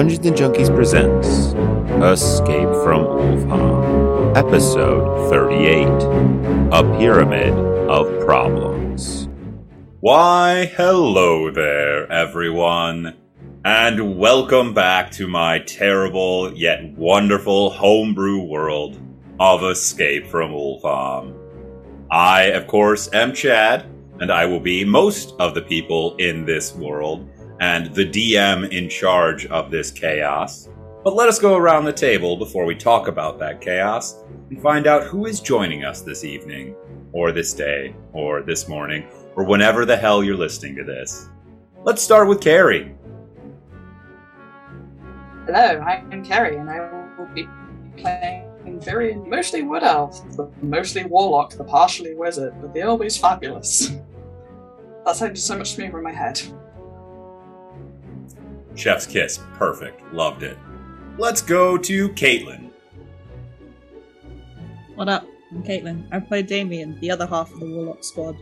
Dungeons and Junkiez presents Escape from Ulfaum, Episode 38 A Pyramid of Problems. Why, hello there, everyone, and welcome back to my terrible yet wonderful homebrew world of Escape from Ulfaum. I, of course, am Chad, and I will be most of the people in this world and the DM in charge of this chaos. But let us go around the table before we talk about that chaos and find out who is joining us this evening, or this day, or this morning, or whenever the hell you're listening to this. Let's start with Kerry. Hello, I'm Kerry, and I will be playing very mostly Wood Elf, the mostly Warlock, the partially Wizard, but the always fabulous. That sounded so much smoother in my head. Chef's kiss. Perfect. Loved it. Let's go to Caitlin. What up? I'm Caitlin. I play Damien, the other half of the Warlock squad,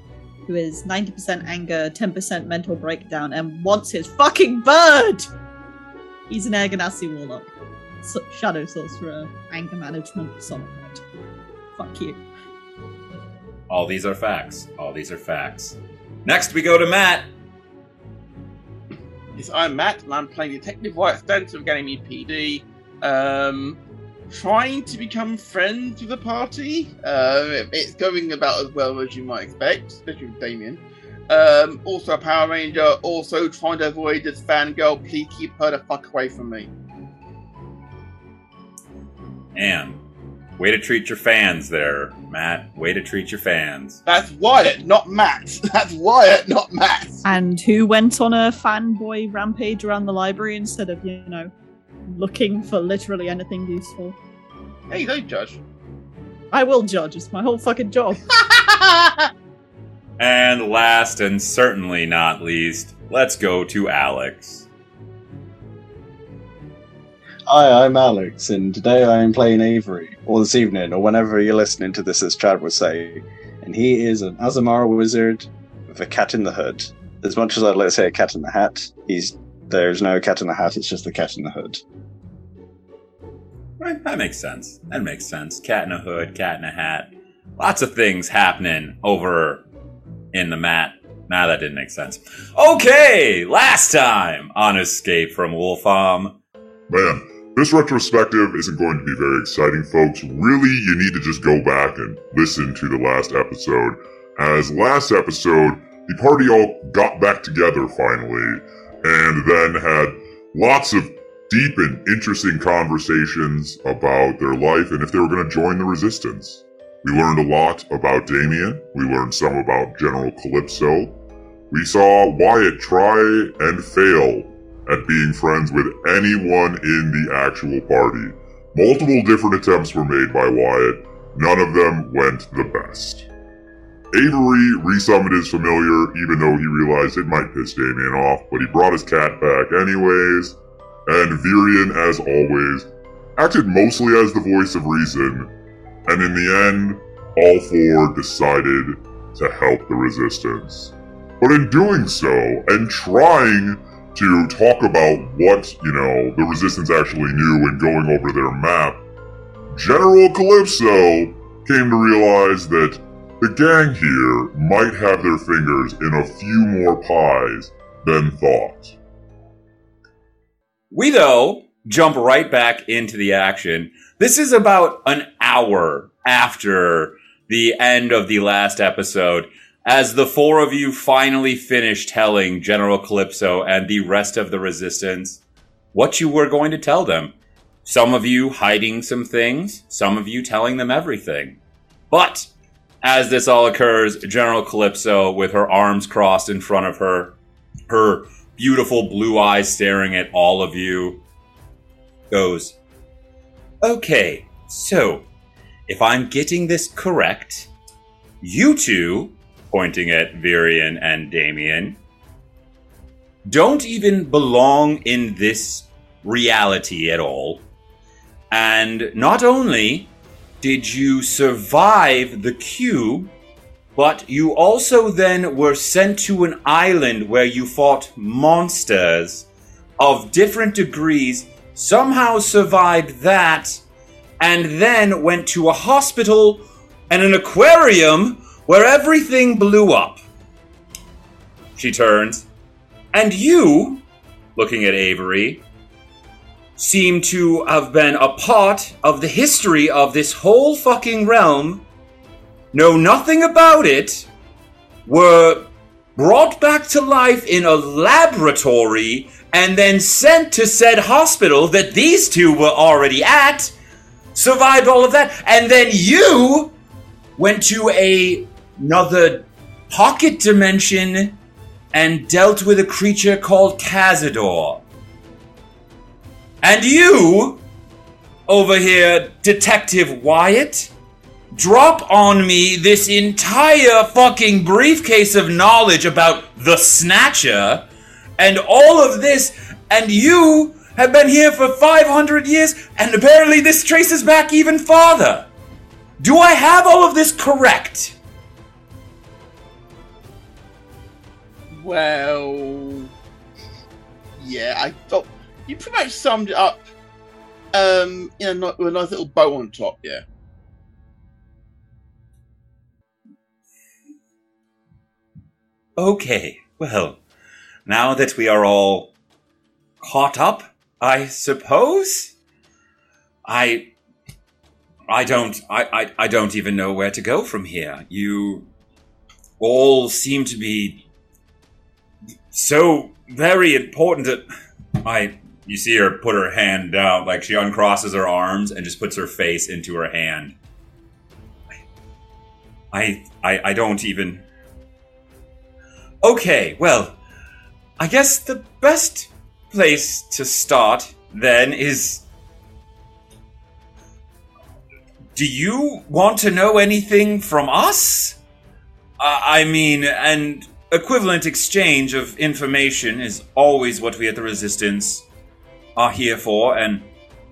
who is 90% anger, 10% mental breakdown, and wants his fucking bird! He's an Air Genasi Warlock. So- Shadow Sorcerer, anger management personified. Fuck you. All these are facts. All these are facts. Next, we go to Matt. Yes, I'm Matt, and I'm playing Detective Wyatt Stanton of Ganymede PD. Um, trying to become friends with the party. Um, it's going about as well as you might expect, especially with Damien. Um, also a Power Ranger, also trying to avoid this fangirl. Please keep her the fuck away from me. And way to treat your fans there, Matt. Way to treat your fans. That's Wyatt, not Matt. That's Wyatt, not Matt. And who went on a fanboy rampage around the library instead of, you know, looking for literally anything useful? Hey, don't judge. I will judge, it's my whole fucking job. And last and certainly not least, let's go to Alex. Hi, I'm Alex, and today I am playing Avery, or this evening, or whenever you're listening to this, as Chad would say. And he is an Aasimar wizard with a cat in the hood. As much as I'd like to say a cat in the hat, he's there's no cat in the hat, it's just the cat in the hood. Right, that makes sense. That makes sense. Cat in a hood, cat in a hat. Lots of things happening over in the mat. Nah, that didn't make sense. Okay, last time on Escape from Ulfaum. Man, this retrospective isn't going to be very exciting, folks. Really, you need to just go back and listen to the last episode. As last episode, the party all got back together finally, and then had lots of deep and interesting conversations about their life and if they were going to join the resistance. We learned a lot about Damien. We learned some about General Calypso. We saw Wyatt try and fail at being friends with anyone in the actual party. Multiple different attempts were made by Wyatt. None of them went the best. Avery resummoned his familiar, even though he realized it might piss Damien off, but he brought his cat back anyways. And Virion, as always, acted mostly as the voice of reason. And in the end, all four decided to help the resistance. But in doing so, and trying to talk about what, you know, the resistance actually knew and going over their map, General Calypso came to realize that the gang here might have their fingers in a few more pies than thought. We, though, jump right back into the action. This is about an hour after the end of the last episode, as the four of you finally finish telling General Calypso and the rest of the resistance what you were going to tell them. Some of you hiding some things, some of you telling them everything. But as this all occurs, General Calypso, with her arms crossed in front of her, her beautiful blue eyes staring at all of you, goes, Okay, so if I'm getting this correct, you two, pointing at Virion and Damien, don't even belong in this reality at all. And not only did you survive the cube, but you also then were sent to an island where you fought monsters of different degrees, somehow survived that, and then went to a hospital and an aquarium where everything blew up. She turns. And you, looking at Avery, seem to have been a part of the history of this whole fucking realm, know nothing about it, were brought back to life in a laboratory, and then sent to said hospital that these two were already at, survived all of that, and then you went to a, another pocket dimension and dealt with a creature called Cazador. And you, over here, Detective Wyatt, drop on me this entire fucking briefcase of knowledge about the Snatcher and all of this, and you have been here for 500 years, and apparently this traces back even farther. Do I have all of this correct? Well, yeah, I thought you pretty much summed it up um, in a, with a nice little bow on top. Yeah. Okay, well, now that we are all caught up, I suppose? I. I don't. I, I, I don't even know where to go from here. You all seem to be so very important that I. You see her put her hand down, like she uncrosses her arms and just puts her face into her hand. I, I, I don't even. Okay, well, I guess the best place to start then is. Do you want to know anything from us? Uh, I mean, and equivalent exchange of information is always what we at the Resistance are here for, and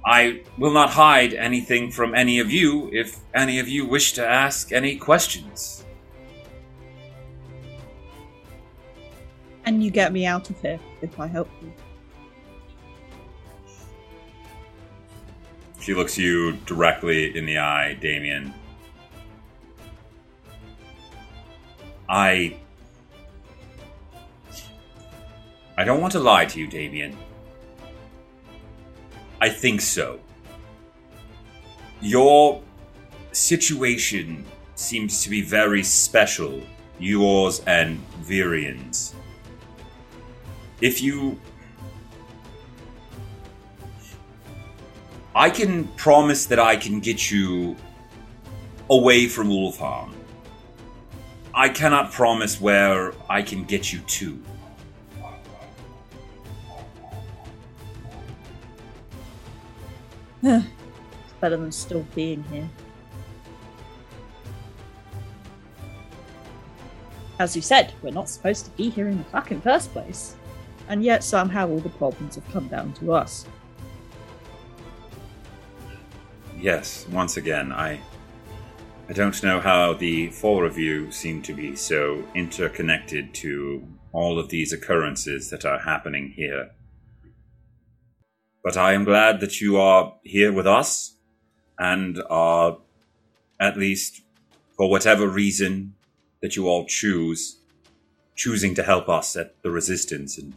I will not hide anything from any of you if any of you wish to ask any questions. And you get me out of here if I help you. She looks you directly in the eye, Damien. I. I don't want to lie to you, Damien. I think so. Your situation seems to be very special, yours and Virion's. If you I can promise that I can get you away from Ulfaum. I cannot promise where I can get you to. It's better than still being here. As you said, we're not supposed to be here in the fucking first place. And yet somehow all the problems have come down to us. Yes, once again, I I don't know how the four of you seem to be so interconnected to all of these occurrences that are happening here. But I am glad that you are here with us and are at least for whatever reason that you all choose choosing to help us at the resistance and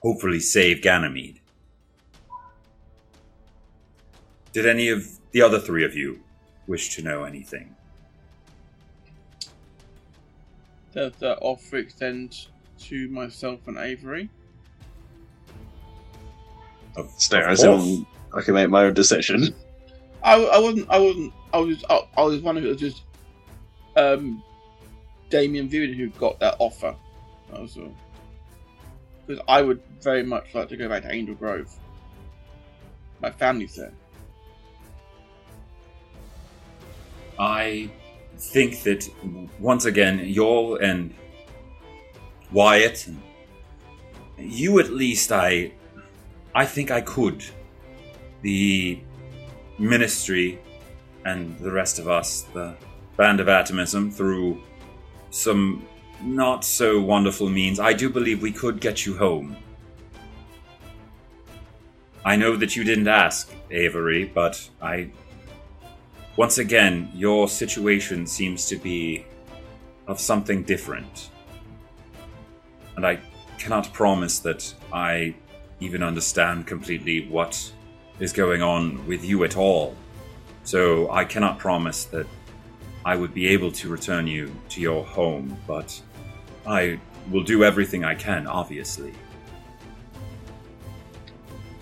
hopefully save Ganymede. Did any of the other three of you wish to know anything? Does that offer extend to myself and Avery? Of, Stare, I of. I can make my own decision. I, I wasn't. I wasn't. I was. I, I was wondering. If was just um, Damien Virion who got that offer. Also, because I would very much like to go back to Angel Grove. My family's there. I think that once again, you and Wyatt, and you at least, I, I think I could. The ministry and the rest of us, the band of atomism, through some not so wonderful means, I do believe we could get you home. I know that you didn't ask, Avery, but I. Once again, your situation seems to be of something different. And I cannot promise that I even understand completely what is going on with you at all. So I cannot promise that I would be able to return you to your home, but I will do everything I can, obviously.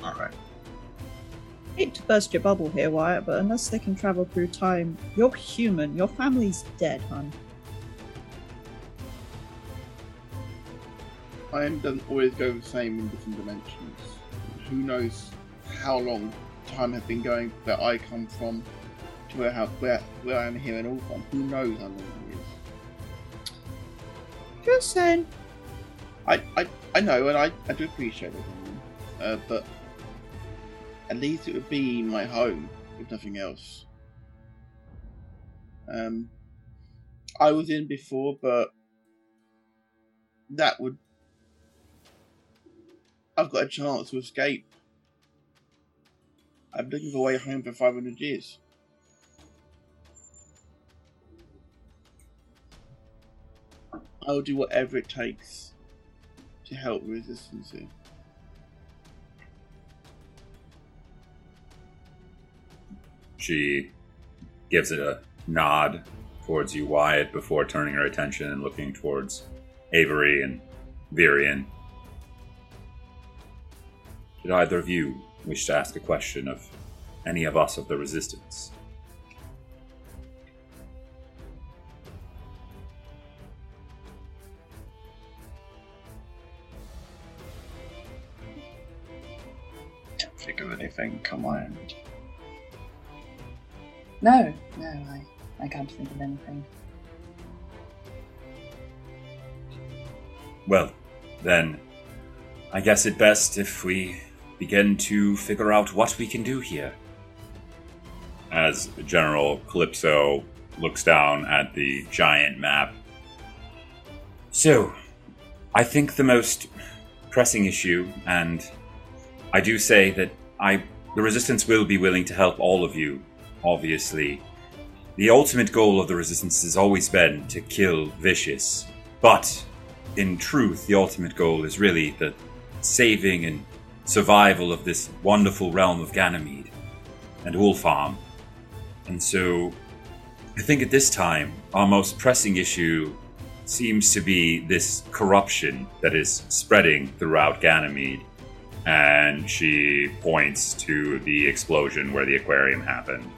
Alright. hate to burst your bubble here, Wyatt, but unless they can travel through time, you're human. Your family's dead, hon. Time doesn't always go the same in different dimensions. Who knows how long time has been going where I come from to where how, where where I am here in Ulfaum. Who knows how long it is? Just saying. I, I, I know, and I, I do appreciate it, uh, but at least it would be my home, if nothing else. Um, I was in before, but that would. I've got a chance to escape. I'm looking for a way home for 500 years. I'll do whatever it takes to help resistance here. She gives it a nod towards you, Wyatt, before turning her attention and looking towards Avery and Virion. Did either of you wish to ask a question of any of us of the Resistance? Can't think of anything, come on. No, no, I, I can't think of anything. Well, then, I guess it best if we begin to figure out what we can do here. As General Calypso looks down at the giant map. So, I think the most pressing issue, and I do say that I the resistance will be willing to help all of you, obviously. The ultimate goal of the resistance has always been to kill Vicious, but in truth, the ultimate goal is really the saving and survival of this wonderful realm of Ganymede and Ulfaum. And so, I think at this time, our most pressing issue seems to be this corruption that is spreading throughout Ganymede. And she points to the explosion where the aquarium happened.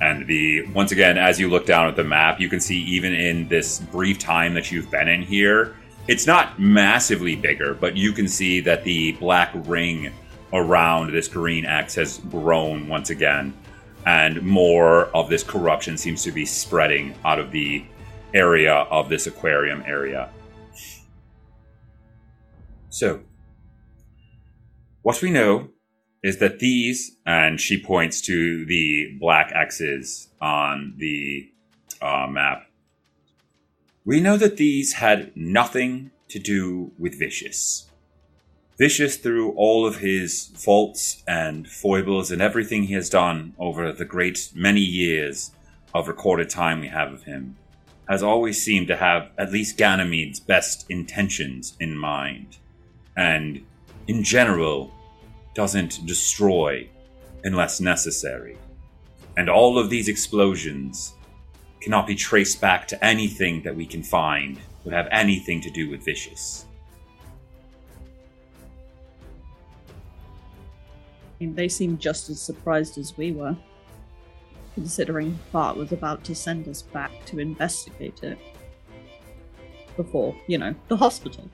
And the once again, as you look down at the map, you can see even in this brief time that you've been in here, it's not massively bigger, but you can see that the black ring around this green X has grown once again, and more of this corruption seems to be spreading out of the area of this aquarium area. So, what we know is that these, and she points to the black X's on the uh, map. We know that these had nothing to do with Vicious. Vicious, through all of his faults and foibles and everything he has done over the great many years of recorded time we have of him, has always seemed to have at least Ganymede's best intentions in mind. And, in general, doesn't destroy unless necessary. And all of these explosions cannot be traced back to anything that we can find would have anything to do with Vicious. I mean, they seem just as surprised as we were. considering Bart was about to send us back to investigate it before, you know, the hospital.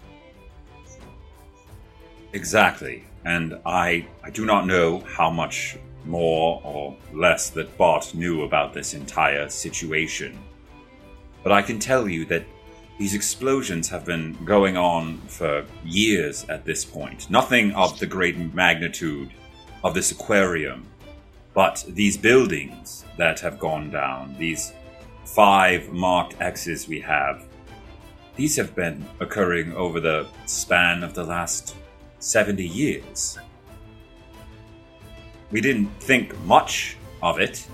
Exactly. And I I do not know how much more or less that Bart knew about this entire situation. But I can tell you that these explosions have been going on for years at this point. Nothing of the great magnitude of this aquarium, but these buildings that have gone down, these five marked X's we have, these have been occurring over the span of the last 70 years. We didn't think much of it,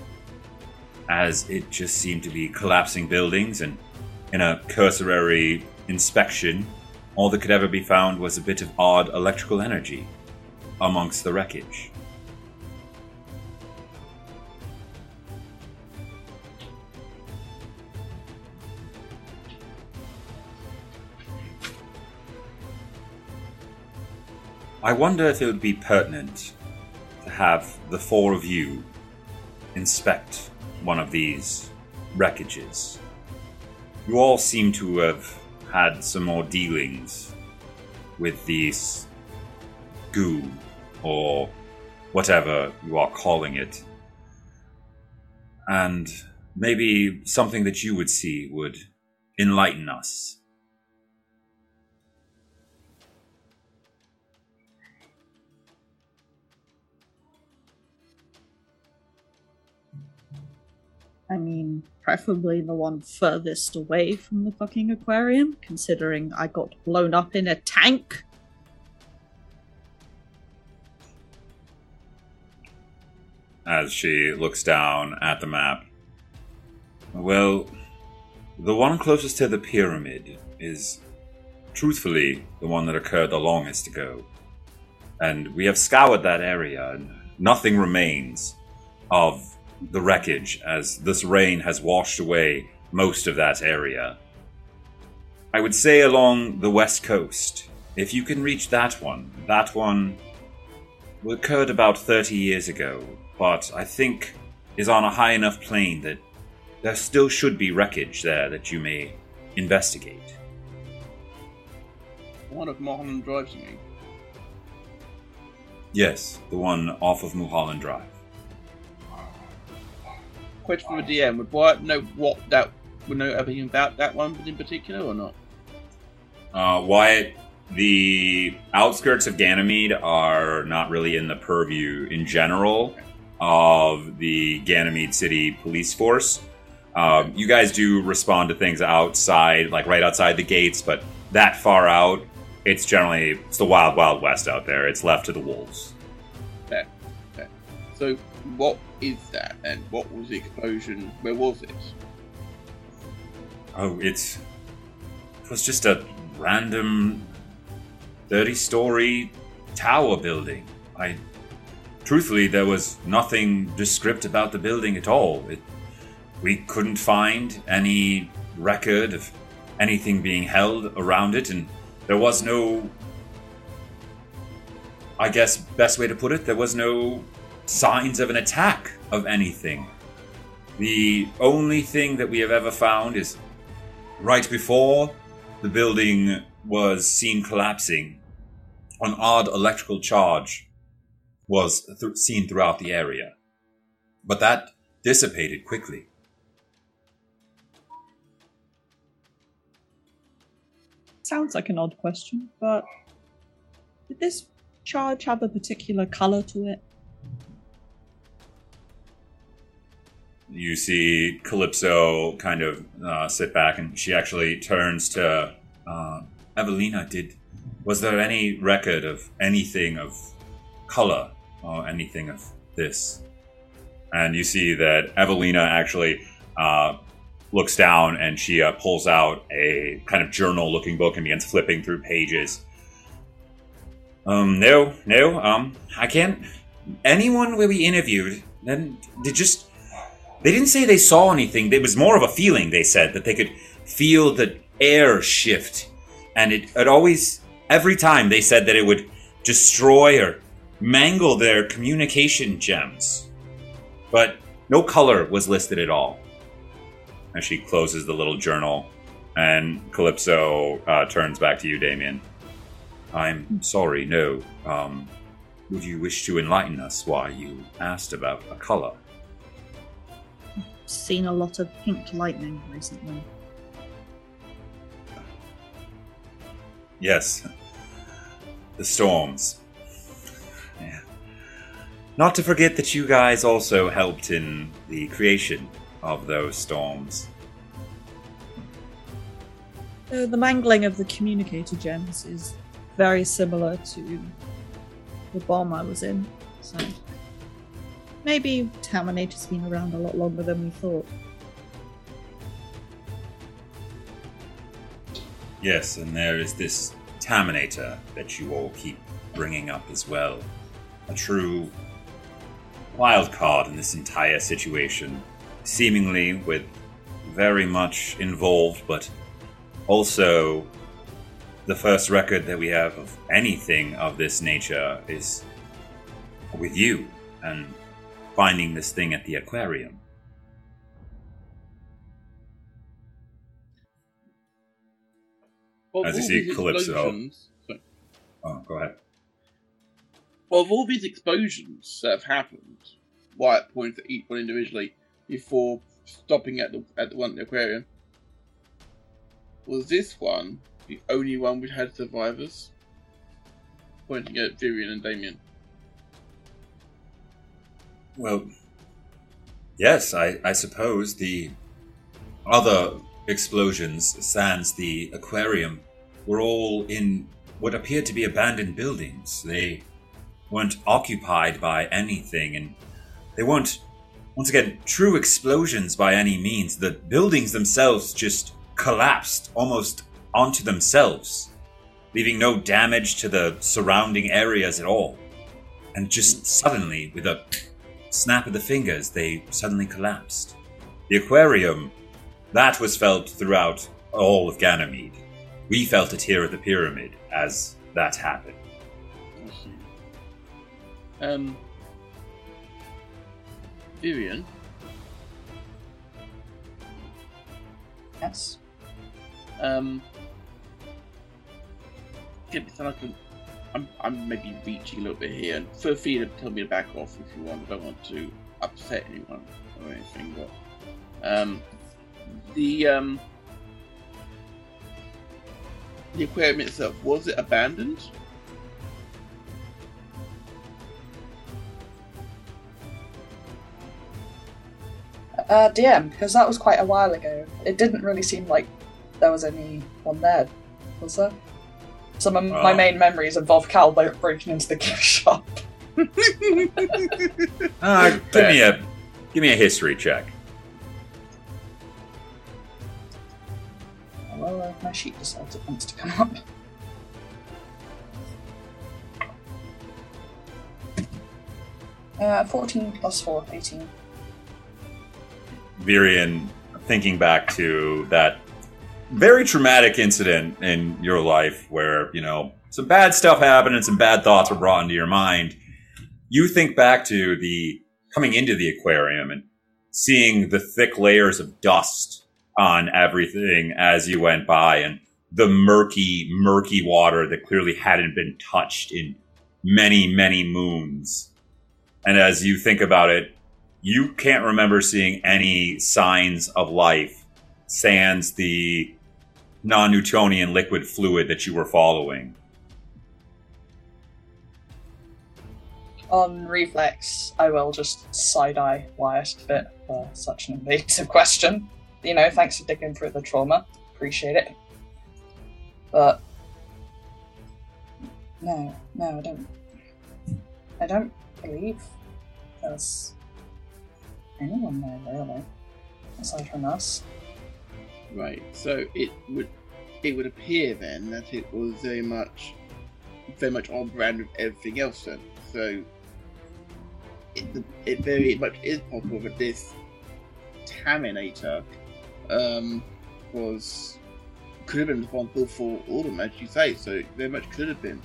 as it just seemed to be collapsing buildings, and in a cursory inspection, all that could ever be found was a bit of odd electrical energy amongst the wreckage. I wonder if it would be pertinent have the four of you inspect one of these wreckages. You all seem to have had some more dealings with these goo or whatever you are calling it. And maybe something that you would see would enlighten us. I mean, preferably the one furthest away from the fucking aquarium, considering I got blown up in a tank. as she looks down at the map. Well, the one closest to the pyramid is truthfully the one that occurred the longest ago. And we have scoured that area, and nothing remains of the wreckage as this rain has washed away most of that area. I would say along the west coast, if you can reach that one, that one occurred about 30 years ago, but I think is on a high enough plane that there still should be wreckage there that you may investigate. One of Mulholland Drive, you mean? Yes, the one off of Mulholland Drive. Question from the DM: Would Wyatt know what that would know everything about that one in particular or not? Uh, Wyatt, the outskirts of Ganymede are not really in the purview in general of the Ganymede City Police Force. Um, you guys do respond to things outside, like right outside the gates, but that far out, it's generally it's the wild, wild west out there. It's left to the wolves. So, what is that, and what was the explosion? Where was it? Oh, it's it was just a random thirty-story tower building. I truthfully, there was nothing descript about the building at all. It, we couldn't find any record of anything being held around it, and there was no. I guess best way to put it, there was no signs of an attack of anything. The only thing that we have ever found is right before the building was seen collapsing, an odd electrical charge was th- seen throughout the area. But that dissipated quickly. Sounds like an odd question, but did this charge have a particular color to it? You see Calypso kind of uh, sit back, and she actually turns to uh, Evelina. Did was there any record of anything of color or anything of this? And you see that Evelina actually uh, looks down and she uh, pulls out a kind of journal-looking book and begins flipping through pages. Um, no, no, um, I can't. Anyone we interviewed, then they just they didn't say they saw anything. It was more of a feeling. They said that they could feel the air shift, and it, it always every time they said that it would destroy or mangle their communication gems. But no color was listed at all. And she closes the little journal, and Calypso uh, turns back to you, Damien. I'm sorry, no. Um, would you wish to enlighten us why you asked about a color? Seen a lot of pink lightning recently. Yes. The storms. Yeah. Not to forget that you guys also helped in the creation of those storms. Uh, the mangling of the communicator gems is very similar to the bomb I was in. So maybe Terminator's been around a lot longer than we thought. Yes, and there is this Terminator that you all keep bringing up as well. A true wild card in this entire situation. Seemingly with very much involved, but also the first record that we have of anything of this nature is with you and finding this thing at the aquarium. Of As you see Calypso. Oh, go ahead. Well, of all these explosions that have happened, Wyatt points at each one individually before stopping at the at the one at the aquarium. Was this one the only one which had survivors? Pointing at Virion and Damien. Well, yes, I, I suppose the other explosions, sans the aquarium, were all in what appeared to be abandoned buildings. They weren't occupied by anything, and they weren't, once again, true explosions by any means. The buildings themselves just collapsed almost onto themselves, leaving no damage to the surrounding areas at all. And just suddenly, with a snap of the fingers, they suddenly collapsed. The aquarium, that was felt throughout all of Ganymede. We felt it here at the pyramid as that happened. Um, Virion, Yes. um, get me like a, I'm, I'm maybe reaching a little bit here, and feel free to tell me to back off if you want. I don't want to upset anyone or anything, but um, the um, the aquarium itself was it abandoned? Uh, DM, because that was quite a while ago. It didn't really seem like there was anyone there, was there? Some of my Oh. main memories involve Cal bro- breaking into the gift shop. Uh, give me a give me a history check. Well, uh, my sheet decides it wants to come up. Uh, 14 plus 4, 18. Virion, thinking back to that very traumatic incident in your life where, you know, some bad stuff happened and some bad thoughts were brought into your mind, you think back to the coming into the aquarium and seeing the thick layers of dust on everything as you went by and the murky, murky water that clearly hadn't been touched in many, many moons. And as you think about it, you can't remember seeing any signs of life sans the non-Newtonian liquid fluid that you were following. On reflex, I will just side eye Wyatt a bit for uh, such an invasive question. You know, thanks for digging through the trauma. Appreciate it. But. No, no, I don't. I don't believe there's anyone there, really. Aside from us. Right. So it would it would appear then that it was very much very much on brand with everything else then. So it, it very much is possible that this Terminator um, was could have been responsible for all of them, as you say. So it very much could have been.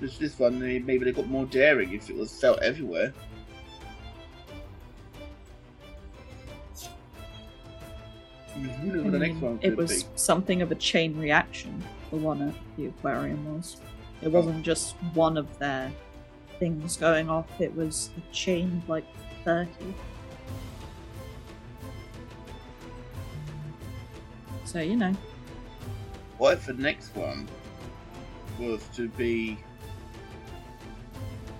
Just this one, maybe they got more daring if it was felt everywhere. Who knows I what the mean, next one it was be? something of a chain reaction. The one at the aquarium was. It wasn't just one of their things going off. It was a chain of like thirty. So you know, What if the next one was to be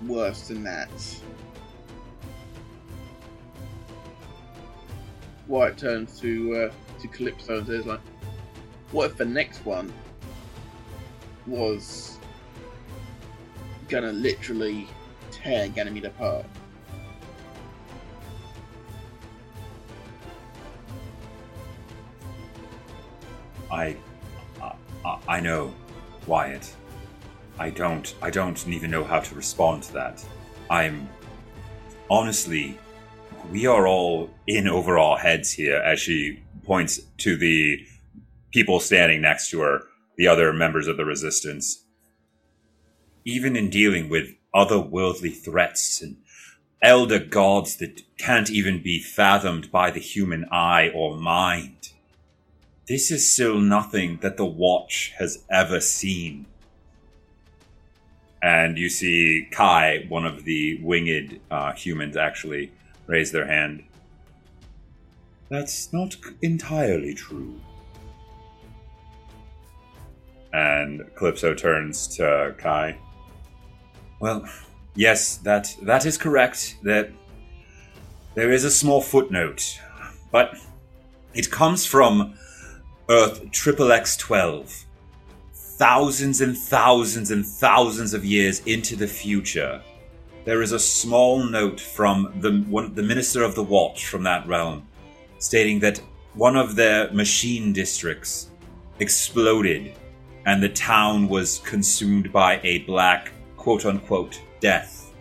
worse than that? Wyatt turns to uh, to Calypso and says, "Like, what if the next one was gonna literally tear Ganymede apart?" I, I, I know, Wyatt. I don't. I don't even know how to respond to that. I'm honestly, we are all in over our heads here. As she points to the people standing next to her, the other members of the resistance. Even in dealing with otherworldly threats and elder gods that can't even be fathomed by the human eye or mind. This is still nothing that the Watch has ever seen. And you see Kai, one of the winged uh, humans, actually raise their hand. That's not entirely true. And Calypso turns to Kai. Well, yes, that that is correct. That there is a small footnote, but it comes from Earth Triple X Twelve, thousands and thousands and thousands of years into the future. There is a small note from the one, the Minister of the Watch from that realm, stating that one of their machine districts exploded, and the town was consumed by a black quote unquote death.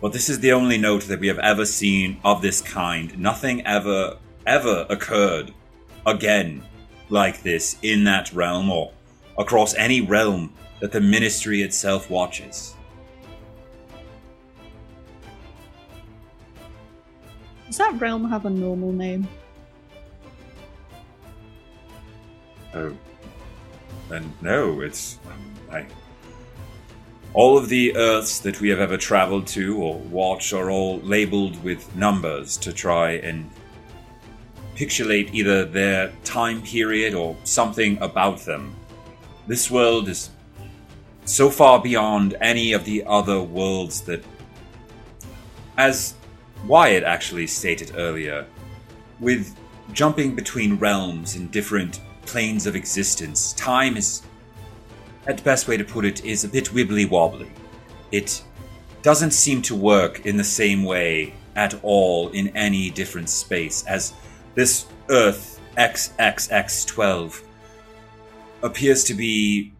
But this is the only note that we have ever seen of this kind. Nothing ever, ever occurred again like this in that realm or across any realm that the ministry itself watches. Does that realm have a normal name? Oh, and no, it's um, I. All of the Earths that we have ever traveled to or watched are all labeled with numbers to try and pixelate either their time period or something about them. This world is so far beyond any of the other worlds that, as Wyatt actually stated earlier, with jumping between realms and different planes of existence, time is, at the best way to put it, is a bit wibbly wobbly. It doesn't seem to work in the same way at all in any different space as this Earth XXX12 appears to be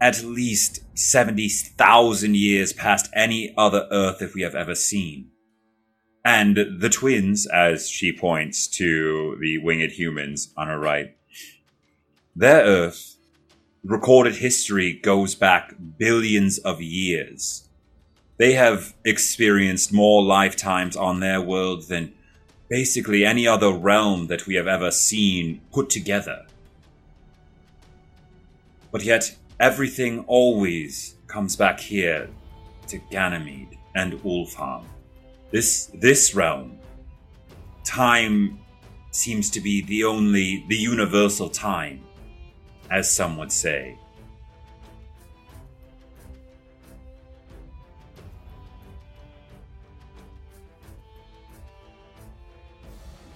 at least 70,000 years past any other Earth that we have ever seen. And the twins, as she points to the winged humans on her right, their Earth, recorded history goes back billions of years. They have experienced more lifetimes on their world than basically any other realm that we have ever seen put together. But yet, everything always comes back here to Ganymede and Ulfaum. This this realm, time seems to be the only the universal time, as some would say.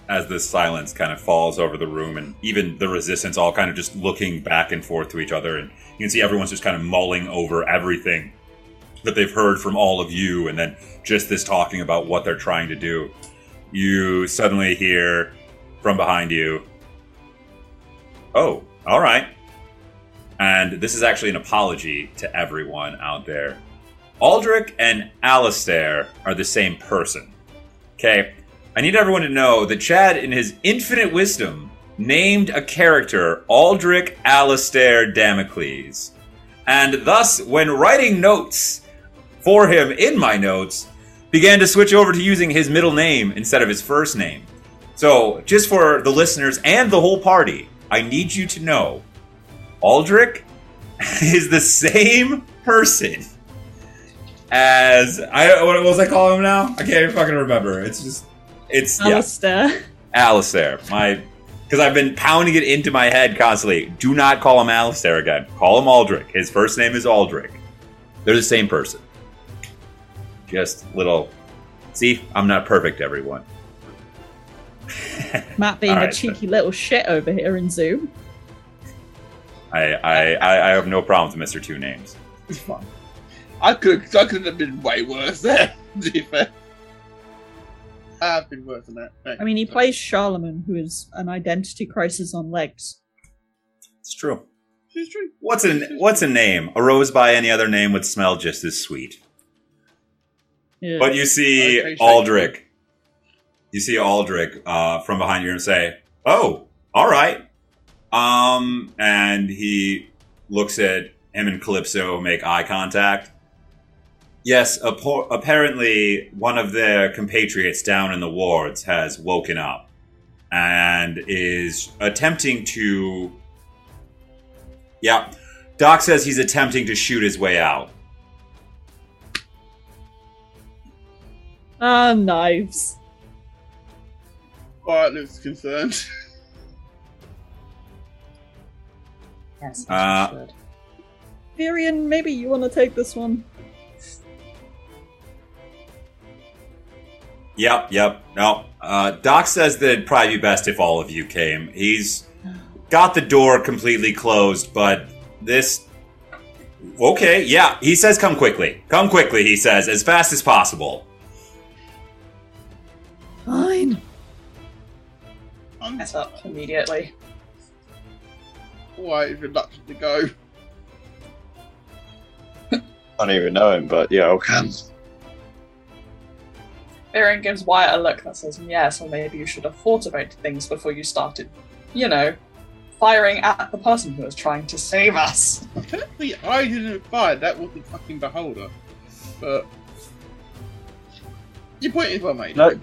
As this silence kind of falls over the room, and even the resistance all kind of just looking back and forth to each other, and you can see everyone's just kind of mulling over everything that they've heard from all of you, and then just this talking about what they're trying to do. You suddenly hear from behind you, Oh, all right. And this is actually an apology to everyone out there. Aldrich and Alistair are the same person. Okay? I need everyone to know that Chad, in his infinite wisdom, named a character Aldrich Alistair Damocles. And thus, when writing notes for him in my notes, began to switch over to using his middle name instead of his first name. So, just for the listeners and the whole party, I need you to know Aldrich is the same person as I what was I calling him now? I can't even fucking remember. It's just it's yeah, Alistair. Alistair. My because I've been pounding it into my head constantly. Do not call him Alistair again. Call him Aldrich. His first name is Aldrich. They're the same person. Just little. See, I'm not perfect, everyone. Matt being All a right, cheeky little shit over here in Zoom. I, I, I, I have no problems with Mr. Two Names. It's fine. I could I could have been way worse there, to be fair. I've been worse than that. Right. I mean, he plays Charlemagne, who is an identity crisis on legs. It's true. It's true. What's a what's a name? A rose by any other name would smell just as sweet. Yeah. But you see. Aldrich. You see Aldrich uh, from behind you and say, "Oh, all right." Um, and he looks at him and Calypso, make eye contact. Yes, apparently one of their compatriots down in the wards has woken up and is attempting to. Yeah, Doc says he's attempting to shoot his way out. Ah, knives. Alright, looks concerned. Yes, Uh, you should. Virion, maybe you want to take this one. Yep, yep. No. Uh, Doc says that it'd probably be best if all of you came. He's got the door completely closed, but this. Okay, yeah. He says come quickly. Come quickly, he says, as fast as possible. Fine. I'm Mess up immediately. quite reluctant to go. I don't even know him, but yeah, I okay. Hmm. Erin gives Wyatt a look that says, yes, or maybe you should have thought about things before you started, you know, firing at the person who was trying to save us. Technically, I didn't fire. That was the fucking beholder. But your point is well made. No,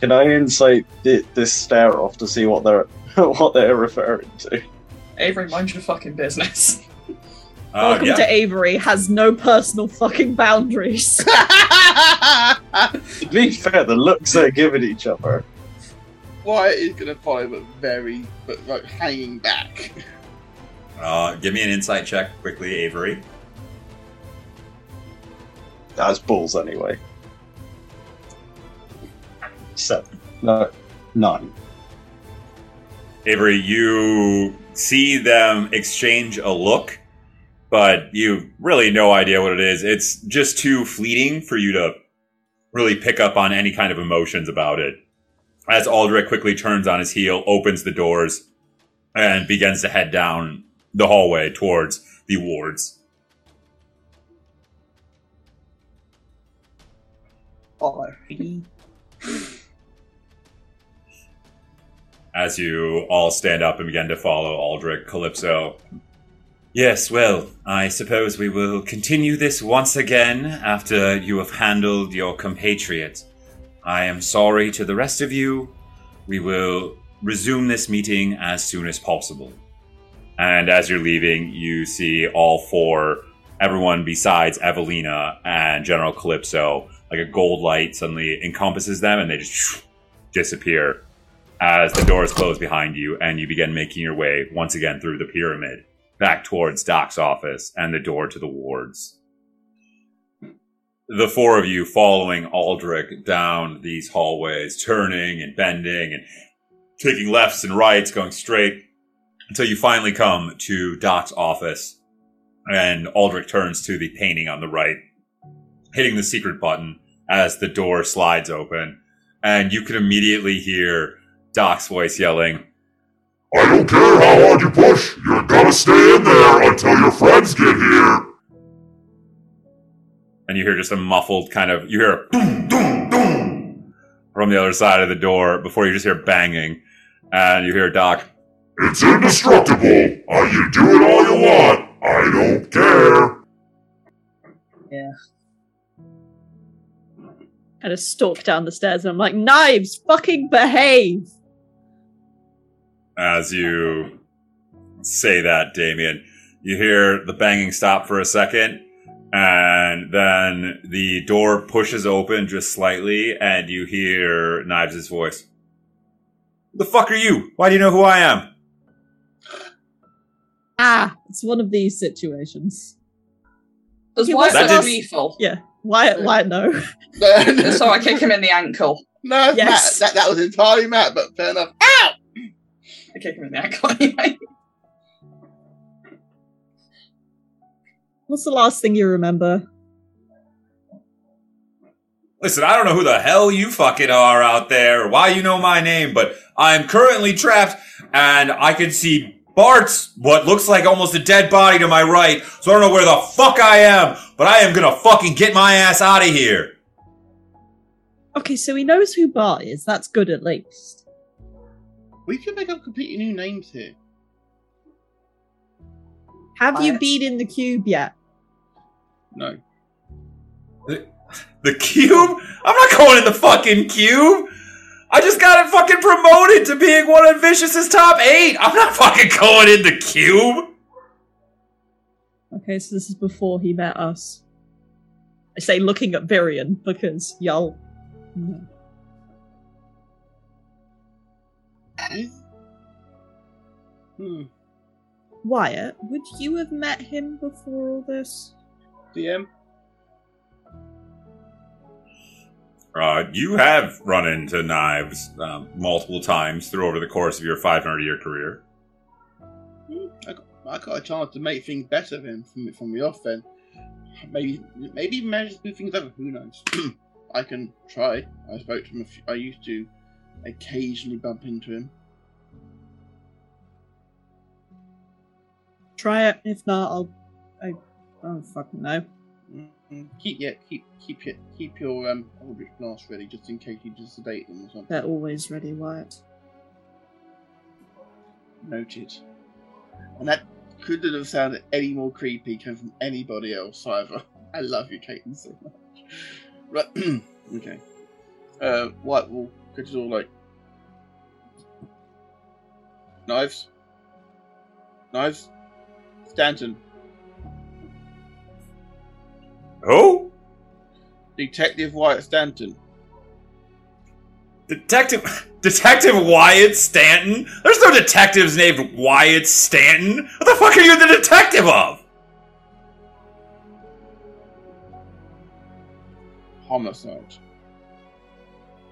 can I insight thi- this stare off to see what they're what they're referring to? Avery, mind your fucking business. Uh, Welcome yeah. to Avery has no personal fucking boundaries. To be fair, the looks they're giving each other. Wyatt is gonna follow, but very, but like hanging back. Uh, give me an insight check quickly, Avery. That's balls anyway. Seven. No, nine. Avery, you see them exchange a look, but you really no idea what it is. It's just too fleeting for you to really pick up on any kind of emotions about it. As Aldrich quickly turns on his heel, opens the doors, and begins to head down the hallway towards the wards. Follow. As you all stand up and begin to follow Aldrich Calypso. Yes, well, I suppose we will continue this once again after you have handled your compatriot. I am sorry to the rest of you. We will resume this meeting as soon as possible. And as you're leaving, you see all four, everyone besides Evelina and General Calypso, like a gold light suddenly encompasses them and they just disappear as the doors close behind you and you begin making your way once again through the pyramid back towards Doc's office and the door to the wards. The four of you following Aldrich down these hallways, turning and bending and taking lefts and rights, going straight until you finally come to Doc's office and Aldrich turns to the painting on the right, hitting the secret button as the door slides open and you can immediately hear Doc's voice yelling, I don't care how hard you push, you're gonna stay in there until your friends get here. and you hear just a muffled kind of you hear doom doom doom from the other side of the door before you just hear banging, and you hear Doc. It's indestructible. Uh, you do it all you want. I don't care. Can kind of stalk down the stairs and I'm like, knives, fucking behave. As you say that, Damien, you hear the banging stop for a second, and then the door pushes open just slightly, and you hear Knives' voice. Who the fuck are you? Why do you know who I am? Ah, it's one of these situations. Does He Wyatt was look lethal? Yeah. Wyatt, Wyatt, no. so I kick him in the ankle. No, Yes. Matt, that, that was entirely Matt, but fair enough. Ow! I kick him in the ankle anyway. What's the last thing you remember? Listen, I don't know who the hell you fucking are out there, or why you know my name, but I am currently trapped, and I can see Bart's what looks like almost a dead body to my right, so I don't know where the fuck I am, but I am gonna fucking get my ass out of here. Okay, so he knows who Bart is. That's good at least. We can make up completely new names here. Have you been in the cube yet? No. The cube? I'm not going in the fucking cube. I just got it fucking promoted to being one of Vicious's top eight. I'm not fucking going in the cube. Okay, so this is before he met us. I say looking at Virion because y'all. No. Is- Hmm. Wyatt, would you have met him before all this? DM? Uh, you have run into knives um, multiple times through over the course of your 500 year career. Hmm, I got, I got a chance to make things better than from from the off then. Maybe maybe manage to do things over. Who knows? I can try. I spoke to him. A few, I used to occasionally bump into him. Try it. If not, I'll. I, I don't fucking know. Mm, Keep yeah, keep keep it keep your um Eldritch blast ready just in case you just sedate them or something. They're always ready, Wyatt. Noted. And that couldn't have sounded any more creepy coming from anybody else either. I love you, Caitlin, so much. Right, okay. Uh, White Wall, good all like. Knives? Knives? Stanton. Who? Detective Wyatt Stanton. Detective Detective Wyatt Stanton? There's no detectives named Wyatt Stanton. What the fuck are you the detective of? Homicide.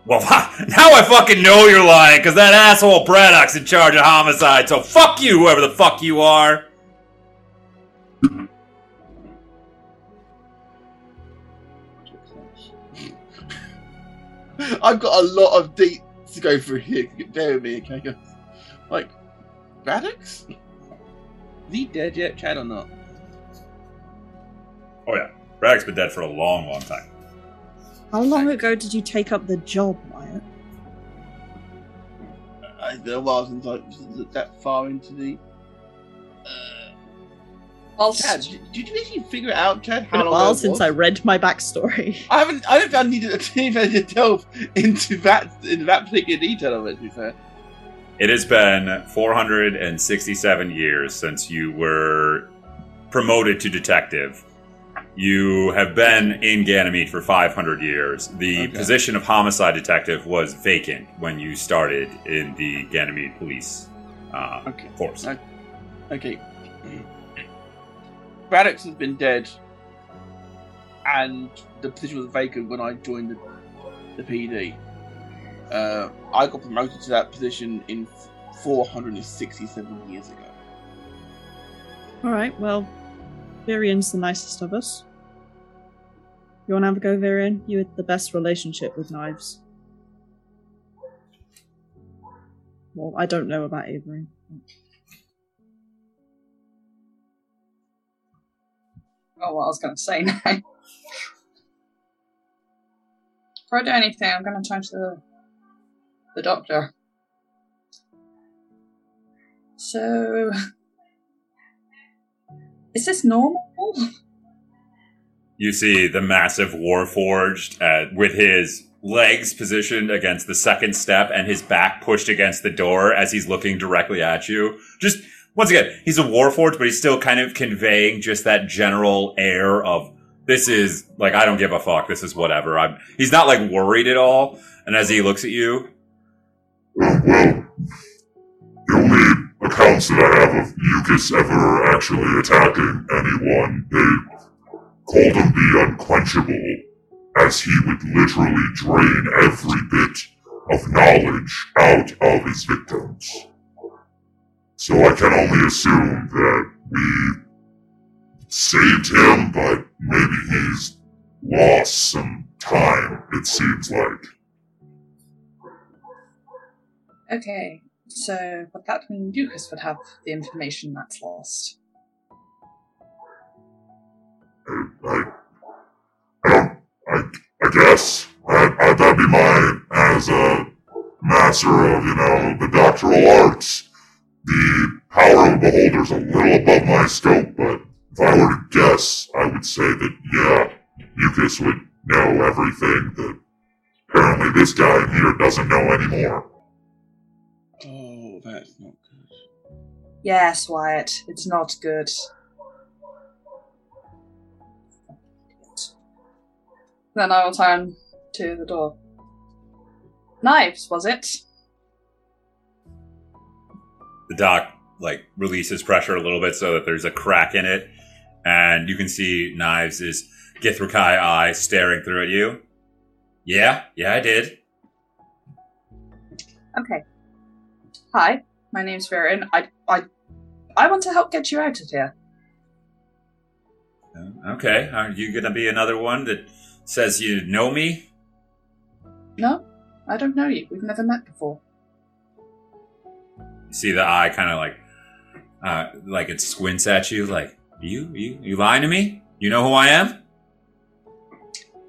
Well, now I fucking know you're lying, because that asshole Braddock's in charge of homicide, so fuck you, whoever the fuck you are. I've got a lot of deep to go through here. Bear with me, okay, guys? Like, Radix? Is he dead yet, Chad, or not? Oh yeah, Braddock's been dead for a long, long time. How long ago did you take up the job, Wyatt? Uh, It's been a while since I was that far into the. Uh, I'll Chad, did, did you actually figure it out, Chad? It's been a long while that since was? I read my backstory. I haven't. I don't think I needed to, even to delve into that into that particular detail of it. To be fair, It has been 467 years since you were promoted to detective. You have been in Ganymede for 500 years. The Okay. position of homicide detective was vacant when you started in the Ganymede police uh, Okay. force. Okay. okay. Braddock has been dead, and the position was vacant when I joined the, the PD. Uh, I got promoted to that position in 467 years ago. Alright, well, Virion's the nicest of us. You wanna have a go, Virion? You had the best relationship with knives. Well, I don't know about Avery. Oh, what I was going to say now. Before I do anything, I'm going to turn to the, the doctor. So, is this normal? you see the massive Warforged uh, with his legs positioned against the second step and his back pushed against the door as he's looking directly at you. Just once again, he's a Warforged, but he's still kind of conveying just that general air of this is like I don't give a fuck. This is whatever. I'm. He's not like worried at all. And as he looks at you, well, accounts that I have of Mucus ever actually attacking anyone, they called him the Unquenchable, as he would literally drain every bit of knowledge out of his victims. So I can only assume that we saved him, but maybe he's lost some time, it seems like. Okay, so would that mean Lucas would have the information that's lost? I, I, I I, guess. I, that'd be mine as a master of, you know, the doctoral arts. The power of the beholder's a little above my scope, but if I were to guess, I would say that, yeah, Mucus would know everything that apparently this guy here doesn't know anymore. That's not good. Yes, Wyatt, it's not good. Then I will turn to the door. Knives, was it? the dock like releases pressure a little bit so that there's a crack in it, and you can see Knives is Githrakai eye staring through at you. Yeah, yeah, I did. Okay. Hi, my name's Virion. I, I, I want to help get you out of here. Uh, Okay, are you gonna be another one that says you know me? No, I don't know you. We've never met before. You see the eye kind of like, uh, like it squints at you, like you, you, you lying to me? You know who I am?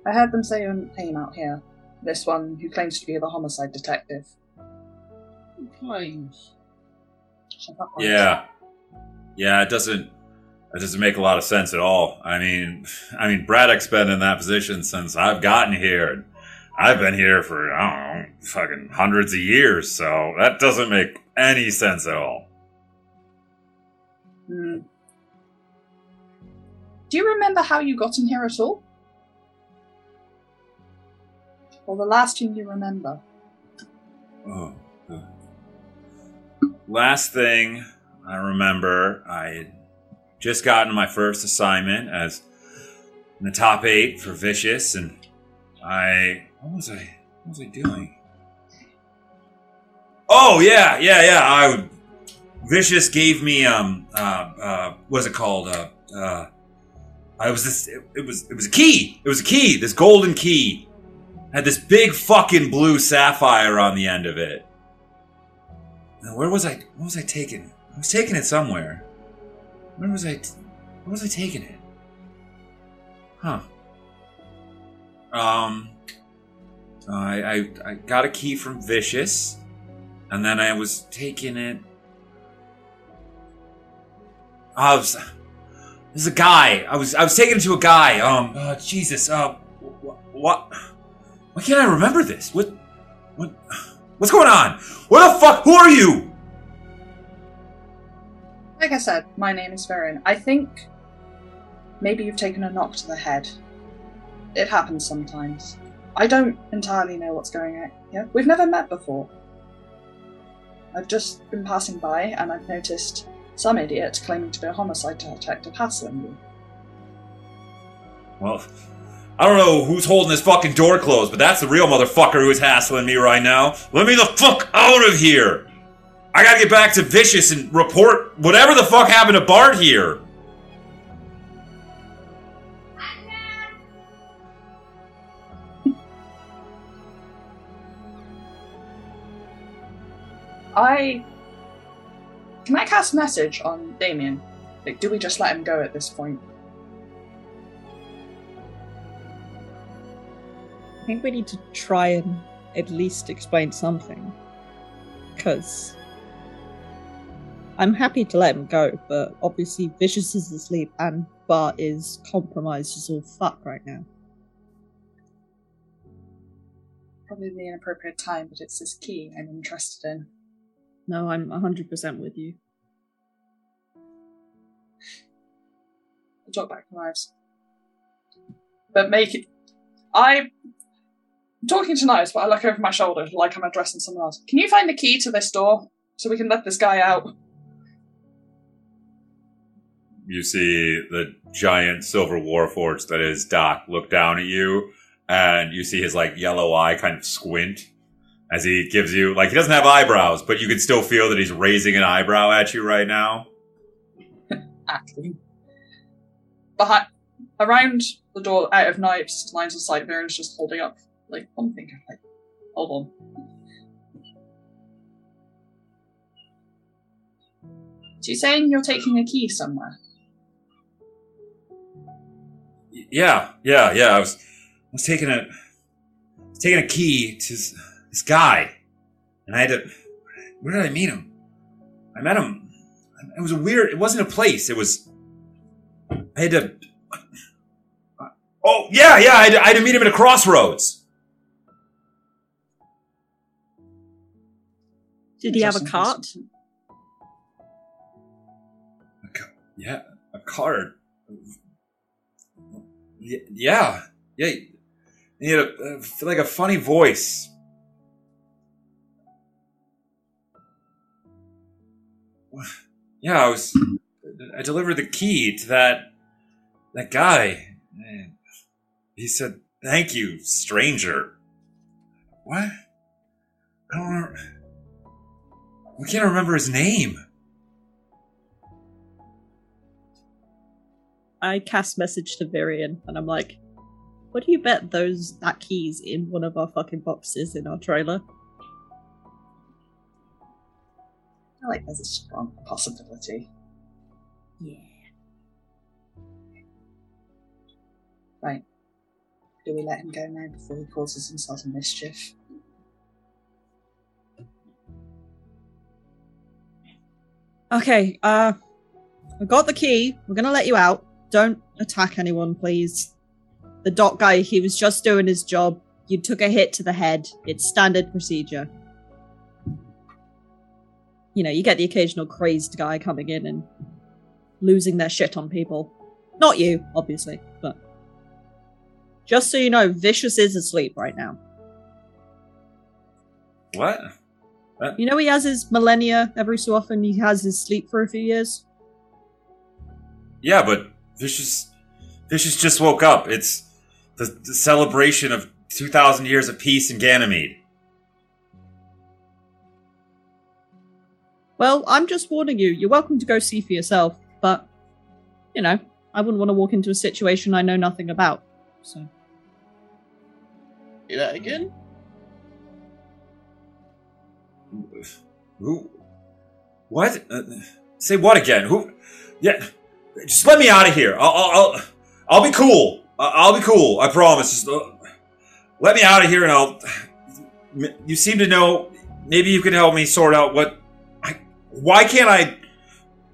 I heard them say your name out here. This one who claims to be the homicide detective. Claims. Shut. Yeah, yeah. It doesn't. It doesn't make a lot of sense at all. I mean, I mean, Braddock's been in that position since I've gotten here, and I've been here for I don't know, fucking hundreds of years. So that doesn't make any sense at all. Hmm. Do you remember how you got in here at all? Or the last thing you remember? Oh. Last thing I remember, I had just gotten my first assignment as in the top eight for Vicious, and I what was I what was I doing? Oh yeah, yeah, yeah. I Vicious gave me um uh uh what's it called uh uh. I was this. It, it was. It was a key. It was a key. This golden key had this big fucking blue sapphire on the end of it. Now, where was I? Where was I taking? I was taking it somewhere. Where was I? Where was I taking it? Huh. Um. I I I got a key from Vicious, and then I was taking it. I was. There's a guy. I was I was taking it to a guy. Um. Uh, Jesus. Uh. wh- What? Why can't I remember this? What? What? What's going on? What the fuck? Who are you? Like I said, my name is Virion. I think maybe you've taken a knock to the head. It happens sometimes. I don't entirely know what's going on here. We've never met before. I've just been passing by and I've noticed some idiot claiming to be a homicide detective hassling you. Well, I don't know who's holding this fucking door closed, but that's the real motherfucker who is hassling me right now. Let me the fuck out of here! I gotta get back to Vicious and report whatever the fuck happened to Bart here. I. Can I cast message on Damien? Like, do we just let him go at this point? I think we need to try and at least explain something. Because I'm happy to let him go, but obviously Vicious is asleep and Bart is compromised as all fuck right now. Probably the inappropriate time, but it's this key I'm interested in. No, I'm 100% with you. I'll talk back to Knives. But make it. I'm talking to Knives, but I look over my shoulder like I'm addressing someone else. Can you find the key to this door so we can let this guy out? You see the giant silver warforged that is Doc look down at you, and you see his like yellow eye kind of squint as he gives you like he doesn't have eyebrows, but you can still feel that he's raising an eyebrow at you right now. Acting. Behind, around the door, out of Knives' lines of sight, Virion's just holding up like one finger. Like, hold on. So you're saying you're taking a key somewhere? Yeah, yeah, yeah. I was, I was taking a, was taking a key to this, this guy, and I had to. Where did I meet him? I met him. It was a weird. It wasn't a place. It was. I had to. Oh yeah, yeah. I had I had to meet him at a crossroads. Did he have a cart? A ca- yeah, a cart. Yeah, yeah. He had a, uh, like a funny voice. Yeah, I was. I delivered the key to that that guy. And he said, "Thank you, stranger." What? I don't. Remember. I can't remember his name. I cast message to Virion and I'm like, what do you bet those that keys in one of our fucking boxes in our trailer? I like there's a strong possibility. Yeah. Right. Do we let him go now before he causes himself a mischief? Okay, uh I got the key. We're gonna let you out. Don't attack anyone, please. The doc guy, he was just doing his job. You took a hit to the head. It's standard procedure. You know, you get the occasional crazed guy coming in and losing their shit on people. Not you, obviously, but just so you know, Vicious is asleep right now. What? Uh, you know he has his millennia every so often. He has his sleep for a few years. Yeah, but Vicious Vicious just woke up. It's the, the celebration of 2,000 years of peace in Ganymede. Well, I'm just warning you. You're welcome to go see for yourself, but you know, I wouldn't want to walk into a situation I know nothing about. So Do that again? Who? What? Uh, say what again? Who? Yeah, just let me out of here. I'll, I'll, I'll, be cool. I'll be cool. I promise. Just uh, let me out of here, and I'll. You seem to know. Maybe you can help me sort out what. I, why can't I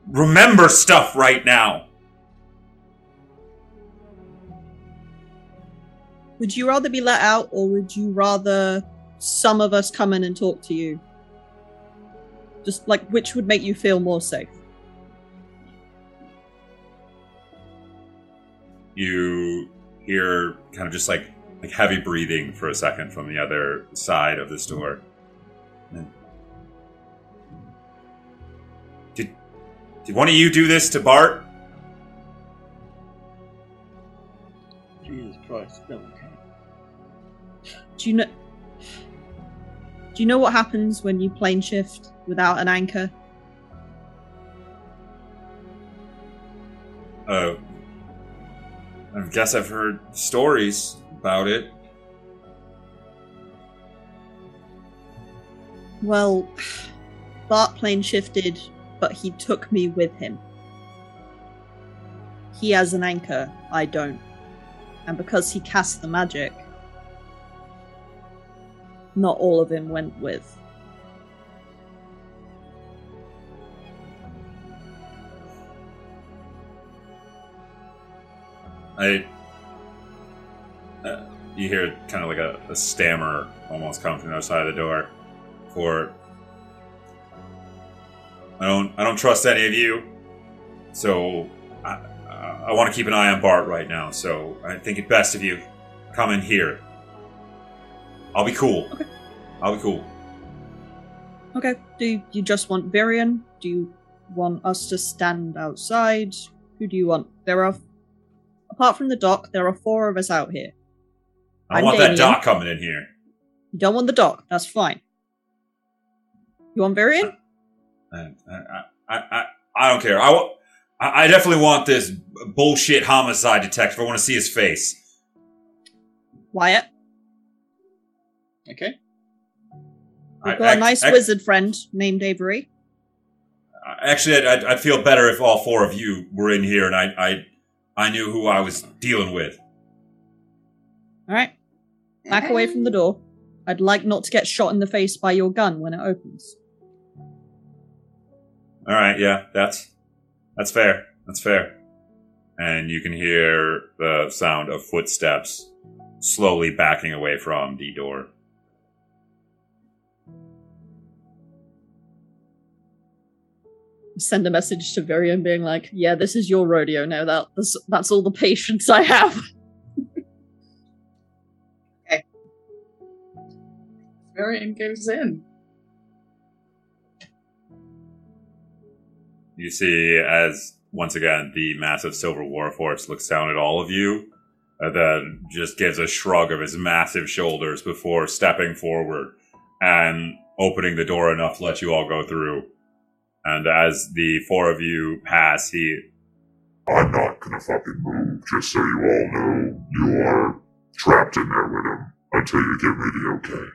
remember stuff right now? would you rather be let out or would you rather some of us come in and talk to you? Just like which would make you feel more safe? you hear kind of just like like heavy breathing for a second from the other side of this door. And- Did did one of you do this to Bart? Jesus Christ, no. Do you know Do you know what happens when you plane shift without an anchor? Uh, I guess I've heard stories about it. Well, Bart plane shifted, but he took me with him. He has an anchor, I don't. And because he cast the magic, not all of them went with. I. Uh, you hear kind of like a, a stammer almost come from the other side of the door. For I don't, I don't trust any of you. So I, I want to keep an eye on Bart right now. So I think it best if you come in here. I'll be cool. Okay. I'll be cool. Okay. Do you, you just want Virion? Do you want us to stand outside? Who do you want? There are, apart from the doc, there are four of us out here. I I'm want that doc coming in here. You don't want the doc. That's fine. You want Virion? I, I, I, I, I don't care. I I definitely want this bullshit homicide detective. I want to see his face. Wyatt? Okay. We've got a I- nice I- wizard friend named Avery. Uh, actually, I'd, I'd, I'd feel better if all four of you were in here and I, I, I knew who I was dealing with. All right. Back away from the door. I'd like not to get shot in the face by your gun when it opens. All right, yeah, that's that's fair. That's fair. And you can hear the sound of footsteps slowly backing away from the door. Send a message to Virion being like, "Yeah, this is your rodeo now. That that's, that's all the patience I have." Virion goes in. You see, as once again the massive silver warforged looks down at all of you, and then just gives a shrug of his massive shoulders before stepping forward and opening the door enough to let you all go through. And as the four of you pass, he I'm not gonna fucking move, just so you all know you are trapped in there with him until you give me the okay.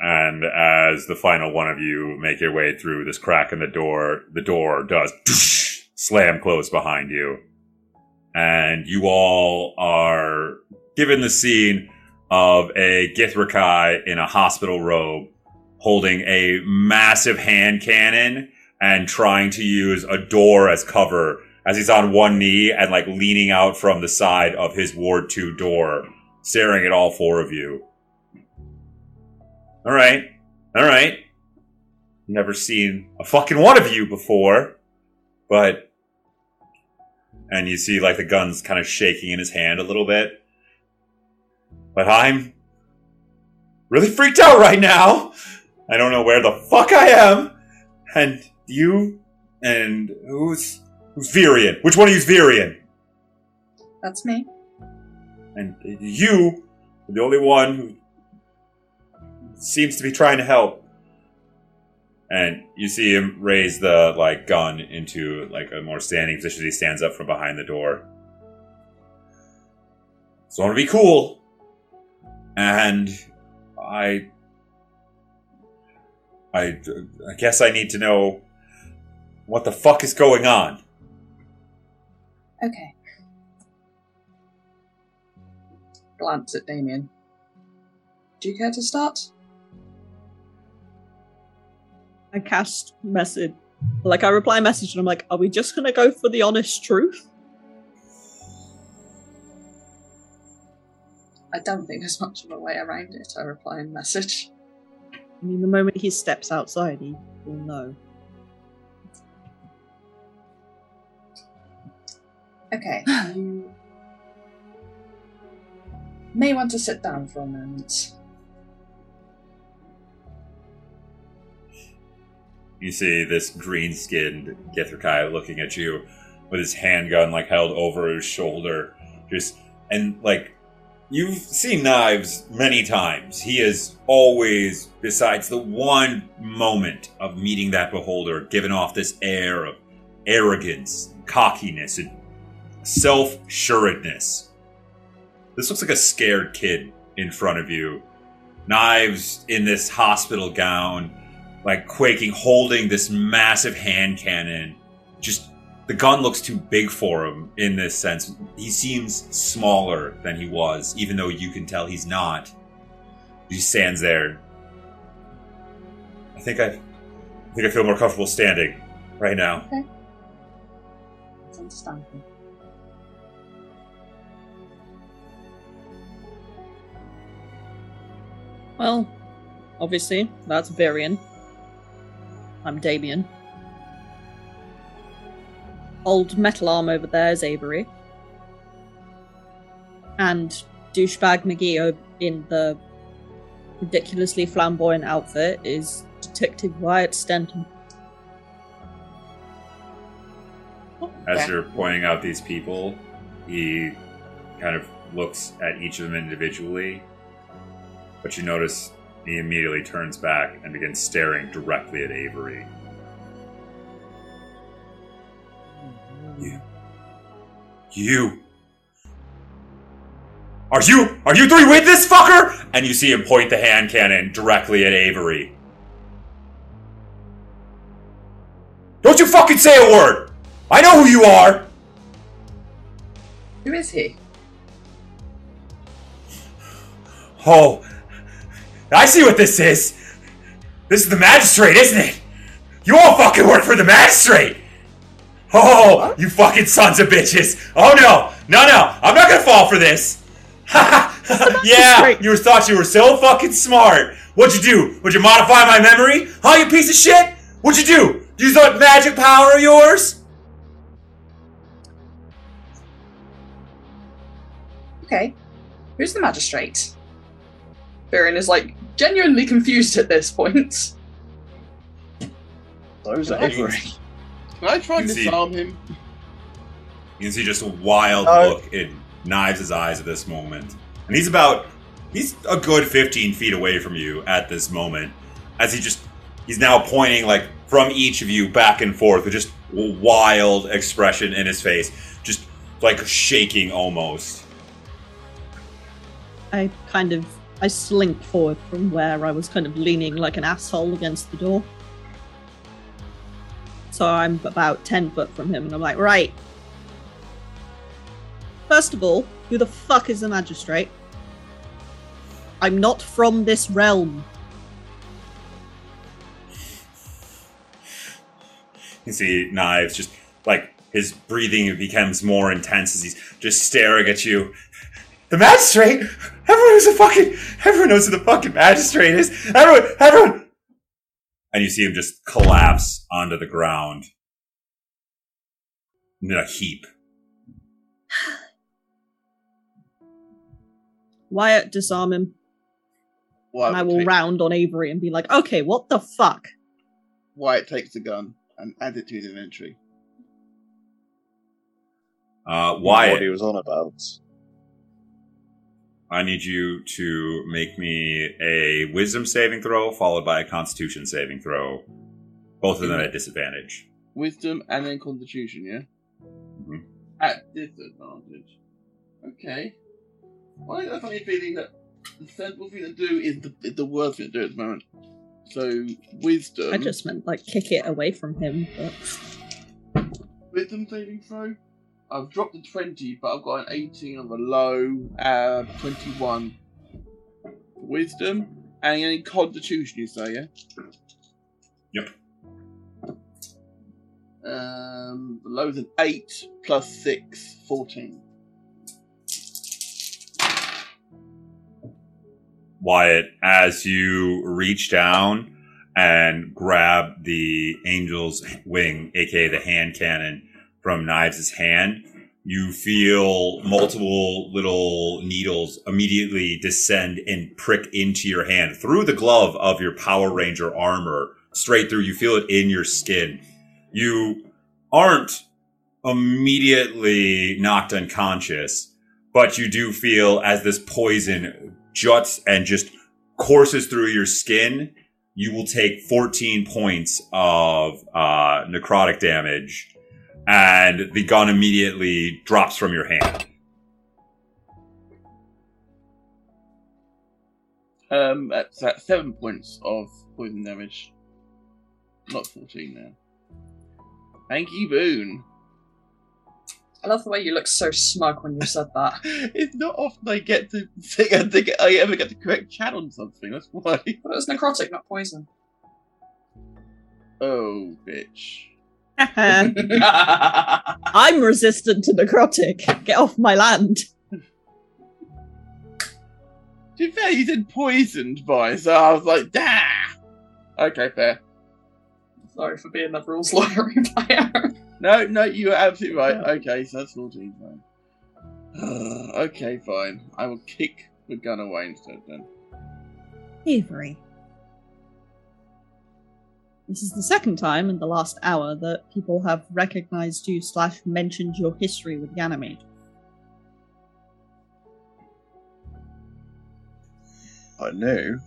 And as the final one of you make your way through this crack in the door, the door does slam close behind you. And you all are given the scene of a Githrakai in a hospital robe holding a massive hand cannon and trying to use a door as cover as he's on one knee and like leaning out from the side of his Ward 2 door, staring at all four of you. All right. All right. Never seen a fucking one of you before, but. And you see, like, the gun's kind of shaking in his hand a little bit. But I'm really freaked out right now. I don't know where the fuck I am. And you. And who's. Who's Virion? Which one of you's Virion? That's me. And you are the only one who seems to be trying to help. And you see him raise the like gun into like a more standing position. He stands up from behind the door. So I want to be cool, and I, I, I guess I need to know what the fuck is going on. Okay. Glance at Damien. Do you care to start? I cast message, like I reply message, and I'm like, "Are we just gonna go for the honest truth?" I don't think there's much of a way around it. I reply in message. I mean, the moment he steps outside, he will know. Okay, you may want to sit down for a moment. You see this green skinned Githrakai looking at you with his handgun like held over his shoulder. Just and like you've seen knives many times. He is always, besides the one moment of meeting that beholder, given off this air of arrogance, cockiness, and self suredness. This looks like a scared kid in front of you. Knives in this hospital gown like quaking, holding this massive hand cannon. Just the gun looks too big for him in this sense. He seems smaller than he was, even though you can tell he's not. He stands there. I think I, I think I feel more comfortable standing right now. Okay. It's. Well, obviously, that's Virion. I'm Damien. Old metal arm over there is Avery. And douchebag McGee in the ridiculously flamboyant outfit is Detective Wyatt Stanton. As Okay. you're pointing out these people, he kind of looks at each of them individually, but you notice he immediately turns back and begins staring directly at Avery. You. You. Are you are you three with this fucker? And you see him point the hand cannon directly at Avery. Don't you fucking say a word! I know who you are! Who is he? Oh, I see what this is. This is the magistrate, isn't it? You all fucking work for the magistrate. Oh, you fucking sons of bitches. Oh no, no, no, I'm not gonna fall for this. yeah, you thought you were so fucking smart. What'd you do? Would you modify my memory? Huh, you piece of shit? What'd you do? Use that magic power of yours? Okay. Who's the magistrate? Virion is like genuinely confused at this point. Those Can I- Avery. Can I try and You see- disarm him? You can see just a wild No. look in Knives' eyes at this moment. And he's about he's a good 15 feet away from you at this moment. As he just he's now pointing like from each of you back and forth with just a wild expression in his face. Just like shaking almost. I kind of I slink forward from where I was kind of leaning like an asshole against the door. So I'm about ten foot from him, and I'm like, right. First of all, who the fuck is the magistrate? I'm not from this realm. You see Knives just like his breathing becomes more intense as he's just staring at you. The magistrate? Everyone knows the fucking everyone knows who the fucking magistrate is. Everyone everyone And you see him just collapse onto the ground. In a heap. Wyatt, disarm him, Wyatt and I will take, round on Avery and be like, okay, what the fuck? Wyatt takes the gun and adds it to his inventory. Uh Wyatt. What he was on about. I need you to make me a wisdom saving throw followed by a constitution saving throw. Both of them at disadvantage. Wisdom and then Constitution, yeah? Mhm. At disadvantage. Okay. Well, I get a funny feeling that the sensible thing to do is the, is the worst thing to do at the moment. So, Wisdom. I just meant like kick it away from him, but Wisdom saving throw. I've dropped a 20, but I've got an 18 on the low, uh, 21. Wisdom, and any Constitution, you say, yeah? Yep. Um, the low's an 8 plus 6, 14. Wyatt, as you reach down and grab the angel's wing, aka the hand cannon, from Knives' hand, you feel multiple little needles immediately descend and prick into your hand through the glove of your Power Ranger armor, straight through. You feel it in your skin. You aren't immediately knocked unconscious, but you do feel as this poison juts and just courses through your skin, you will take 14 points of uh, necrotic damage, and the gun immediately drops from your hand. Um, that's at 7 points of poison damage. Not 14 now. Thank you, Boone. I love the way you look so smug when you said that. it's not often I get to think I, think I ever get to correct Chad on something. That's why. But it was necrotic, not poison. Oh, bitch. I'm resistant to necrotic. Get off my land. To be fair, you said poisoned by, so I was like, dah. Okay, fair. Sorry for being the rules lawyer player. No, no, you were absolutely right. Okay, so that's 14, fine. okay, fine. I will kick the gun away instead then. Avery. This is the second time in the last hour that people have recognized you slash mentioned your history with Ganymede. I knew.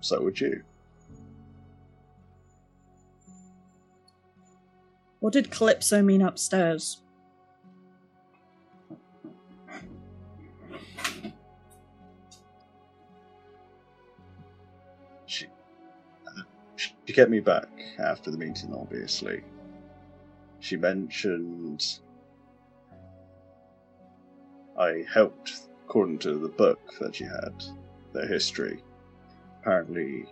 So would you. What did Calypso mean upstairs? She kept me back after the meeting, obviously. She mentioned I helped, according to the book that she had, their history. Apparently,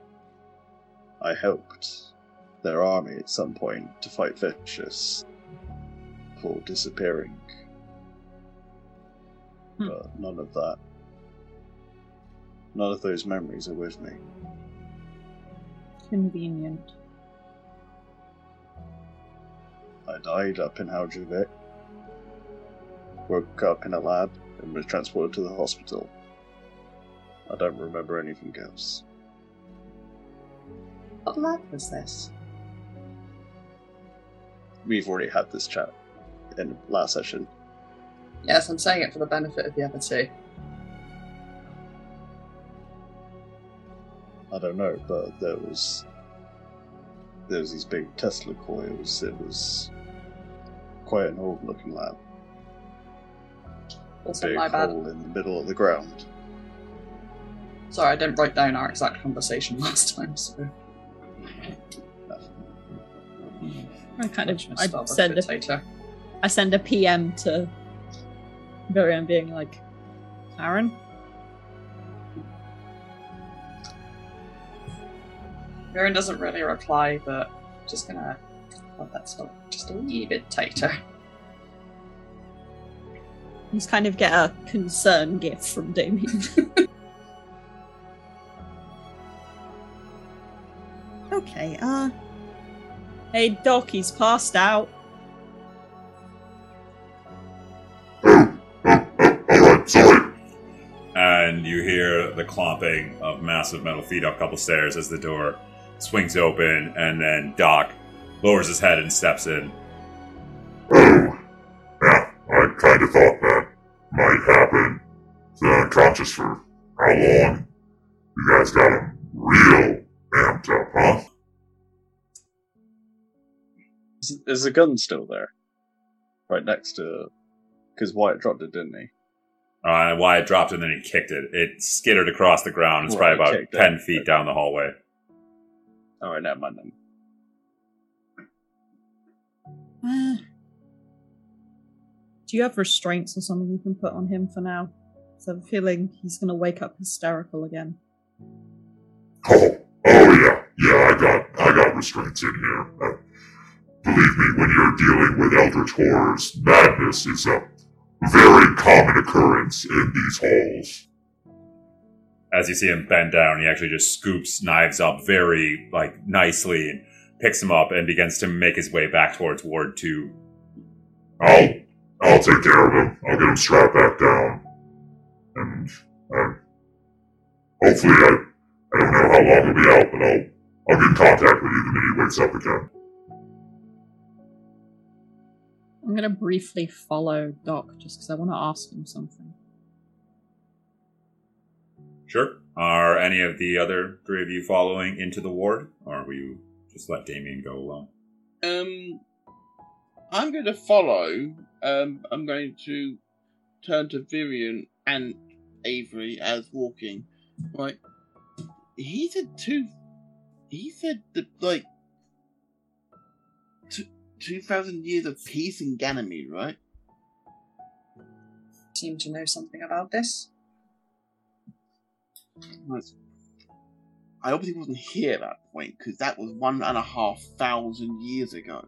I helped their army at some point to fight Vicious for disappearing. Hmm. But none of that. None of those memories are with me. Convenient. I died up in Haljavik, woke up in a lab, and was transported to the hospital. I don't remember anything else. What lab was this? We've already had this chat in the last session. Yes, I'm saying it for the benefit of the other two. I don't know, but there was there was these big Tesla coils. It was quite an old looking lab. Also, Big my bad. hole in the middle of the ground. Sorry, I didn't write down our exact conversation last time, so I kind of I start send a, send a PM to Virion being like, Aaron, Virion doesn't really reply, but just gonna let that stop just a wee bit tighter. just kind of get a concern gift from Damien. okay, uh. Hey, Doc, he's passed out. And you hear the clomping of massive metal feet up a couple stairs as the door swings open, and then Doc lowers his head and steps in. Oh, yeah, I kind of thought that might happen. So unconscious for how long? You guys got him real amped up, huh? Is, is the gun still there? Right next to. Because Wyatt dropped it, didn't he? Uh, and Wyatt dropped it and then he kicked it. It skittered across the ground. It's Right, probably about kicked it. 10 feet down the hallway. Alright, never mind then. Uh, do you have restraints or something you can put on him for now? 'Cause I have a feeling he's going to wake up hysterical again. Oh, oh yeah, yeah, I got, I got restraints in here. Uh, believe me, when you're dealing with eldritch horrors, madness is a very common occurrence in these halls. As you see him bend down, he actually just scoops knives up very like nicely and picks them up and begins to make his way back towards Ward 2. I'll, I'll take care of him. I'll get him strapped back down, and uh, hopefully, I, I don't know how long he'll be out, but I'll, I'll get in contact with you the minute he wakes up again. I'm going to briefly follow Doc just because I want to ask him something. Sure. Are any of the other three of you following into the ward, or will you just let Damien go alone? Um, I'm going to follow. Um, I'm going to turn to Virion and Avery as walking. Right. He said two. He said that like two two thousand years of peace in Ganymede, right? Seem to know something about this. That's- I obviously wasn't here at that point because that was one and a half thousand years ago.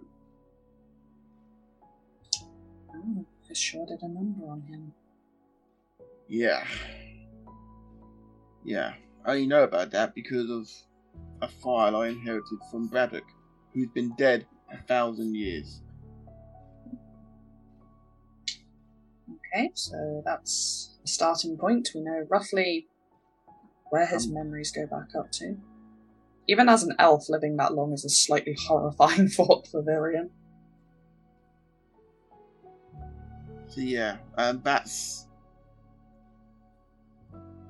Oh, I sure did a number on him. Yeah. Yeah, I only know about that because of a file I inherited from Braddock, who's been dead a thousand years. Okay, so that's a starting point. We know roughly where his memories go back up to. Even as an elf, living that long is a slightly horrifying thought for Virion. So yeah, um, that's.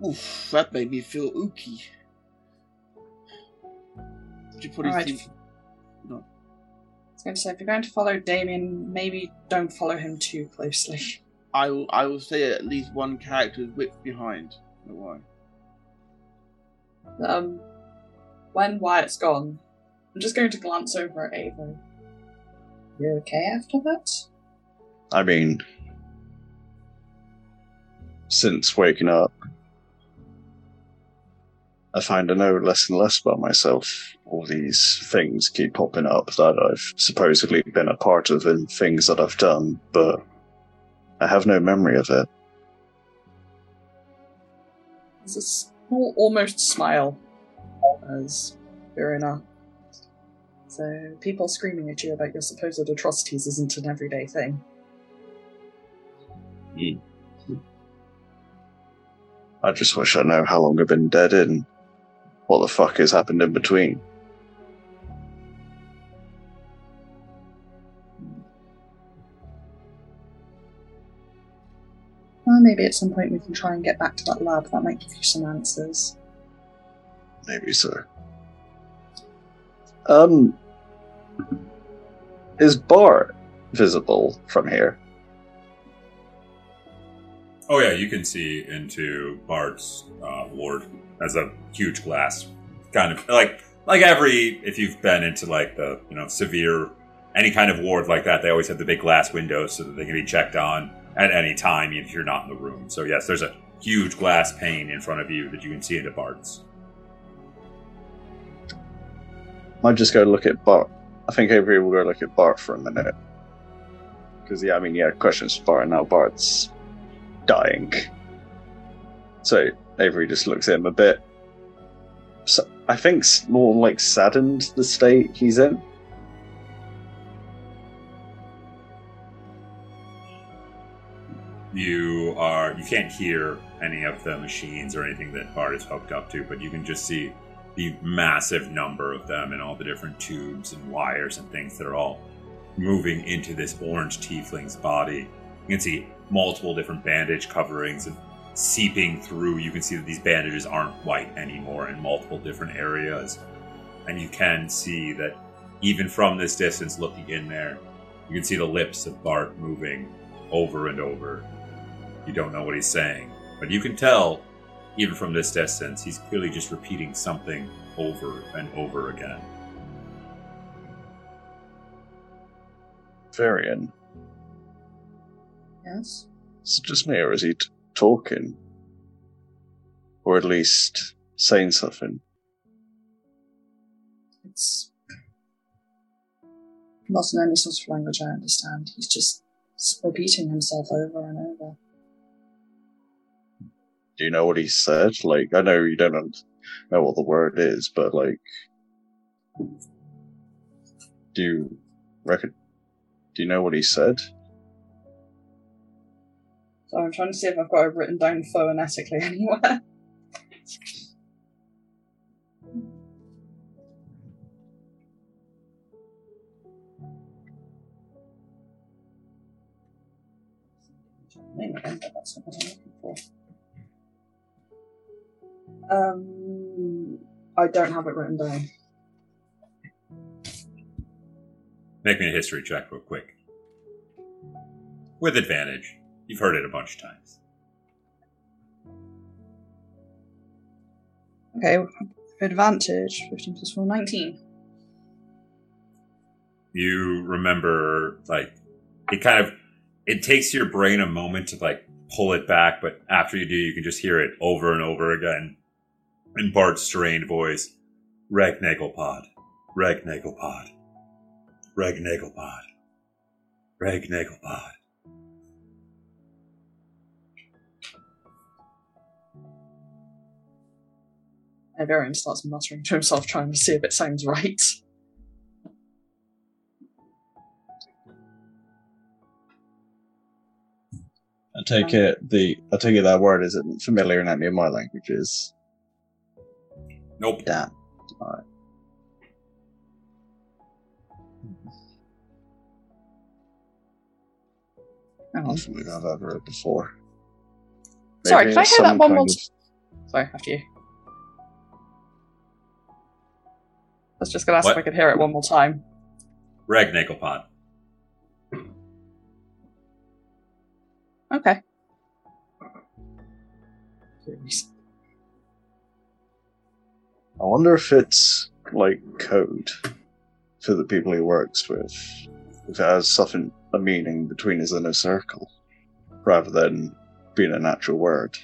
Oof, that made me feel ooky. Should probably Alright. think- I was going to say, if you're going to follow Damien, maybe don't follow him too closely. I will. I will say at least one character's width behind. No why? Um, when Wyatt's gone, I'm just going to glance over at Avery. You okay after that? I mean, since waking up, I find I know less and less about myself. All these things keep popping up that I've supposedly been a part of and things that I've done, but I have no memory of it. A almost smile as Virion. So, people screaming at you about your supposed atrocities isn't an everyday thing. Hmm. I just wish I know how long I've been dead and what the fuck has happened in between. Well, maybe at some point we can try and get back to that lab. That might give you some answers. Maybe so. Um, is Bart visible from here? Oh yeah, you can see into Bart's uh, ward as a huge glass, kind of like like every if you've been into like the you know severe any kind of ward like that, they always have the big glass windows so that they can be checked on at any time if you're not in the room. So yes, there's a huge glass pane in front of you that you can see into Bart's. Might just go look at Bart. I think Avery will go look at Bart for a minute. Because, yeah, I mean, yeah, questions for Bart, and now Bart's dying. So Avery just looks at him a bit. So, I think more like saddened the state he's in. You are you can't hear any of the machines or anything that Bart is hooked up to, but you can just see the massive number of them and all the different tubes and wires and things that are all moving into this orange tiefling's body. You can see multiple different bandage coverings and seeping through. You can see that these bandages aren't white anymore in multiple different areas. And you can see that even from this distance looking in there, you can see the lips of Bart moving over and over. You don't know what he's saying, but you can tell, even from this distance, he's clearly just repeating something over and over again. Virion. Yes? Is it just me, or is he t- talking? Or at least saying something? It's not in any sort of language I understand. He's just repeating himself over and over. Do you know what he said? Like, I know you don't know what the word is, but like, do you reckon? Do you know what he said? So I'm trying to see if I've got it written down phonetically anywhere. That's what I'm looking for. Um, I don't have it written down. Make me a history check real quick. With advantage. You've heard it a bunch of times. Okay, advantage 15 plus 4, 19. You remember, like, it kind of, it takes your brain a moment to, like, pull it back, but after you do, you can just hear it over and over again in Bart's strained voice. Reg Nagelpod. Reg Nagelpod. Reg Nagelpod. Reg Nagelpod. Starts muttering to himself, trying to see if it sounds right. I take it the I take it that word isn't familiar in any of my languages. Nope. Damn. All right. I don't mm-hmm. think I've ever heard it before. Sorry, can I hear that one more of- Sorry, after you. I was just going to ask What? if I could hear it one more time. Reg Nagelpot. Okay. I wonder if it's like code for the people he works with. If it has something a meaning between his inner circle, rather than being an actual word.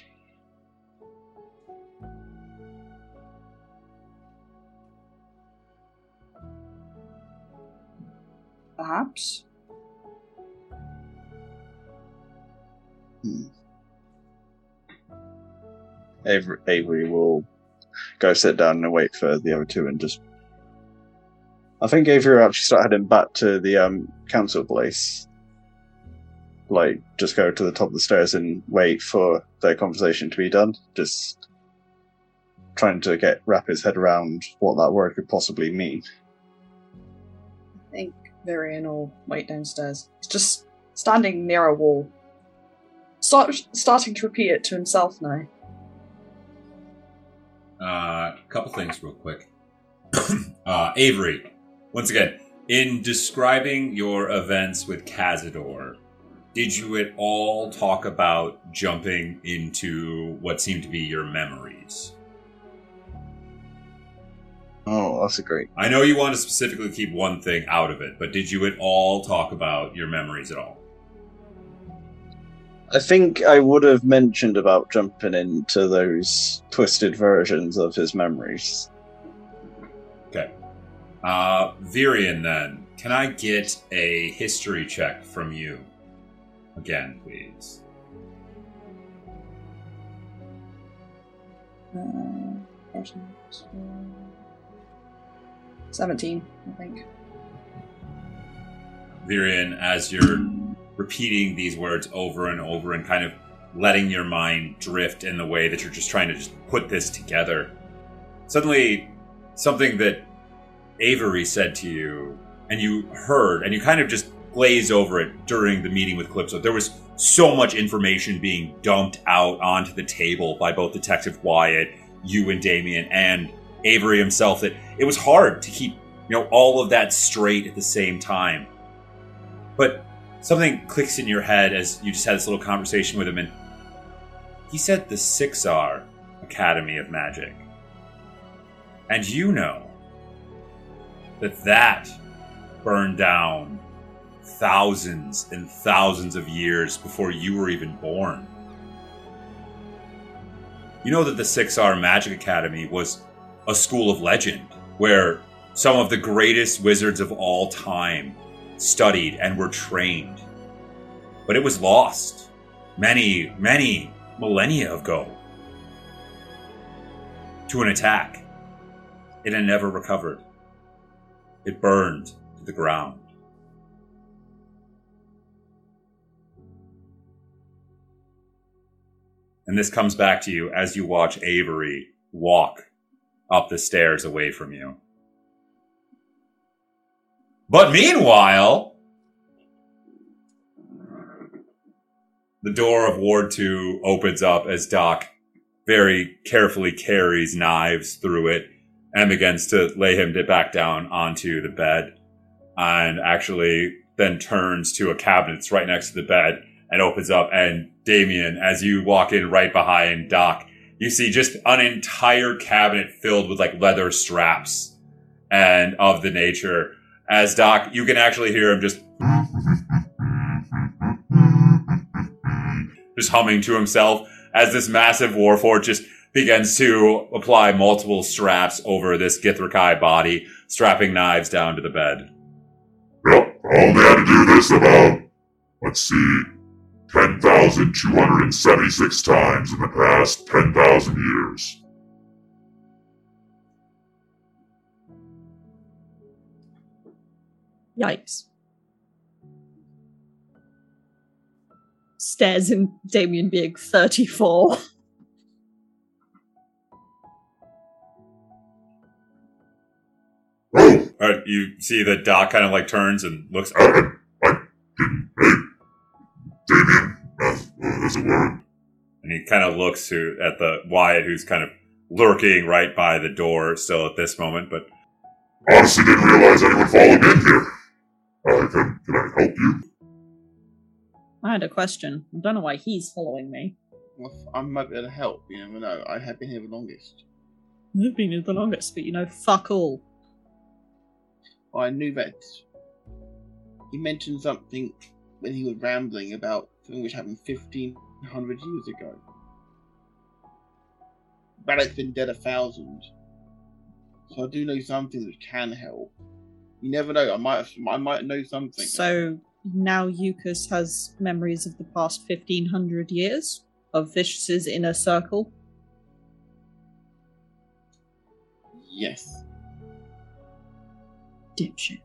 Perhaps. Hmm. Avery, Avery will go sit down and wait for the other two and just. I think Avery actually start heading back to the um, council place. Like, just go to the top of the stairs and wait for their conversation to be done. Just trying to get wrap his head around what that word could possibly mean. I think Virion will wait downstairs. He's just standing near a wall. Start, starting to repeat it to himself now. A uh, couple things, real quick. uh, Avery, once again, in describing your events with Cazador, did you at all talk about jumping into what seemed to be your memories? Oh, that's a great. I know you want to specifically keep one thing out of it, but did you at all talk about your memories at all? I think I would have mentioned about jumping into those twisted versions of his memories. Okay. Uh, Virion, then, can I get a history check from you? Again, please. Uh, 17, I think. Virion, as you're repeating these words over and over and kind of letting your mind drift in the way that you're just trying to just put this together, suddenly something that Avery said to you and you heard and you kind of just glaze over it during the meeting with Calypso. There was so much information being dumped out onto the table by both Detective Wyatt, you and Damien, and Avery himself that it was hard to keep, you know, all of that straight at the same time. But something clicks in your head as you just had this little conversation with him, and he said the Sixar Academy of Magic. And you know that that burned down thousands and thousands of years before you were even born. You know that the Sixar Magic Academy was a school of legend where some of the greatest wizards of all time studied and were trained. But it was lost many, many millennia ago to an attack. It had never recovered. It burned to the ground. And this comes back to you as you watch Avery walk up the stairs away from you. But meanwhile, the door of Ward 2 opens up as Doc very carefully carries knives through it and begins to lay him back down onto the bed and actually then turns to a cabinet that's right next to the bed and opens up and Damien, as you walk in right behind Doc, you see just an entire cabinet filled with like leather straps and of the nature. As Doc, you can actually hear him just just humming to himself as this massive warforged just begins to apply multiple straps over this Githzerai body, strapping knives down to the bed. Yep, I only had to do this about, let's see, 10,276 times in the past 10,000 years. Yikes. Stares in Damien being 34. Oh, All right, you see that Doc kind of like turns and looks. I, I, I didn't. Hey, Damien, as, as it were. And he kind of looks to at the Wyatt, who's kind of lurking right by the door still at this moment. But Honestly, didn't realize anyone followed in here. Uh, can, can I help you? I had a question. I don't know why he's following me. Well, I might be able to help. You never know. I have been here the longest. You've been here the longest, but you know, fuck all. I knew that he mentioned something when he was rambling about something which happened 1500 years ago. But it's been dead a thousand. So I do know something that can help. You never know. I might have, I might know something. So now Eucus has memories of the past 1500 years of Vicious's inner circle. yes. Dipshit.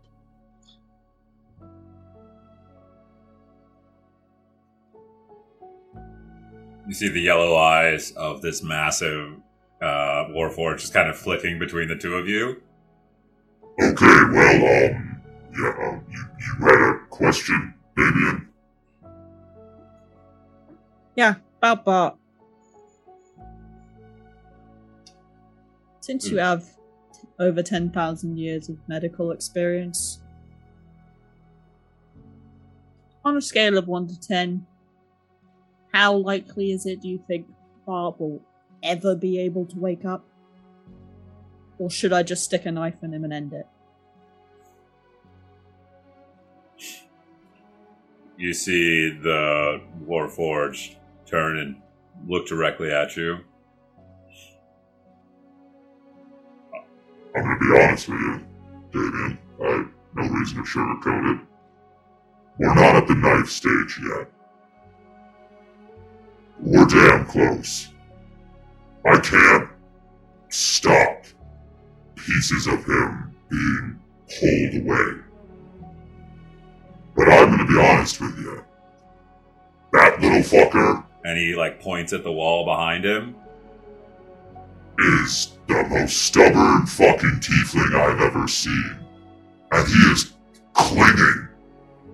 you see the yellow eyes of this massive uh, Warforged just kind of flicking between the two of you. Okay, well, um, yeah, um, you, you had a question, Damien? Yeah, about Bart. Since you have over 10,000 years of medical experience, on a scale of 1 to 10, how likely is it, do you think, Bart will ever be able to wake up? Or should I just stick a knife in him and end it? You see the Warforged turn and look directly at you. I'm gonna be honest with you, Damien. I have no reason to sugarcoat it. We're not at the knife stage yet. We're damn close. I can't stop pieces of him being pulled away. But I'm gonna be honest with you. That little fucker And he like points at the wall behind him. is the most stubborn fucking tiefling I've ever seen. And he is clinging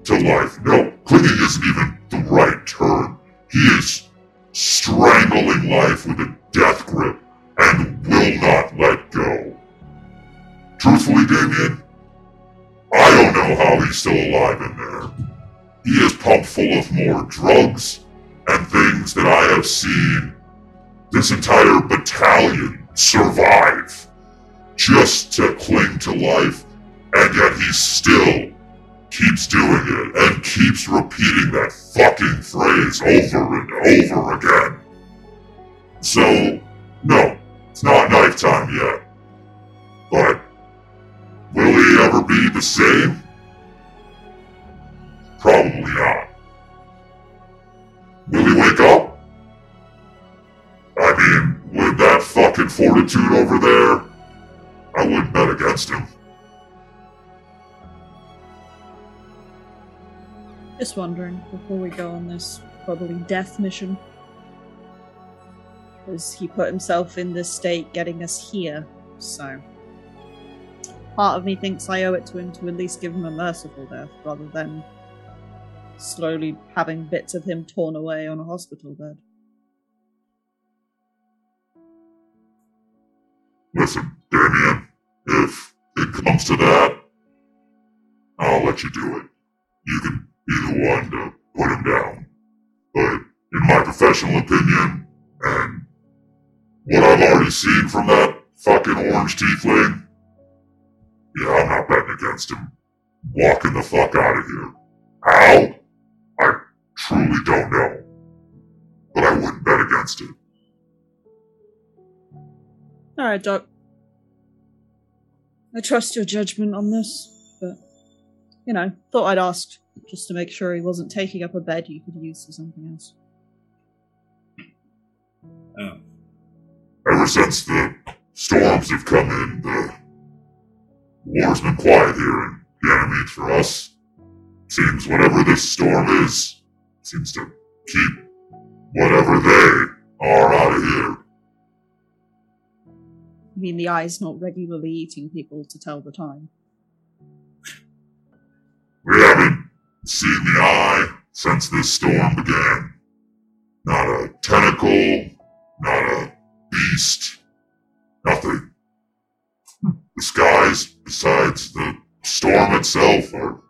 to life. No, clinging isn't even the right term. He is strangling life with a death grip and will not let go. Truthfully, Damien, I don't know how he's still alive in there. He is pumped full of more drugs and things that I have seen this entire battalion survive just to cling to life, and yet he still keeps doing it and keeps repeating that fucking phrase over and over again. So, no, it's not knife time yet. But, the same? Probably not. Will he wake up? I mean, with that fucking fortitude over there, I wouldn't bet against him. Just wondering before we go on this probably death mission. Because he put himself in this state getting us here, so. Part of me thinks I owe it to him to at least give him a merciful death rather than slowly having bits of him torn away on a hospital bed. Listen, Damien, if it comes to that, I'll let you do it. You can be the one to put him down. But in my professional opinion, and what I've already seen from that fucking orange tiefling, yeah, I'm not betting against him. Walking the fuck out of here. How? I truly don't know. But I wouldn't bet against it. Alright, Doc. I trust your judgment on this, but, you know, thought I'd ask just to make sure he wasn't taking up a bed you could use for something else. Oh. Ever since the storms have come in, the war's been quiet here, and the enemy for us. Seems whatever this storm is seems to keep whatever they are out of here. I mean, the eye's not regularly eating people to tell the time. We haven't seen the eye since this storm began. Not a tentacle, not a beast, nothing. The skies, besides the storm itself, are,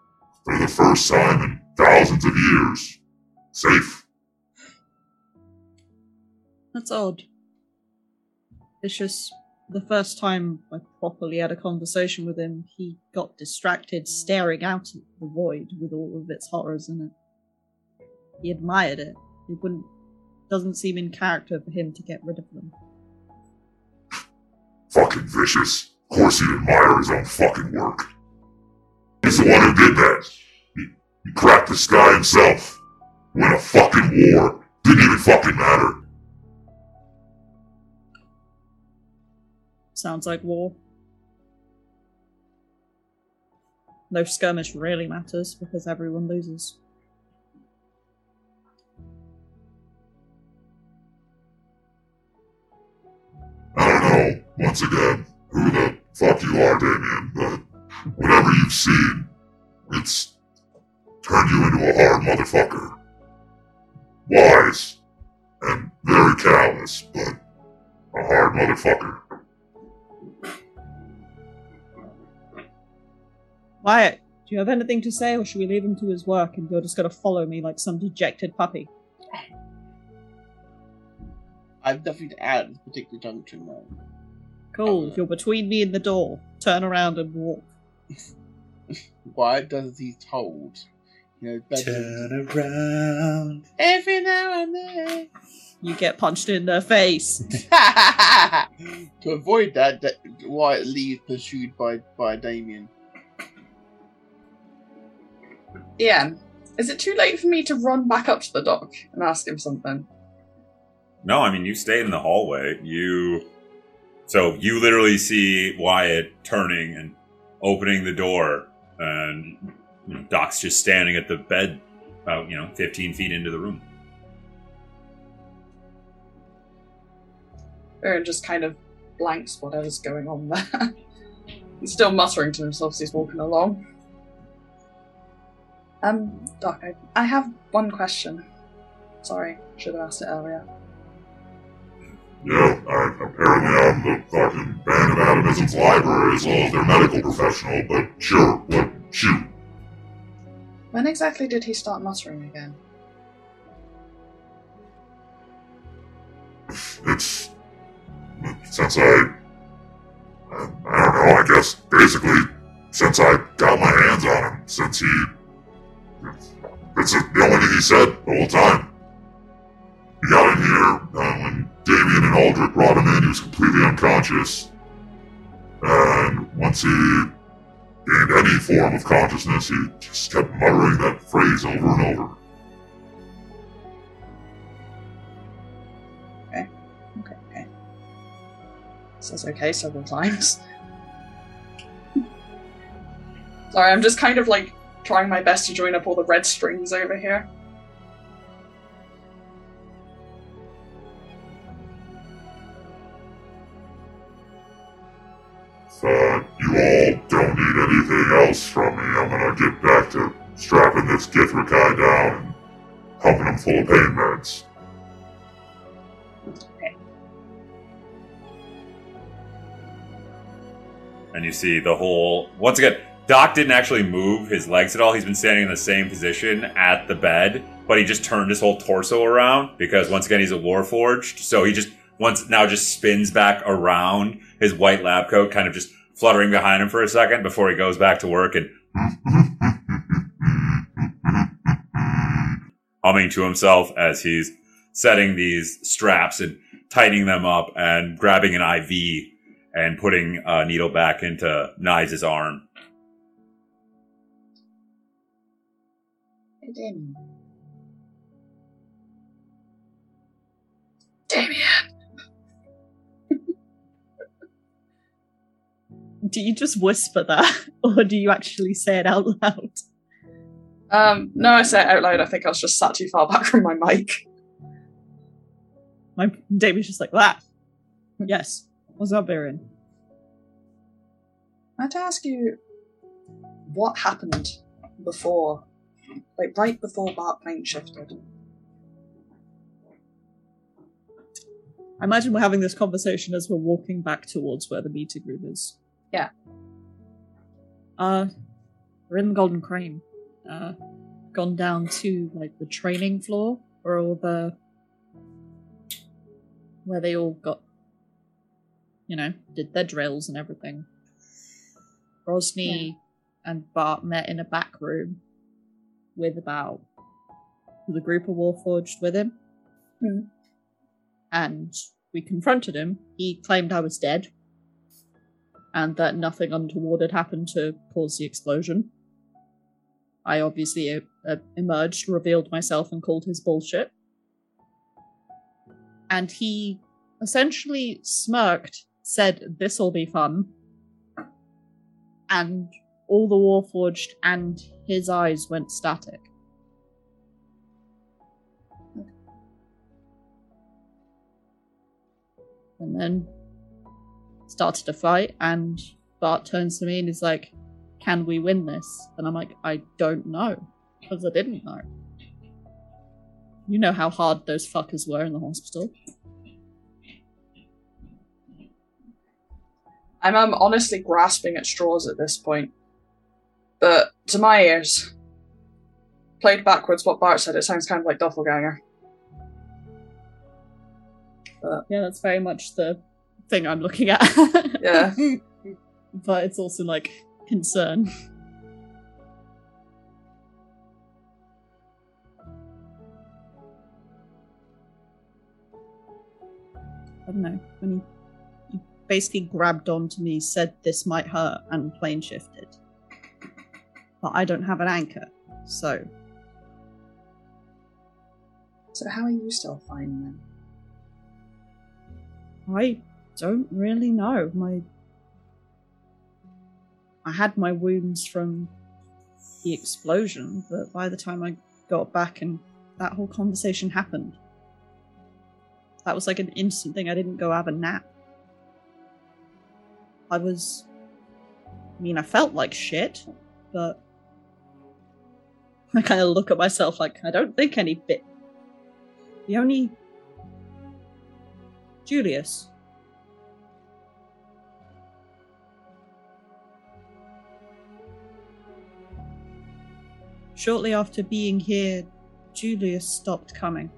for the first time in thousands of years, safe. That's odd. It's just the first time I properly had a conversation with him, he got distracted staring out at the void with all of its horrors in it. He admired it. It wouldn't doesn't seem in character for him to get rid of them. Fucking vicious. Of course he'd admire his own fucking work. He's the one who did that. He, he cracked the sky himself. Win a fucking war. Didn't even fucking matter. Sounds like war. No skirmish really matters because everyone loses. I don't know, once again, who the fuck you are, Damien, but whatever you've seen, it's turned you into a hard motherfucker. Wise, and very callous, but a hard motherfucker. Wyatt, do you have anything to say, or should we leave him to his work and you're just going to follow me like some dejected puppy? I have nothing to add at this particular junction, though. Cool. If you're between me and the door, turn around and walk. Why does he he's told. You know, better Turn around. every now and then. You get punched in the face. to avoid that, that Wyatt leaves pursued by by Damien. Ian, is it too late for me to run back up to the Doc and ask him something? No, I mean you stay in the hallway. You so you literally see Wyatt turning and opening the door, and Doc's just standing at the bed, about you know, fifteen feet into the room. Virion just kind of blanks whatever's going on there. he's still muttering to himself as he's walking along. Um, Doc, I, I have one question. Sorry, should have asked it earlier. Yeah, I, apparently I'm the fucking band of Atomism's library as well as their medical professional, but sure, what, shoot. When exactly did he start muttering again? It's since I, I, don't know. I guess basically since I got my hands on him, since he, it's the only thing he said the whole time. He got in here when Damien and Aldrich brought him in. He was completely unconscious, and once he gained any form of consciousness, he just kept muttering that phrase over and over. Okay, okay. Says okay several times. Sorry, I'm just kind of like trying my best to join up all the red strings over here. You all don't need anything else from me, I'm gonna get back to strapping this Githzerai down and pumping him full of pain meds. And you see the whole once again. Doc didn't actually move his legs at all. He's been standing in the same position at the bed, but he just turned his whole torso around because once again he's a warforged. So he just once now just spins back around his white lab coat, kind of just fluttering behind him for a second before he goes back to work and humming to himself as he's setting these straps and tightening them up and grabbing an IV and putting a needle back into Knives' arm. Damien. Damien! Do you just whisper that, or do you actually say it out loud? Um, no, I say it out loud. I think I was just sat too far back from my mic. My David's just like that. Yes. What's up, Virion? I had to ask you what happened before, like right before Bart plane shifted. I imagine we're having this conversation as we're walking back towards where the meeting room is. Yeah. Uh, we're in the Golden Crane. Uh, gone down to like the training floor where all the where they all got, you know, did their drills and everything. Rosny and Bart met in a back room with about the group of Warforged with him. Hmm. And we confronted him. He claimed I was dead. And that nothing untoward had happened to cause the explosion. I obviously uh, uh, emerged, revealed myself, and called his bullshit. And he essentially smirked, said, This'll be fun. And all the Warforged and his eyes went static. And then started a fight, and Bart turns to me and is like, Can we win this? And I'm like, I don't know, because I didn't know. You know how hard those fuckers were in the hospital. I'm um, honestly grasping at straws at this point. But to my ears, played backwards what Bart said, it sounds kind of like Doppelganger. But Yeah, that's very much the thing I'm looking at. yeah, but it's also like concern. I don't know. When he, he basically grabbed onto me, said this might hurt, and plane shifted. But I don't have an anchor, so so how are you still fine then? I don't really know. My I had my wounds from the explosion, but by the time I got back and that whole conversation happened, that was like an instant thing. I didn't go have a nap. I was I mean, I felt like shit, but I kind of look at myself like I don't think any bit. The only Julius. Shortly after being here, Julius stopped coming.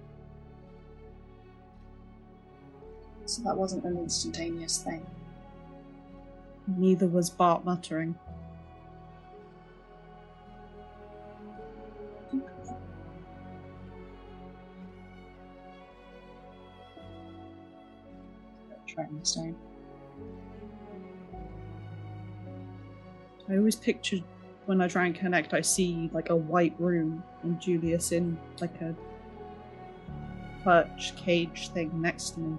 So that wasn't an instantaneous thing. Neither was Bart muttering. Trying this down. I always pictured when I try and connect, I see like a white room and Julius in like a perch cage thing next to me.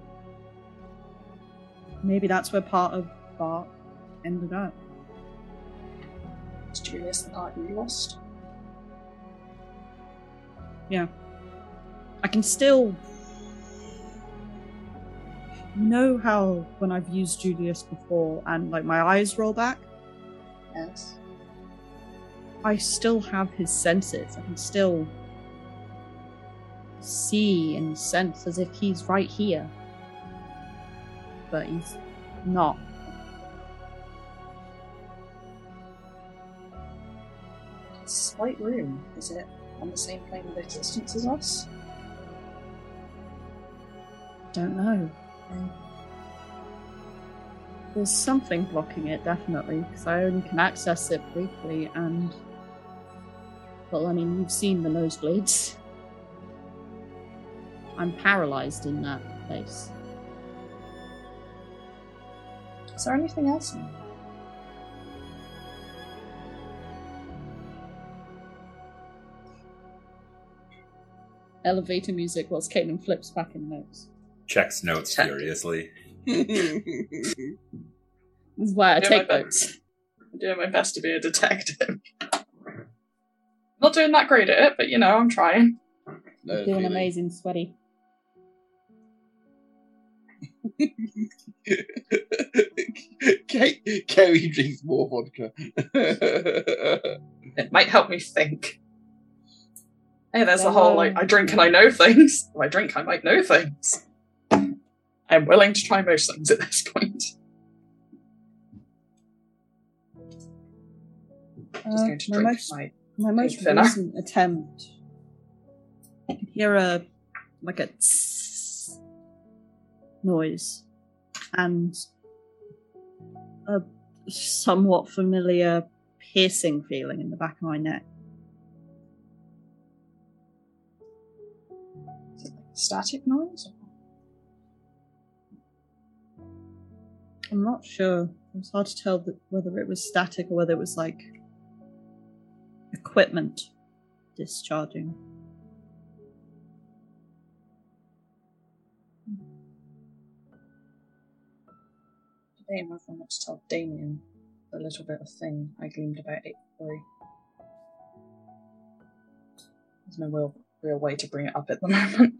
Maybe that's where part of Bart ended up. Is Julius the part you lost? Yeah. I can still. You know how when I've used Julius before and like my eyes roll back? Yes. I still have his senses. I can still see and sense as if he's right here. But he's not. This white room, is it on the same plane of existence as us? Don't know. Hmm. There's something blocking it, definitely, because I only can access it briefly, and. Well, I mean, you've seen the nosebleeds. I'm paralyzed in that place. Is there anything else in there? Elevator music whilst Caitlin flips back in notes. Checks notes Check. furiously. This is why I Yeah, take notes. I'm doing my best to be a detective. Not doing that great at it, but you know, I'm trying. No Doing feeling. amazing, sweaty. Kate, Kerry drinks more vodka. It might help me think. Hey, there's the Yeah. whole like I drink and I know things. If I drink, I might know things. I'm willing to try most things at this point. Just Uh, going to my drink most, my my most recent attempt. I could hear a like a tss noise and a somewhat familiar piercing feeling in the back of my neck. static noise. I'm not sure. It was hard to tell whether it was static or whether it was like equipment discharging. Today, my phone wants to tell Damien a little bit of thing I gleamed about it three. There's no real, real way to bring it up at the moment.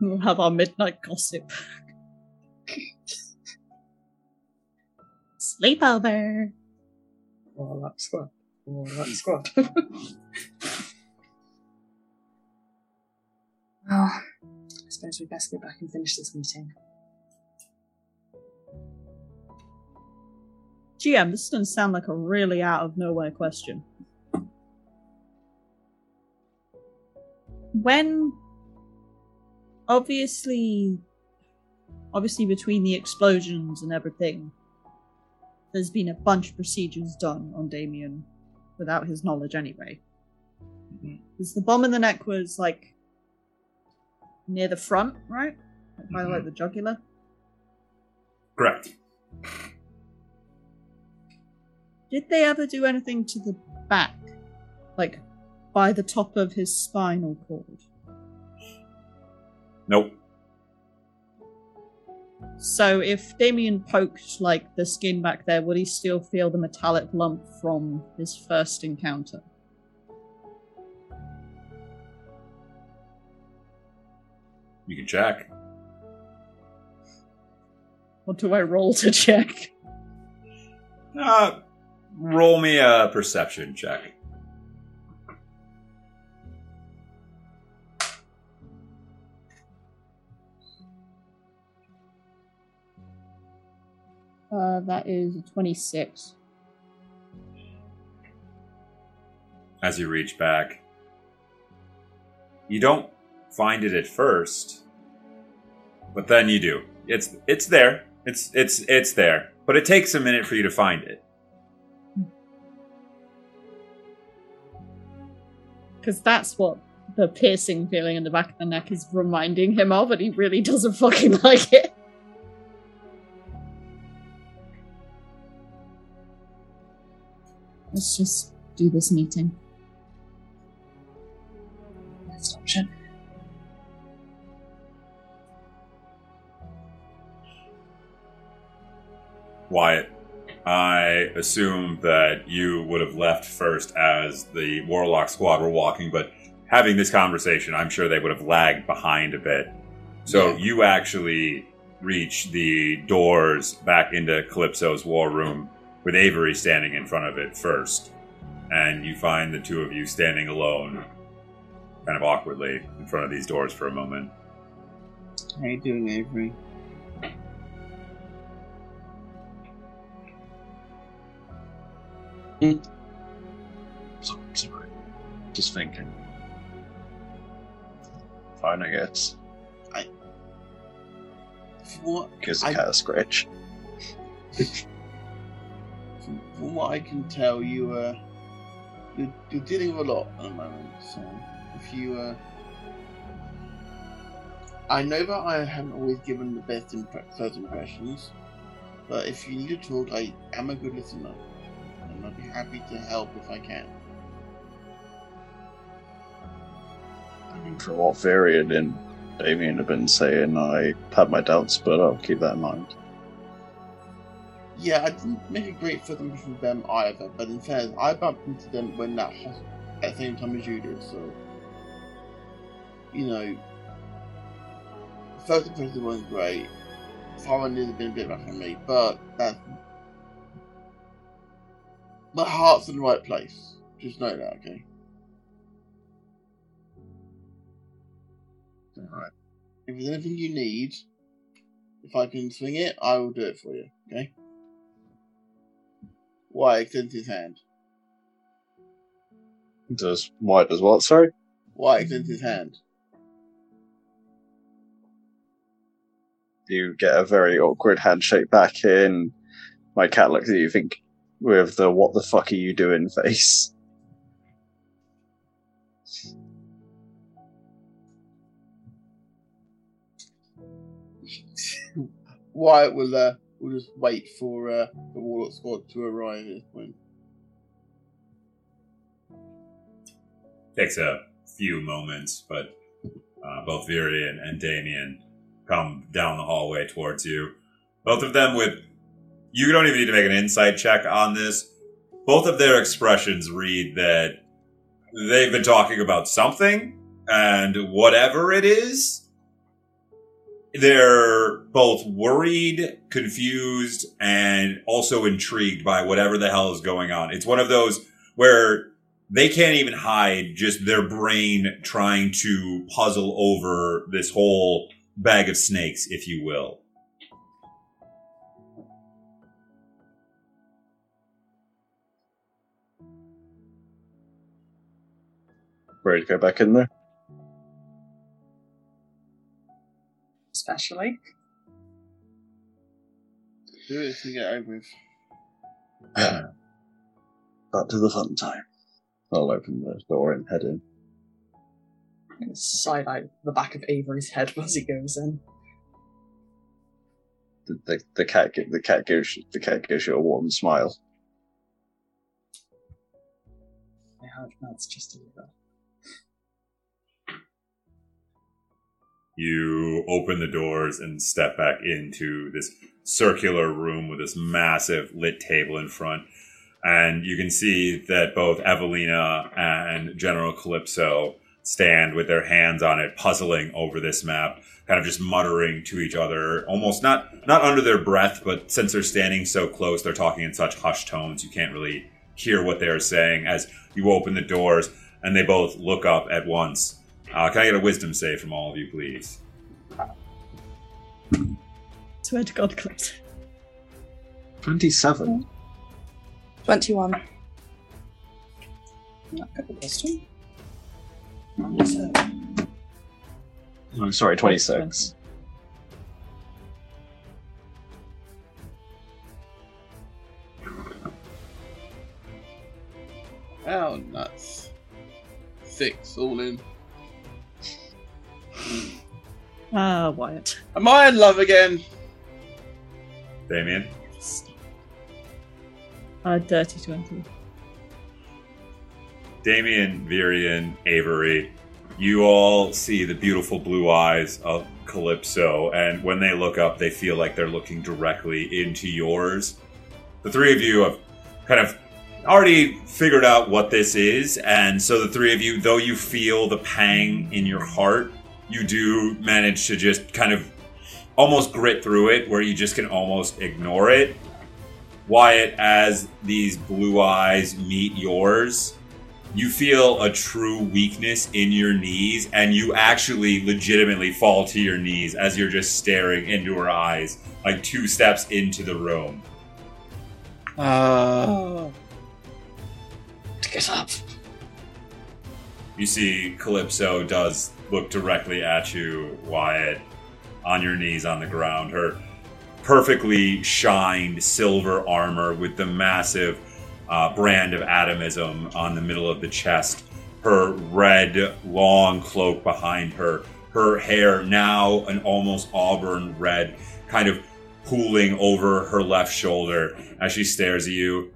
We'll have our midnight gossip. Sleepover. Warlock squad. Warlock squad. well, I suppose we best go back and finish this meeting. GM, this doesn't sound like a really out of nowhere question. When obviously obviously between the explosions and everything, there's been a bunch of procedures done on Damien without his knowledge anyway. Mm-hmm. Because the bomb in the neck was like near the front, right? Like by like mm-hmm. the jugular. Correct. Did they ever do anything to the back? Like by the top of his spinal cord? Nope. So if Damien poked like the skin back there, would he still feel the metallic lump from his first encounter? You can check. What do I roll to check? Uh, roll me a perception check. Uh, that is 26. as you reach back. You don't find it at first, but then you do. It's it's there. It's it's it's there, but it takes a minute for you to find it. Because that's what the piercing feeling in the back of the neck is reminding him of, and he really doesn't fucking like it. Let's just do this meeting. Best option. Wyatt, I assume that you would have left first as the Warlock squad were walking, but having this conversation, I'm sure they would have lagged behind a bit. So Yeah. you actually reach the doors back into Calypso's war room with Avery standing in front of it first. And you find the two of you standing alone, kind of awkwardly, in front of these doors for a moment. How you doing, Avery? So- Sorry. Just thinking. Fine, I guess. From what, Because I- I cat a scratch. from, from what I can tell, you uh, you're, you're dealing with a lot at the moment. So if you uh, I know that I haven't always given the best first impressions, but if you need to talk, I am a good listener, and I'd be happy to help if I can. I mean, for what variant and Damien have been saying I had my doubts, but I'll keep that in mind. Yeah, I didn't make a great first impression of them either, but in fairness, I bumped into them when that at the same time as you did, so you know first impression wasn't great. Foreign has been a bit rough on me, but that's my heart's in the right place. Just know that, okay? Alright. If there's anything you need, if I can swing it, I will do it for you, okay? Why extends his hand? Does Wyatt does what, sorry? Why extends his hand? You get a very awkward handshake back in. My cat looks at you, think with the what the fuck are you doing face. Wyatt will uh, will just wait for uh, the Warlock squad to arrive at this point. Takes a few moments, but uh, both Virion and Damien come down the hallway towards you. Both of them with. You don't even need to make an insight check on this. Both of their expressions read that they've been talking about something, and whatever it is, they're both worried, confused, and also intrigued by whatever the hell is going on. It's one of those where they can't even hide just their brain trying to puzzle over this whole bag of snakes, if you will. Ready to go back in there? Especially. Do it to get over with. Back to the fun time. I'll open the door and head in. I'm gonna side eye the back of Avery's head as he goes in. The, the, the cat gi- the cat gives the cat gives you a warm smile. I have that's just a little. You open the doors and step back into this circular room with this massive lit table in front. And you can see that both Evelina and General Calypso stand with their hands on it, puzzling over this map, kind of just muttering to each other, almost not not under their breath, but since they're standing so close, they're talking in such hushed tones, you can't really hear what they're saying as you open the doors and they both look up at once. Uh, can I get a wisdom save from all of you, please? Swear to God, Clips. Twenty-seven. 21. Not good at wisdom. And, uh, I'm sorry, twenty-six. Oh, nuts. Six, all in. Ah, Wyatt. Am I in love again? Damien? Uh, dirty 20. Damien, Virion, Avery, you all see the beautiful blue eyes of Calypso, and when they look up, they feel like they're looking directly into yours. The three of you have kind of already figured out what this is, and so the three of you, though you feel the pang in your heart, you do manage to just kind of almost grit through it, where you just can almost ignore it. Wyatt, as these blue eyes meet yours, you feel a true weakness in your knees, and you actually legitimately fall to your knees as you're just staring into her eyes, like two steps into the room. Uh, Get up. You see, Calypso does look directly at you, Wyatt, on your knees on the ground. Her perfectly shined silver armor with the massive uh, brand of atomism on the middle of the chest. Her red, long cloak behind her. Her hair, now an almost auburn red, kind of pooling over her left shoulder as she stares at you.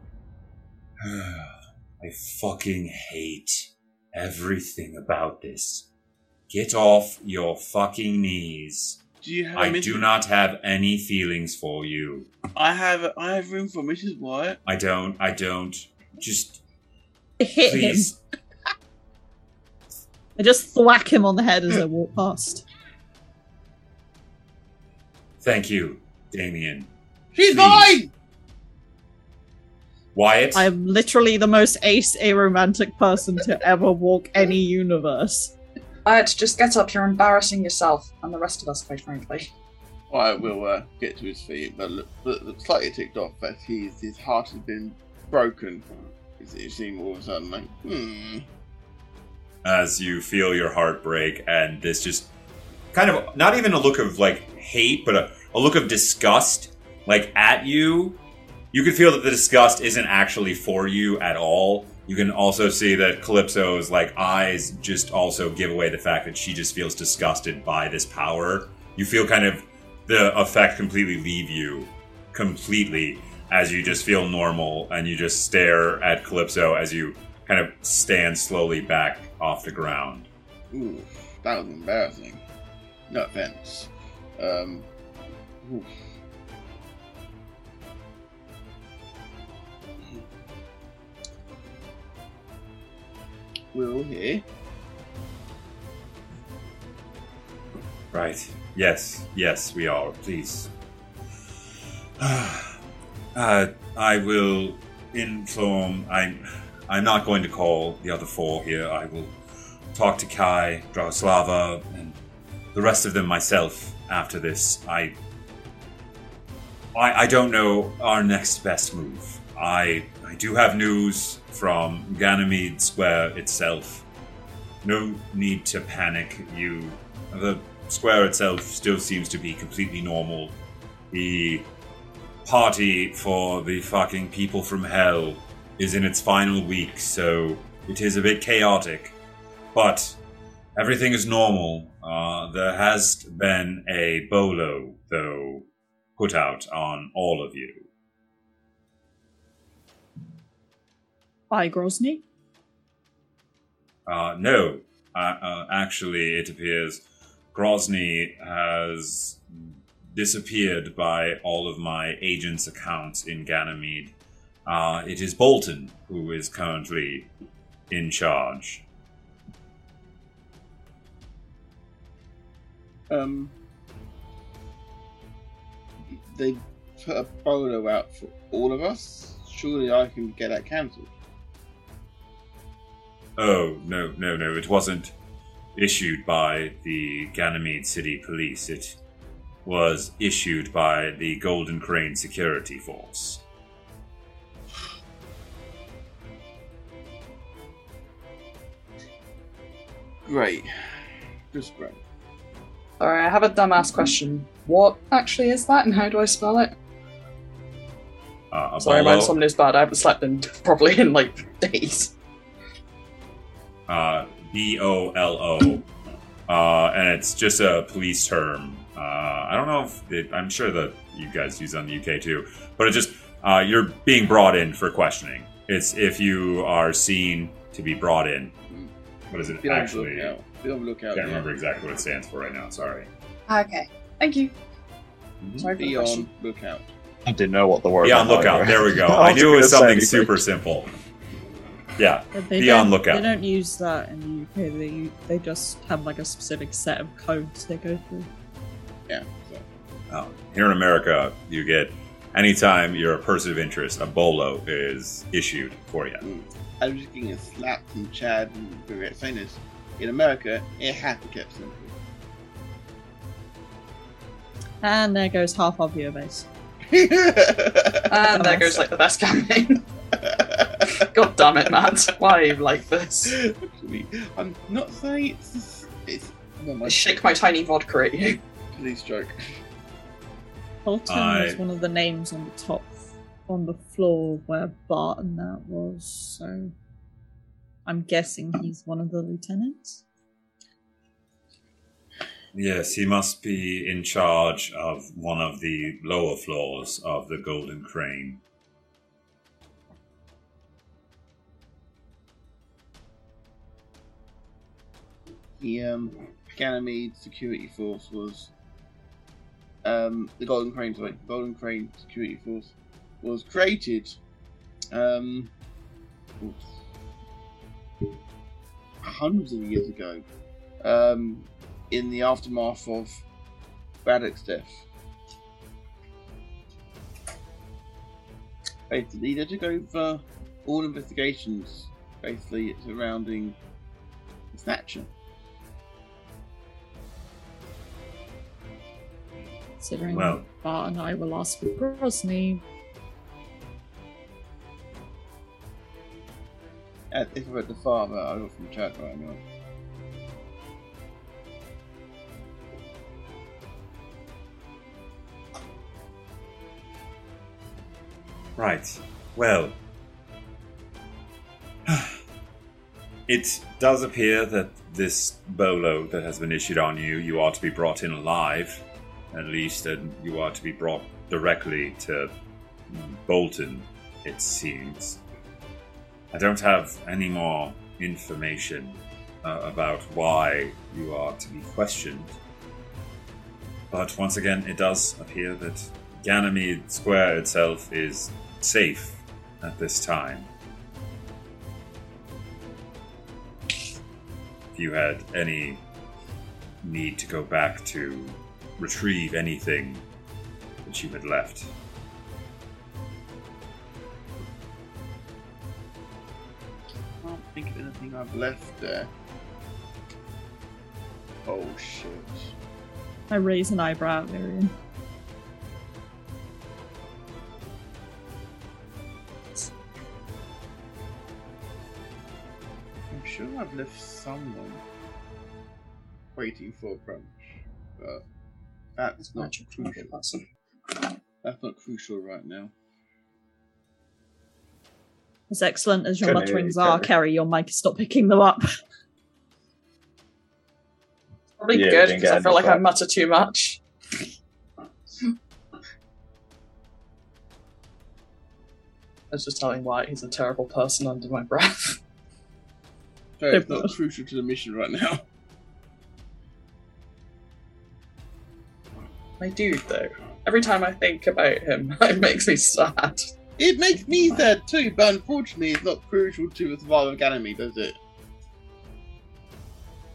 I fucking hate everything about this. Get off your fucking knees. Do you have? I a do not have any feelings for you. I have. I have room for Mrs. Wyatt. I don't. I don't. Just Hit please. him. I just thwack him on the head as I walk past. Thank you, Damien. She's Please. mine. Wyatt. I am literally the most ace aromantic person to ever walk any universe. Ed, just get up. You're embarrassing yourself and the rest of us, quite frankly. I will uh, get to his feet, but look, look, look slightly ticked off that his his heart has been broken. It it seemed all of a sudden like, hmm. as you feel your heart break and this just kind of not even a look of like hate but a, a look of disgust like at you you can feel that the disgust isn't actually for you at all you can also see that calypso's like eyes just also give away the fact that she just feels disgusted by this power you feel kind of the effect completely leave you completely as you just feel normal and you just stare at calypso as you kind of stand slowly back off the ground. Ooh, that was embarrassing. No offense. Um, oof. Will here. Right. Yes. Yes, we are. Please. uh, I will inform. I'm. I'm not going to call the other four here. I will talk to Kai, Dragoslava, and the rest of them myself after this. I. I, I don't know our next best move. I I do have news from Ganymede Square itself. No need to panic. You the square itself still seems to be completely normal. The party for the fucking people from hell is in its final week, so it is a bit chaotic. But everything is normal. Uh, there has been a bolo, though, put out on all of you. By Grozny? Uh, no, uh, uh, actually, it appears Grozny has disappeared by all of my agents' accounts in Ganymede. Uh, it is Bolton who is currently in charge. Um, they put a bolo out for all of us. Surely I can get that cancelled. Oh, no, no, no, it wasn't issued by the Ganymede City Police. It was issued by the Golden Crane Security Force. Great, just great. Alright, I have a dumbass question. What actually is that and how do I spell it? Uh, a Sorry, my bolo- insomnia is bad. I haven't slept in properly in like days. Uh, B O L O, uh, and it's just a police term. Uh, I don't know if it, I'm sure that you guys use it in the UK too, but it just uh, you're being brought in for questioning. It's if you are seen to be brought in. What is it Be on the actually? lookout. Be on the lookout. Can't yeah. remember exactly what it stands for right now. Sorry. Okay. Thank you. Mhm. Sorry for the Be question. on lookout. I didn't know what the word Be on meant lookout. either. There we go. I I was knew it was gonna say something anything. super simple. Yeah. But They Be on lookout. They don't use that in the UK. They they just have like a specific set of codes they go through. Yeah. So. Oh, here in America, you get anytime you're a person of interest, a bolo is issued for you. Mm. I was just getting a slap from Chad and Vivek saying this. In America, it has to kept simple. And there goes half our viewer base. And there goes like the best campaign. God damn it, Matt. Why are you like this? Actually, I'm not saying it's it's not my I shake my tiny vodka at you. police joke. Bolton I- was one of the names on the top, on the floor where Bart and that was. So, I'm guessing he's one of the lieutenants. Yes, he must be in charge of one of the lower floors of the Golden Crane. The um, Ganymede security force was um, the Golden Crane, sorry, Golden Crane security force was created um, hundreds of years ago um, in the aftermath of Braddock's death. Basically, they took over all investigations basically surrounding the Snatcher. Considering Well- Bart and I were last with Grozny, Uh, if I read the father, I got from chat right now. Right. Well, it does appear that this bolo that has been issued on you, you are to be brought in alive, at least, and you are to be brought directly to Bolton, it seems. I don't have any more information uh, about why you are to be questioned. But once again, it does appear that Ganymede Square itself is safe at this time. If you had any need to go back to retrieve anything that you had left, I can't think of anything I've left there. Oh shit. I raise an eyebrow at Miriam. I'm sure I've left someone waiting for a crunch, but that's not Magic crucial. possible. That's not crucial right now. As excellent as your Can mutterings can are, I- Kerry, your mic is not picking them up. Probably Yeah, good because I feel like I mutter too much. I was just telling Wyatt he's a terrible person under my breath. So it's not crucial to the mission right now. My dude, though. Every time I think about him, it makes me sad. It makes me sad too, but unfortunately, it's not crucial to the survival of Ganymede, does it?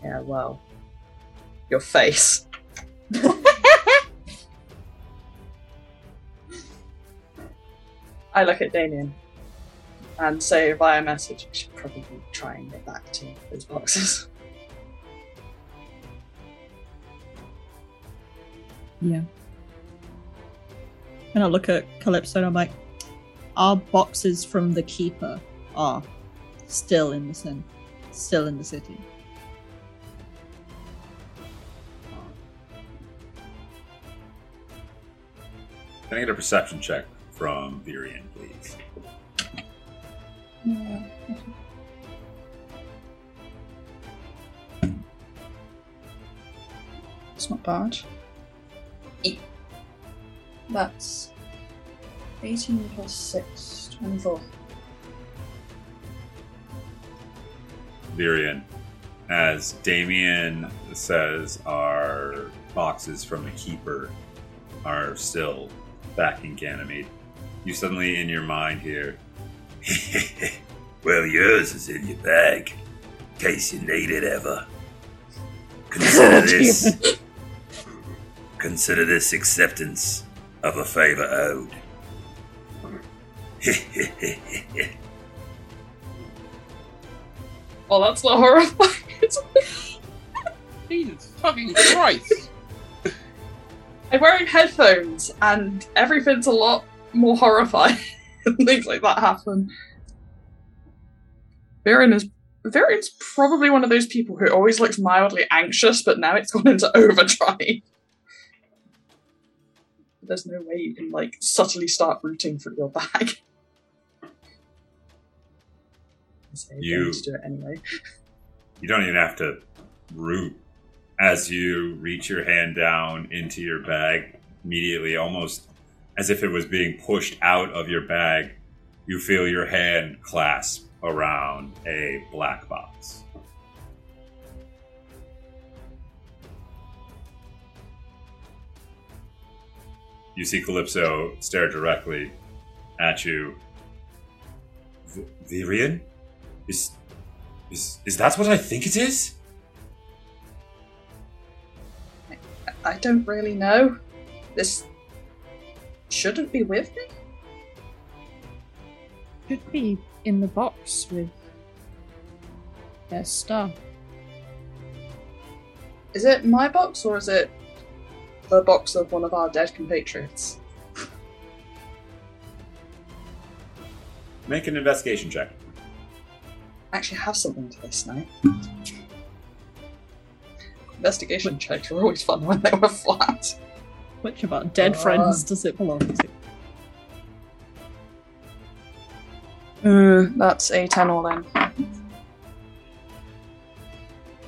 Yeah, well. Your face. I look at Damien and say via message, we should probably try and get back to those boxes. Yeah. And I look at Calypso and I'm like, our boxes from the Keeper are still in the sin, still in the city. can I get a perception check from Virion, please? It's not bad. That's 18 plus 6, 24. Virion, as Damien says, our boxes from the Keeper are still back in Ganymede. You suddenly, in your mind, hear, Well, yours is in your bag, in case you need it ever. Consider this. Consider this acceptance of a favor owed. Well, oh, that's not horrifying. Jesus fucking Christ! I'm wearing headphones, and everything's a lot more horrifying. Things like that happen. Virion is Virion's probably one of those people who always looks mildly anxious, but now it's gone into overdrive. There's no way you can like subtly start rooting for your bag. I You- do it anyway. You don't even have to root as you reach your hand down into your bag immediately, almost as if it was being pushed out of your bag. You feel your hand clasp around a black box. You see Calypso stare directly at you. V- Virion? Is, is, is that what I think it is? I don't really know. This shouldn't be with me. Should be in the box with their stuff. Is it my box or is it the box of one of our dead compatriots? Make an investigation check. I actually have something to this now. Investigation checks were always fun when they were flat. Which of our dead Ah. friends does it belong to? Uh, that's a 10 all in.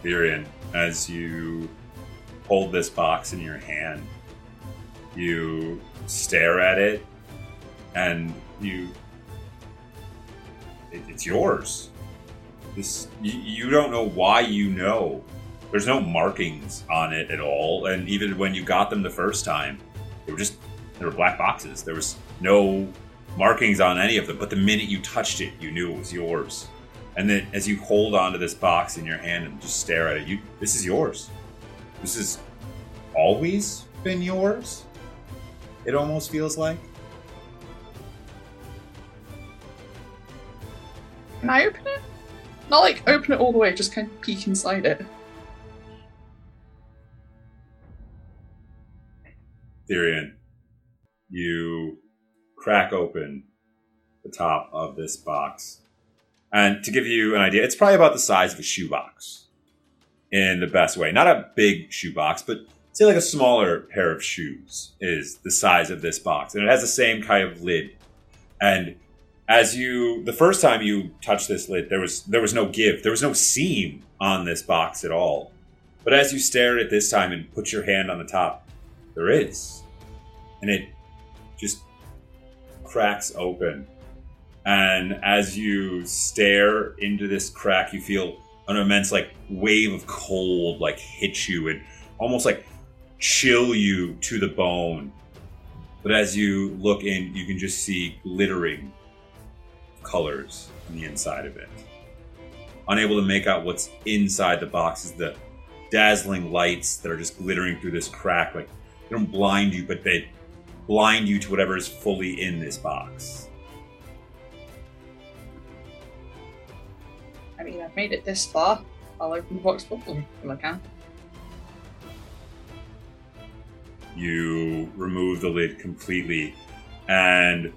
Virion, as you hold this box in your hand, you stare at it, and you. It, it's yours. This you, you don't know why you know. There's no markings on it at all, and even when you got them the first time, they were just they were black boxes. There was no markings on any of them. But the minute you touched it, you knew it was yours. And then as you hold onto this box in your hand and just stare at it, you this is yours. This has always been yours. It almost feels like. Can I open it? Not like open it all the way, just kind of peek inside it. Virion, you crack open the top of this box. And to give you an idea, it's probably about the size of a shoebox in the best way. Not a big shoebox, but say like a smaller pair of shoes is the size of this box. And it has the same kind of lid. And as you the first time you touched this lid, there was there was no give. There was no seam on this box at all. But as you stare at this time and put your hand on the top, there is. And it just cracks open. And as you stare into this crack, you feel an immense like wave of cold like hit you and almost like chill you to the bone. But as you look in, you can just see glittering colors on the inside of it. Unable to make out what's inside the box is the dazzling lights that are just glittering through this crack. Like they don't blind you, but they blind you to whatever is fully in this box. I mean, I've made it this far. I'll open the box properly if I can. You remove the lid completely, and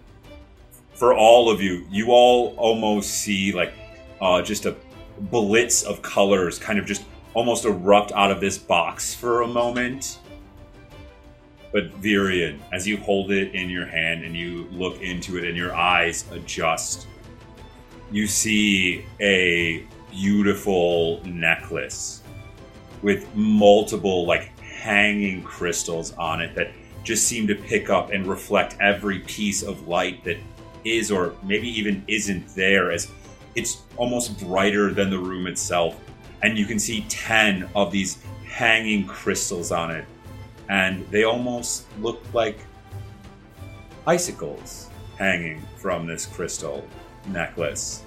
for all of you, you all almost see like uh, just a blitz of colors kind of just almost erupt out of this box for a moment. But Virion, as you hold it in your hand and you look into it and your eyes adjust, you see a beautiful necklace with multiple like hanging crystals on it that just seem to pick up and reflect every piece of light that is or maybe even isn't there as it's almost brighter than the room itself. And you can see 10 of these hanging crystals on it. And they almost look like icicles hanging from this crystal necklace.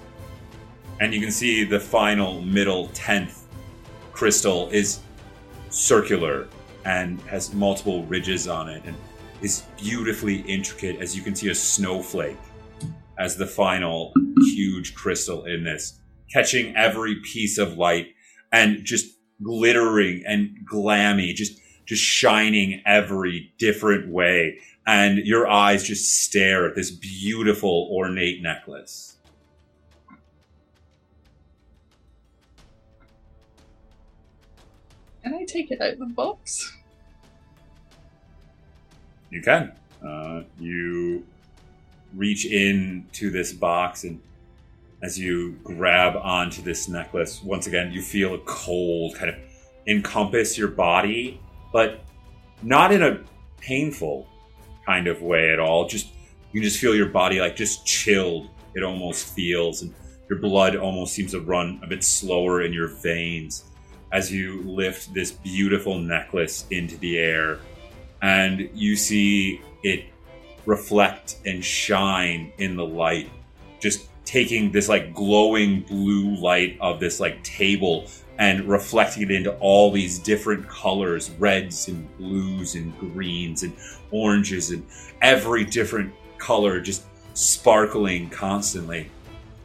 And you can see the final middle 10th crystal is circular and has multiple ridges on it and is beautifully intricate as you can see a snowflake as the final huge crystal in this catching every piece of light and just glittering and glammy just just shining every different way. And your eyes just stare at this beautiful ornate necklace Can I take it out of the box? You can. Uh, you reach in to this box, and as you grab onto this necklace, once again, you feel a cold kind of encompass your body, but not in a painful kind of way at all. Just you can just feel your body like just chilled. It almost feels, and your blood almost seems to run a bit slower in your veins as you lift this beautiful necklace into the air and you see it reflect and shine in the light, just taking this like glowing blue light of this like table and reflecting it into all these different colors reds and blues and greens and oranges and every different color just sparkling constantly.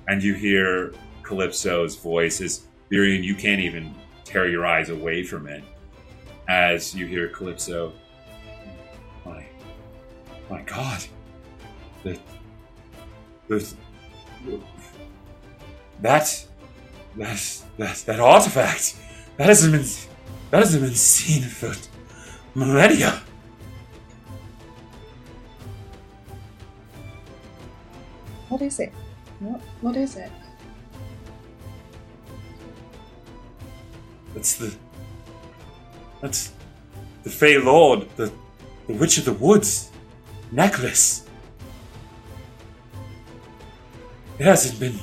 And you hear Calypso's voice as Virion, you can't even tear your eyes away from it. As you hear Calypso, my, my God, the, the, that, that, that, that artifact, that hasn't been, that hasn't been seen for millennia. What is it? What what is it? That's the. That's the Fey Lord, the, the Witch of the Woods necklace. It hasn't been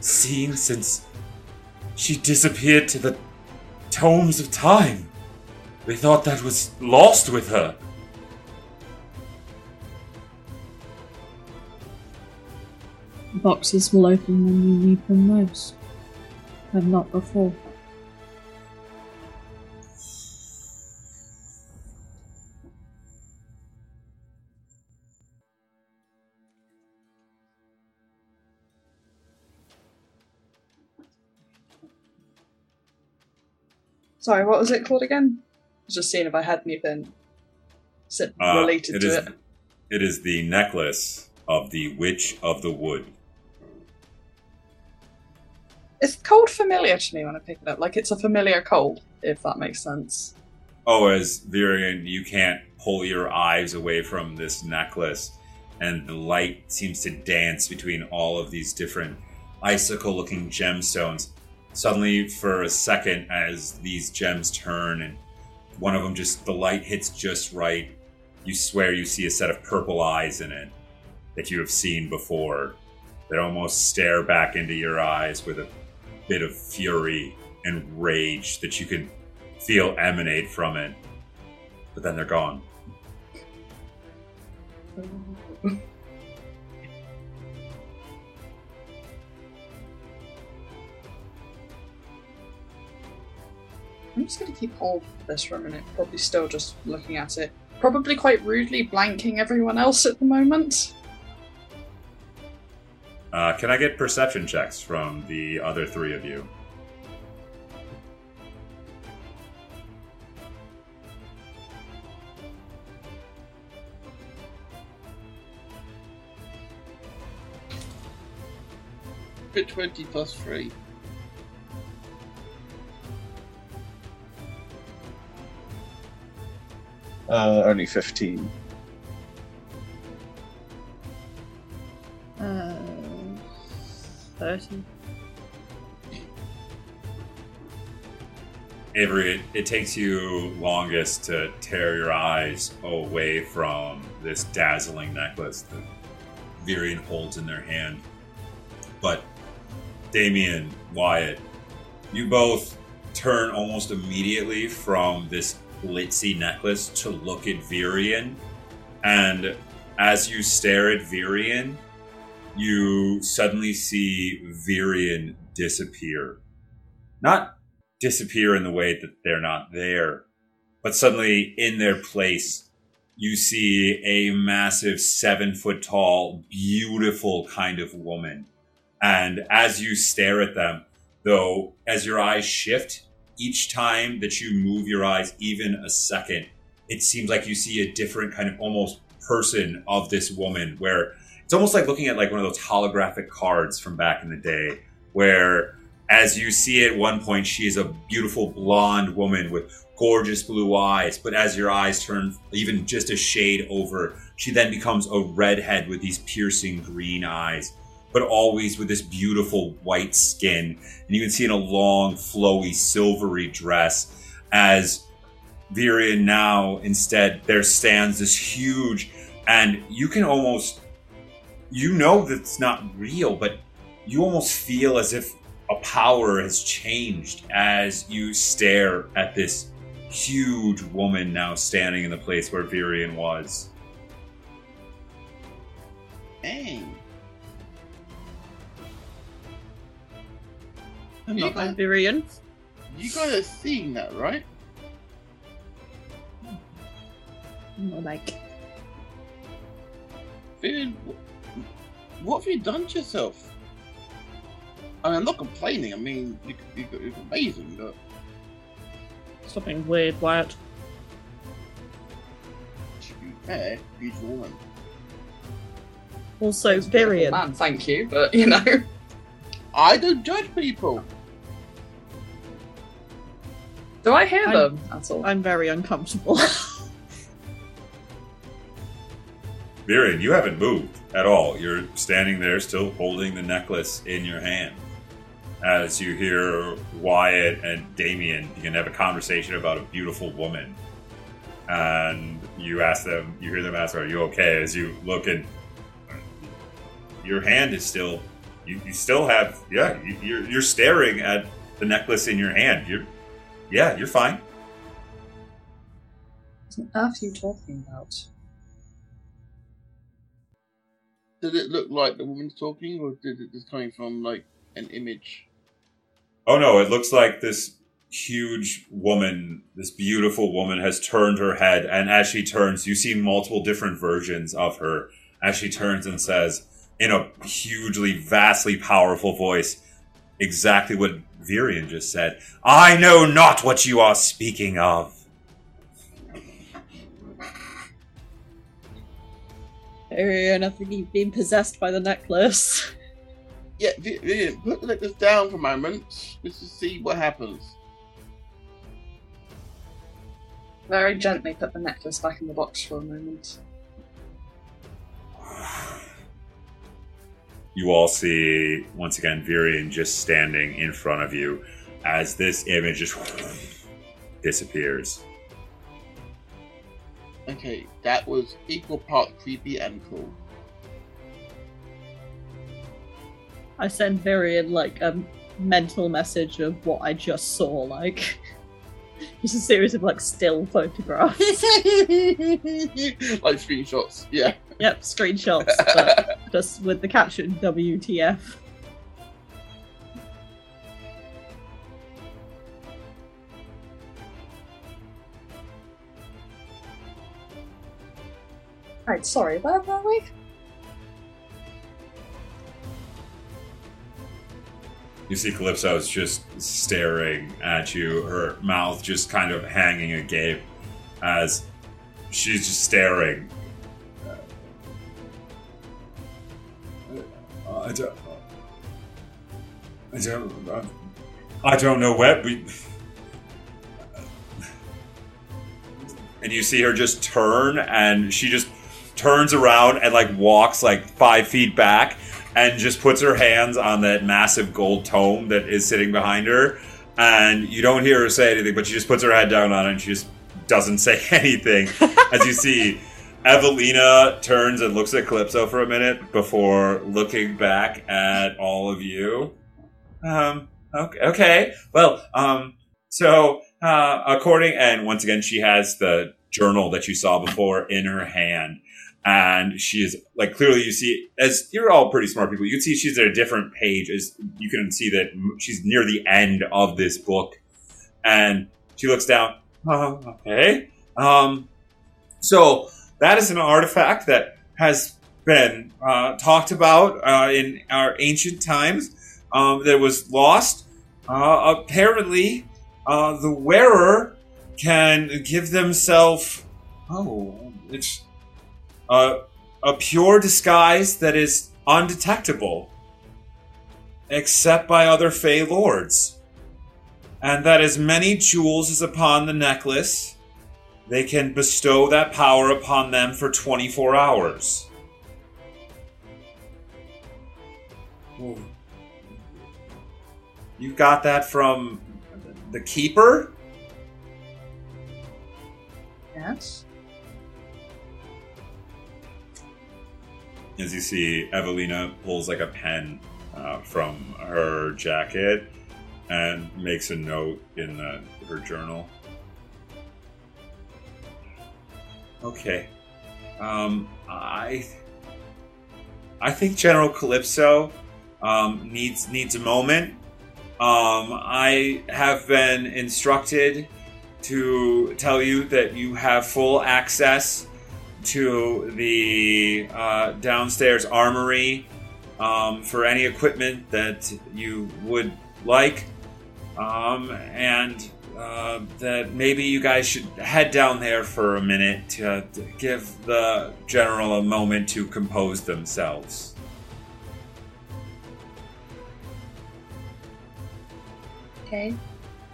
seen since she disappeared to the tomes of time. We thought that was lost with her. Boxes will open when you need them most. And not before. Sorry, what was it called again? I was just seeing if I had anything Uh, related it to is- it. It is the necklace of the Witch of the Wood. It's cold familiar to me when I pick it up? Like it's a familiar cold, if that makes sense. Oh, as Virion, you can't pull your eyes away from this necklace, and the light seems to dance between all of these different icicle looking gemstones. Suddenly, for a second, as these gems turn and one of them just, the light hits just right, you swear you see a set of purple eyes in it that you have seen before that almost stare back into your eyes with a bit of fury and rage that you can feel emanate from it. But then they're gone. I'm just going to keep hold of this for a minute. Probably still just looking at it. Probably quite rudely blanking everyone else at the moment. Uh, can I get perception checks from the other three of you? Bit 20 plus 3. Uh, only 15. Uh, 30. Avery, it, it takes you longest to tear your eyes away from this dazzling necklace that Virion holds in their hand. But Damien, Wyatt, you both turn almost immediately from this glitzy necklace to look at Virion. And as you stare at Virion, you suddenly see Virion disappear. Not disappear in the way that they're not there, but suddenly in their place, you see a massive seven foot tall, beautiful kind of woman. And as you stare at them, though, as your eyes shift, each time that you move your eyes even a second, it seems like you see a different kind of almost person of this woman where it's almost like looking at like one of those holographic cards from back in the day where as you see at one point she is a beautiful blonde woman with gorgeous blue eyes but as your eyes turn even just a shade over she then becomes a redhead with these piercing green eyes but always with this beautiful white skin and you can see in a long flowy silvery dress as Virian now instead there stands this huge and you can almost you know that it's not real but you almost feel as if a power has changed as you stare at this huge woman now standing in the place where Virion was. Dang. You Not guys, Virion. you guys are seeing that, right? More like Vivian, what have you done to yourself? I mean, I'm not complaining. I mean, you, you, you're amazing, but something weird, Wyatt. to be fair, beautiful woman. Also, Virion. Man, thank you, but you know. I don't judge people. Do I hear I'm- them at all? I'm very uncomfortable. Virion, you haven't moved at all. You're standing there still holding the necklace in your hand. As you hear Wyatt and Damien begin to have a conversation about a beautiful woman. And you ask them, you hear them ask, Are you okay? As you look and your hand is still, you, you still have, yeah, you, you're, you're staring at the necklace in your hand. You're, yeah, you're fine. What on earth are you talking about? Did it look like the woman's talking, or did it just coming from like an image? Oh no, it looks like this huge woman, this beautiful woman has turned her head, and as she turns, you see multiple different versions of her as she turns and says, in a hugely, vastly powerful voice, exactly what Virion just said I know not what you are speaking of. Virion, I think you've been possessed by the necklace. Yeah, Vi- put the necklace down for a moment, just to see what happens. Very gently put the necklace back in the box for a moment. You all see, once again, Virion just standing in front of you as this image just disappears. Okay, that was equal part creepy and cool. I send Virion like a mental message of what I just saw, like just a series of like still photographs. like screenshots, yeah. Yep, screenshots, but just with the caption WTF. Right, sorry, where were we? You see Calypso's just staring at you, her mouth just kind of hanging agape as she's just staring. I don't. I don't. I don't know where we. And you see her just turn, and she just turns around and like walks like five feet back, and just puts her hands on that massive gold tome that is sitting behind her. And you don't hear her say anything, but she just puts her head down on it and she just doesn't say anything. As you see, Evelina turns and looks at Calypso for a minute before looking back at all of you. Um, okay, okay. Well, um, so, uh, according, and once again, she has the journal that you saw before in her hand and she is like clearly you see as you're all pretty smart people you can see she's at a different page as you can see that she's near the end of this book and she looks down oh, okay um so that is an artifact that has been uh, talked about uh, in our ancient times um, that was lost uh, apparently uh, the wearer can give themselves oh it's uh, a pure disguise that is undetectable, except by other Fey lords. And that as many jewels as upon the necklace, they can bestow that power upon them for 24 hours. Ooh. You got that from the Keeper? Yes. as you see Evelina pulls like a pen uh, from her jacket and makes a note in the, her journal. Okay. Um, I I think General Calypso um, needs needs a moment. Um, I have been instructed to tell you that you have full access to the uh, downstairs armory um, for any equipment that you would like, um, and uh, that maybe you guys should head down there for a minute to, to give the general a moment to compose themselves. Okay.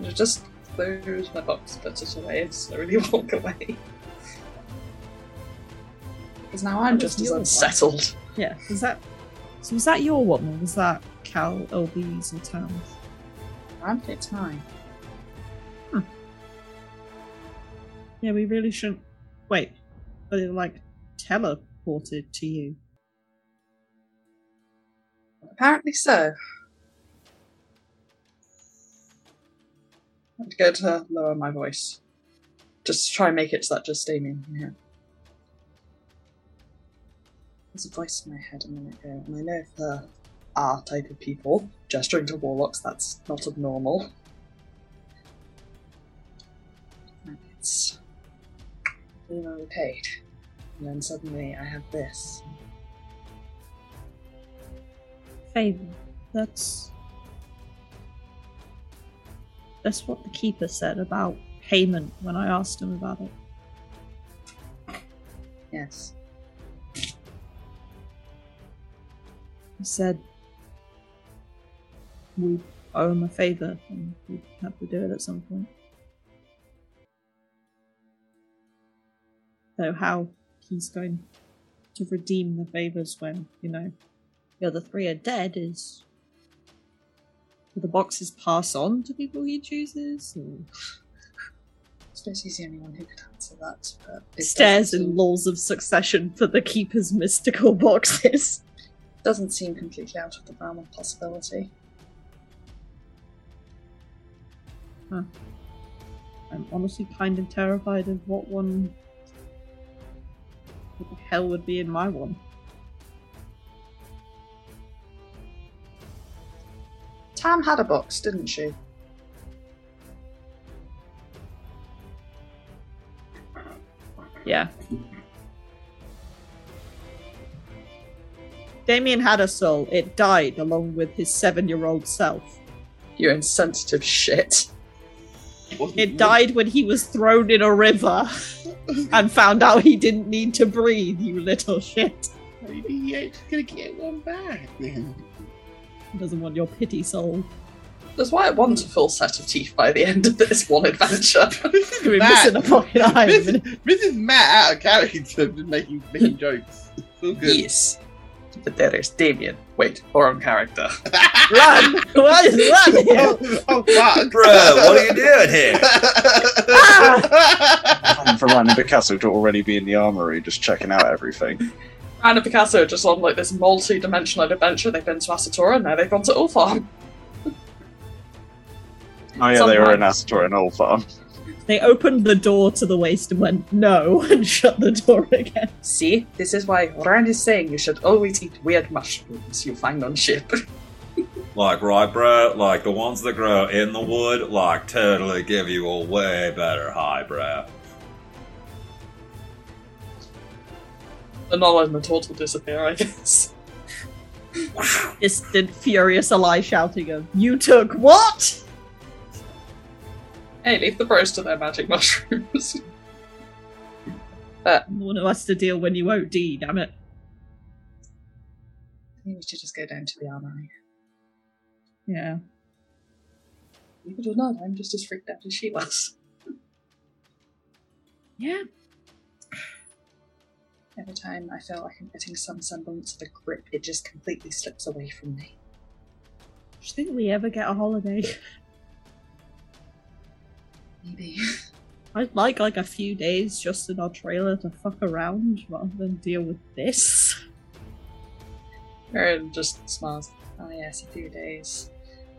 I'll just close my box, put it away, and slowly walk away. Because now I'm just as your one. unsettled. Yeah, Is that so was that your one or was that Cal LB's or Town's? And it's mine. Yeah, we really shouldn't wait. But it like teleported to you. Apparently so. I'm going to lower my voice. Just try and make it so that just Damien can hear. There's a voice in my head a minute ago, and I know there are type of people gesturing to warlocks, that's not abnormal. It's we were paid. And then suddenly I have this. Favor. That's that's what the keeper said about payment when I asked him about it. Yes. He said we owe him a favor and we have to do it at some point. So how he's going to redeem the favors when, you know, the other three are dead is the boxes pass on to people he chooses? Or I suppose he's the only one who could answer that. But it stares doesn't in seem- laws of succession for the keeper's mystical boxes. doesn't seem completely out of the realm of possibility. I'm honestly kind of terrified of what one. Hell would be in my one? Tam had a box, didn't she? Yeah. Damien had a soul. It died along with his seven year old self. You insensitive shit. It died when he was thrown in a river and found out he didn't need to breathe, you little shit. Maybe you're gonna get one back then. He doesn't want your pity soul. That's why I want a full set of teeth by the end of this one adventure. this We're is missing a Matt. fucking eye. This, this is Matt out of character, just making making jokes. It's all good. yes. But there is Damien. Wait, or on character. Run! What is run here? oh, oh fuck! Bruh, what are you doing here? And for Ryan and Picasso to already be in the armory, just checking out everything. Anna Picasso just on like this multi-dimensional adventure. They've been to Asatora and now they've gone to Ulfaum. Oh yeah, they were in Sometimes. Asator and Old Farm. They opened the door to the waste and went no and shut the door again. See, this is why Rand is saying you should always eat weird mushrooms you find on ship. Like, right, bruh? Like, the ones that grow in the wood, like, totally give you a way better high, bruh. the knowledge and the torch will disappear, I guess. Distant, furious Eli shouting of, You took what? Hey, leave the bros to their magic mushrooms. One of us to deal when you OD, damn it. I think we should just go down to the armory. Yeah. Believe it or not, I'm just as freaked out as she was. Yeah. Every time I feel like I'm getting some semblance of a grip, it just completely slips away from me. Do you think we ever get a holiday? Maybe. I'd like like a few days just in our trailer to fuck around rather than deal with this. Erin just smiles. Oh yes, a few days.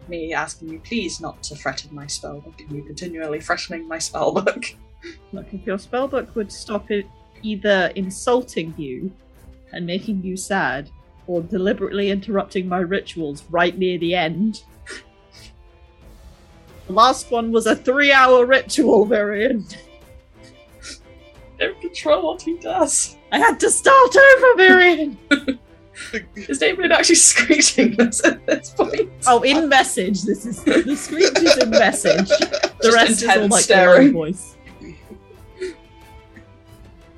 Me asking you please not to fret in my spellbook and you continually freshening my spellbook. Look, if your spellbook would stop it either insulting you and making you sad, or deliberately interrupting my rituals right near the end. The last one was a three hour ritual, Varian. Don't control what he does. I had to start over, Varian! Is David actually screeching us at this point? oh, in message. This is the screech is in message. The Just rest is all intense like staring. the voice.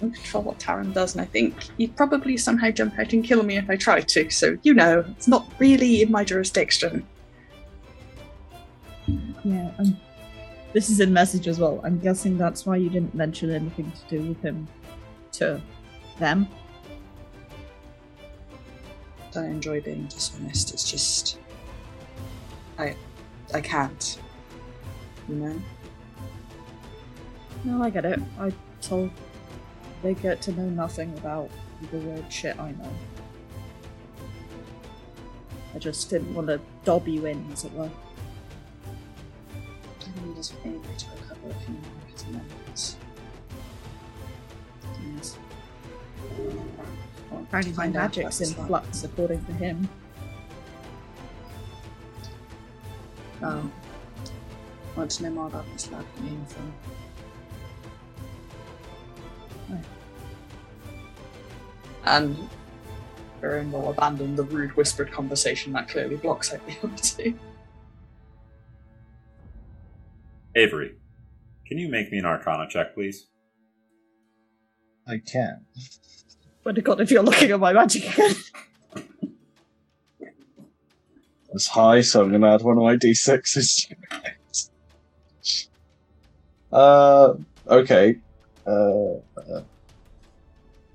don't control what Taran does, and I think he'd probably somehow jump out and kill me if I tried to, so you know, it's not really in my jurisdiction. Yeah, um, this is in message as well. I'm guessing that's why you didn't mention anything to do with him to them. I don't enjoy being dishonest, it's just. I. I can't. You know? No, I get it. I told they get to know nothing about the weird shit I know. I just didn't want to dob you in, as it were. Think just angry to a couple of human market amendments. Yes. Well, Apparently, my magic's in flux, according to him. Oh. Want to know more about this lab you came from? And Baron will abandon the rude whispered conversation that clearly blocks out the other two. Avery, can you make me an Arcana check, please? I can. But God, if you're looking at my magic again. It's high, so I'm gonna add one of my d6s. uh, okay. Uh, uh,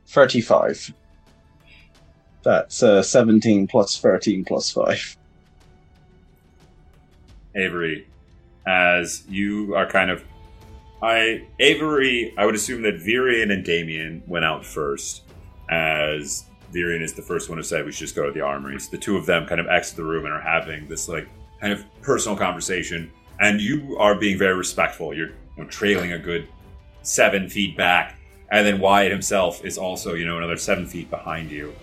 35. That's uh, 17 plus 13 plus 5. Avery, as you are kind of. I Avery, I would assume that Virion and Damien went out first, as Virion is the first one who said we should just go to the armories. The two of them kind of exit the room and are having this like kind of personal conversation, and you are being very respectful. You're you know, trailing a good seven feet back, and then Wyatt himself is also you know another seven feet behind you,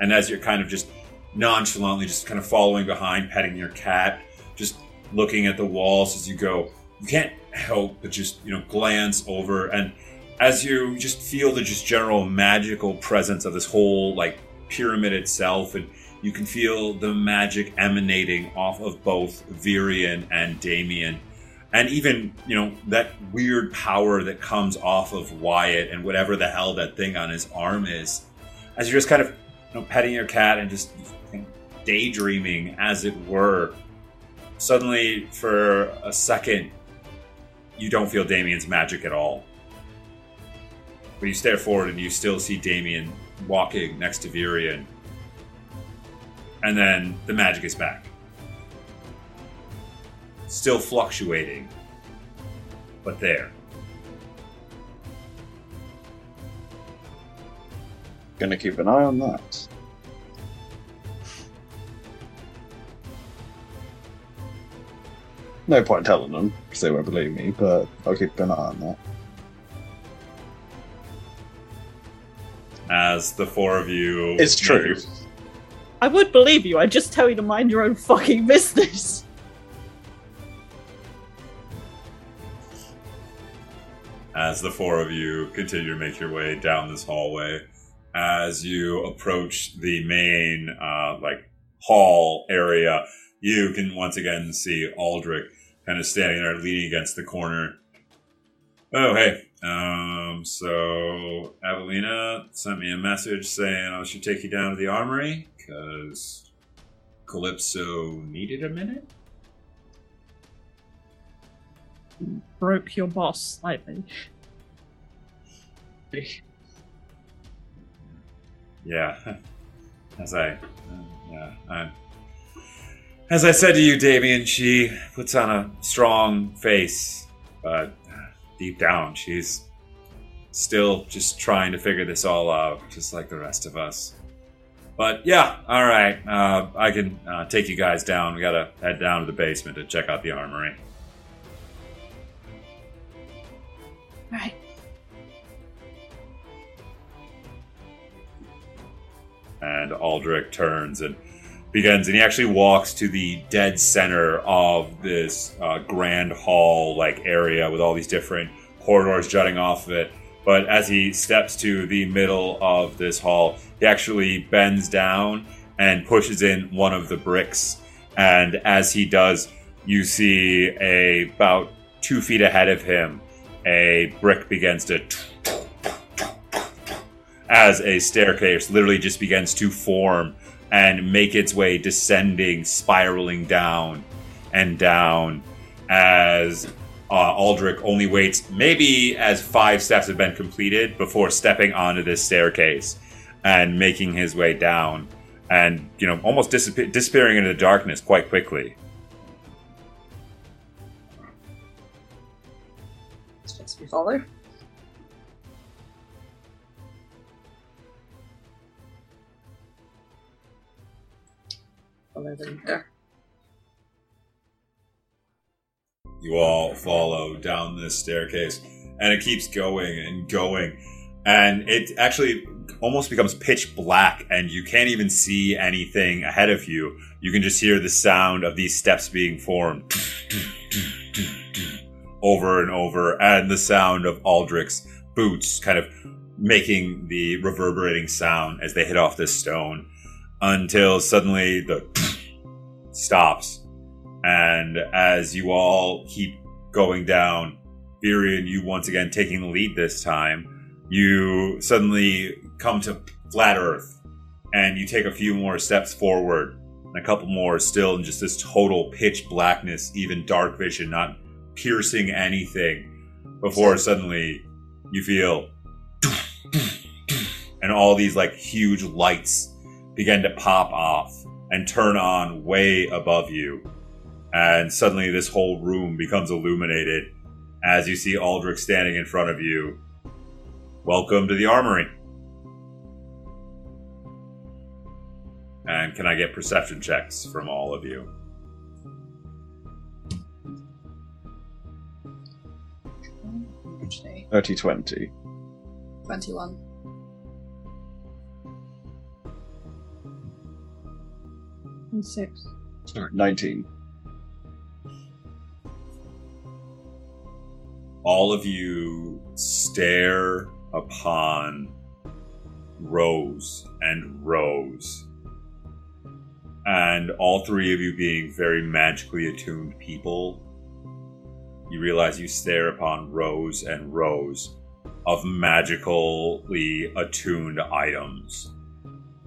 and as you're kind of just nonchalantly just kind of following behind, petting your cat, just looking at the walls as you go. You can't help but just you know glance over, and as you just feel the just general magical presence of this whole like pyramid itself, and you can feel the magic emanating off of both Virion and Damien, and even you know that weird power that comes off of Wyatt and whatever the hell that thing on his arm is. As you're just kind of you know petting your cat and just daydreaming, as it were, suddenly for a second you don't feel Damien's magic at all. But you stare forward and you still see Damien walking next to Virion. And then the magic is back. Still fluctuating, but there. Gonna keep an eye on that. No point telling them, because they won't believe me, but I'll keep an eye on that. As the four of you. It's true. I would believe you, I'd just tell you to mind your own fucking business. as the four of you continue to make your way down this hallway as you approach the main uh, like hall area you can once again see aldrich kind of standing there leaning against the corner. Oh hey. Um so avelina sent me a message saying i should take you down to the armory because calypso needed a minute. Broke your boss slightly. Yeah, as I, uh, yeah, I, as I said to you, Damien, she puts on a strong face, but deep down, she's still just trying to figure this all out, just like the rest of us. But yeah, all right, uh, I can uh, take you guys down. We gotta head down to the basement to check out the armory. Right. And Aldrich turns and begins, and he actually walks to the dead center of this uh, grand hall like area with all these different corridors jutting off of it. But as he steps to the middle of this hall, he actually bends down and pushes in one of the bricks. And as he does, you see a about two feet ahead of him, a brick begins to as a staircase literally just begins to form and make its way descending, spiraling down and down as uh, Aldrich only waits maybe as five steps have been completed before stepping onto this staircase and making his way down and, you know, almost disappear- disappearing into the darkness quite quickly. To be follow. Follow them here. you all follow down this staircase and it keeps going and going and it actually almost becomes pitch black and you can't even see anything ahead of you you can just hear the sound of these steps being formed over and over and the sound of aldrich's boots kind of making the reverberating sound as they hit off this stone until suddenly the stops. And as you all keep going down, Virion, you once again taking the lead this time, you suddenly come to flat Earth and you take a few more steps forward and a couple more still in just this total pitch blackness, even dark vision, not piercing anything, before suddenly you feel and all these like huge lights begin to pop off and turn on way above you and suddenly this whole room becomes illuminated as you see Aldrich standing in front of you. Welcome to the armory. And can I get perception checks from all of you? Actually, 30 20. And six. 19. all of you stare upon rows and rows. And all three of you being very magically attuned people, you realize you stare upon rows and rows of magically attuned items.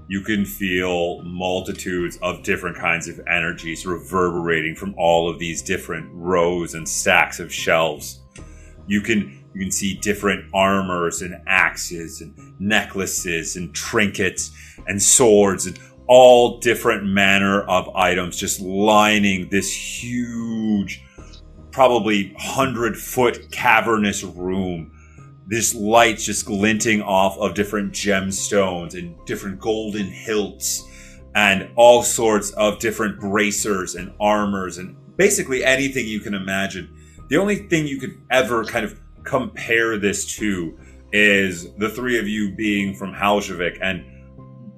You can feel multitudes of different kinds of energies reverberating from all of these different rows and stacks of shelves. You can you can see different armors and axes and necklaces and trinkets and swords and all different manner of items just lining this huge probably 100 foot cavernous room this lights just glinting off of different gemstones and different golden hilts and all sorts of different bracers and armors and basically anything you can imagine. The only thing you could ever kind of compare this to is the three of you being from Haljavik, and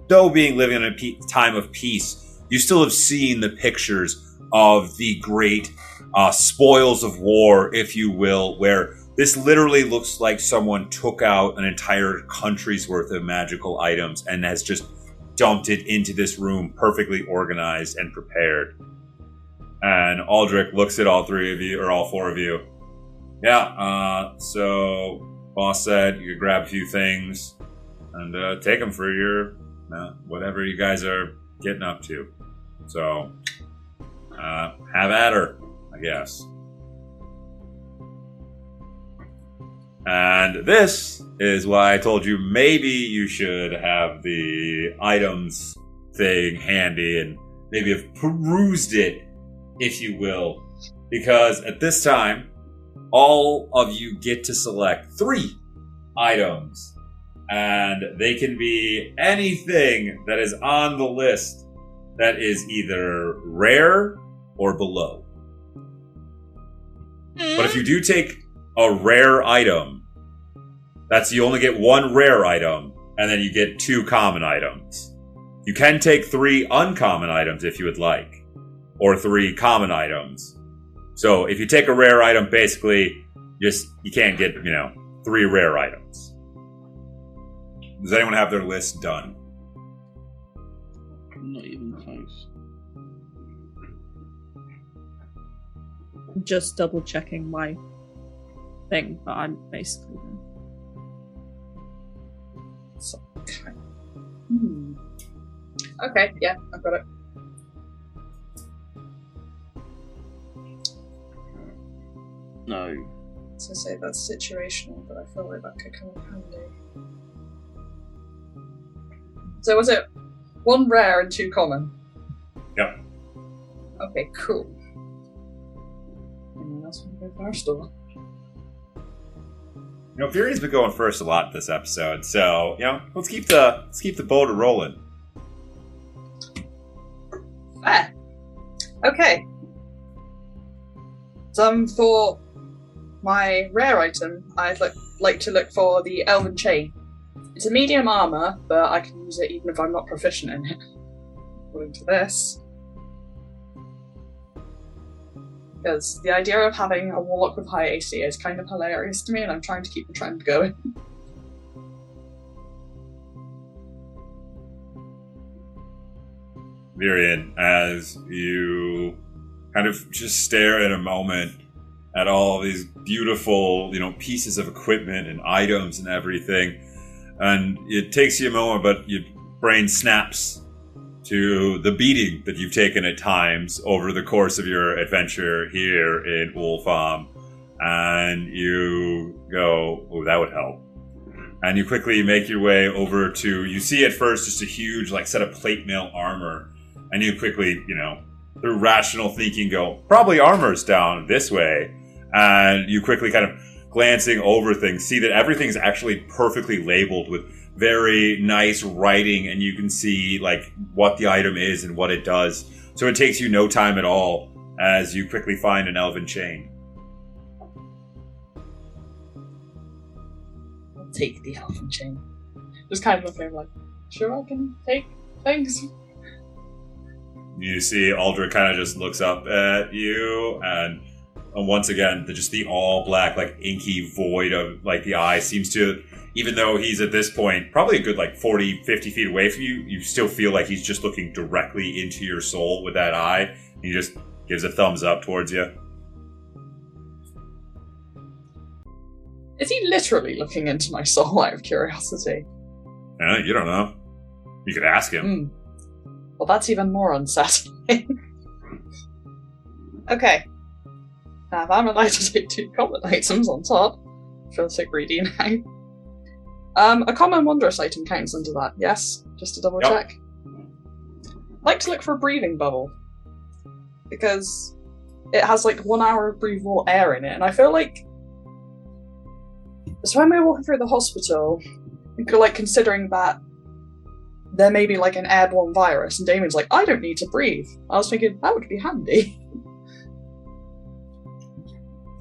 though being living in a pe- time of peace, you still have seen the pictures of the great uh, spoils of war, if you will, where this literally looks like someone took out an entire country's worth of magical items and has just dumped it into this room, perfectly organized and prepared. And Aldrich looks at all three of you, or all four of you. Yeah, uh, so boss said you could grab a few things and uh, take them for your uh, whatever you guys are getting up to. So, uh, have at her, I guess. And this is why I told you maybe you should have the items thing handy and maybe have perused it if you will, because at this time, all of you get to select three items, and they can be anything that is on the list that is either rare or below. But if you do take a rare item, that's you only get one rare item, and then you get two common items. You can take three uncommon items if you would like, or three common items. So if you take a rare item, basically, just you can't get you know three rare items. Does anyone have their list done? Not even close. I'm just double checking my thing, but I'm basically done. So, okay. Hmm. Okay, yeah, I've got it. No. So say that's situational, but I feel like that could come in handy. So was it one rare and two common? Yep. Okay, cool. Anyone else want to go first or? Know, Fury's been going first a lot this episode, so you know, let's keep the let's keep the boat rolling. Fair. Okay. Um, for my rare item, I'd like, like to look for the Elven Chain. It's a medium armor, but I can use it even if I'm not proficient in it. According to this. Because the idea of having a warlock with high AC is kind of hilarious to me, and I'm trying to keep the trend going. Virion, as you kind of just stare in a moment at all these beautiful, you know, pieces of equipment and items and everything. And it takes you a moment, but your brain snaps to the beating that you've taken at times over the course of your adventure here in Ulfaum. And you go, oh, that would help. And you quickly make your way over to, you see at first just a huge, like, set of plate mail armor. And you quickly, you know, through rational thinking, go, probably armor's down this way and you quickly kind of glancing over things see that everything's actually perfectly labeled with very nice writing and you can see like what the item is and what it does so it takes you no time at all as you quickly find an elven chain I'll take the Elven Chain. Just kind of looking like, sure I can take thanks. you see aldrich kind of just looks up at you and and once again the, just the all black like inky void of like the eye seems to even though he's at this point probably a good like 40 50 feet away from you you still feel like he's just looking directly into your soul with that eye he just gives a thumbs up towards you Is he literally looking into my soul out of curiosity? Uh, you don't know you could ask him Hmm. Well, that's even more unsettling. okay. Now, if I'm allowed to take two common items on top, I feel so greedy now. Um, a common wondrous item counts under that, yes? Just to double Yep. check. Like to look for a breathing bubble. Because it has like one hour of breathable air in it, and I feel like. So when we were walking through the hospital, like considering that there may be like an airborne virus, and Damien's like, I don't need to breathe. I was thinking that would be handy.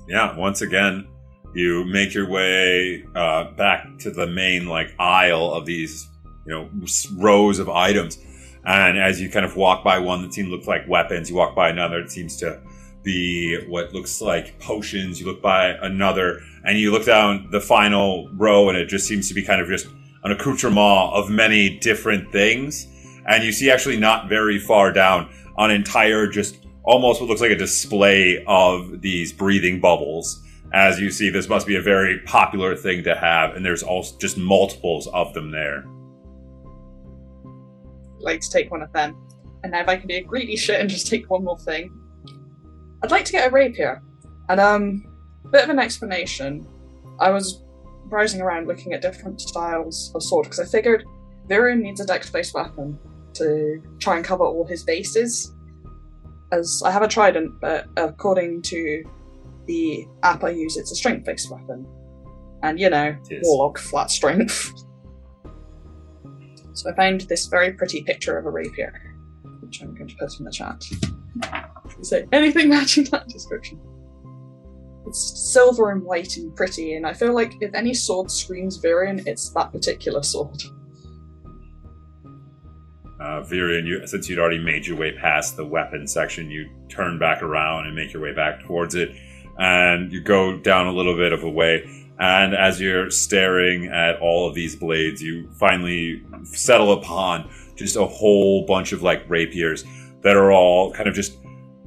yeah once again you make your way uh, back to the main like aisle of these you know rows of items and as you kind of walk by one that seems to look like weapons you walk by another it seems to be what looks like potions you look by another and you look down the final row and it just seems to be kind of just an accoutrement of many different things and you see actually not very far down an entire just almost what looks like a display of these breathing bubbles. As you see, this must be a very popular thing to have, and there's also just multiples of them there. like to take one of them. And now if I can be a greedy shit and just take one more thing. I'd like to get a rapier. And um bit of an explanation. I was browsing around looking at different styles of sword because I figured Virion needs a dex-based weapon to try and cover all his bases. As I have a trident, but according to the app I use, it's a strength-based weapon. And you know, warlock, flat strength. So I found this very pretty picture of a rapier, which I'm going to put in the chat. Say anything matching that description. It's silver and white and pretty, and I feel like if any sword screams Virion, it's that particular sword. Uh, Virion, you, since you'd already made your way past the weapon section, you turn back around and make your way back towards it. And you go down a little bit of a way. And as you're staring at all of these blades, you finally settle upon just a whole bunch of like rapiers that are all kind of just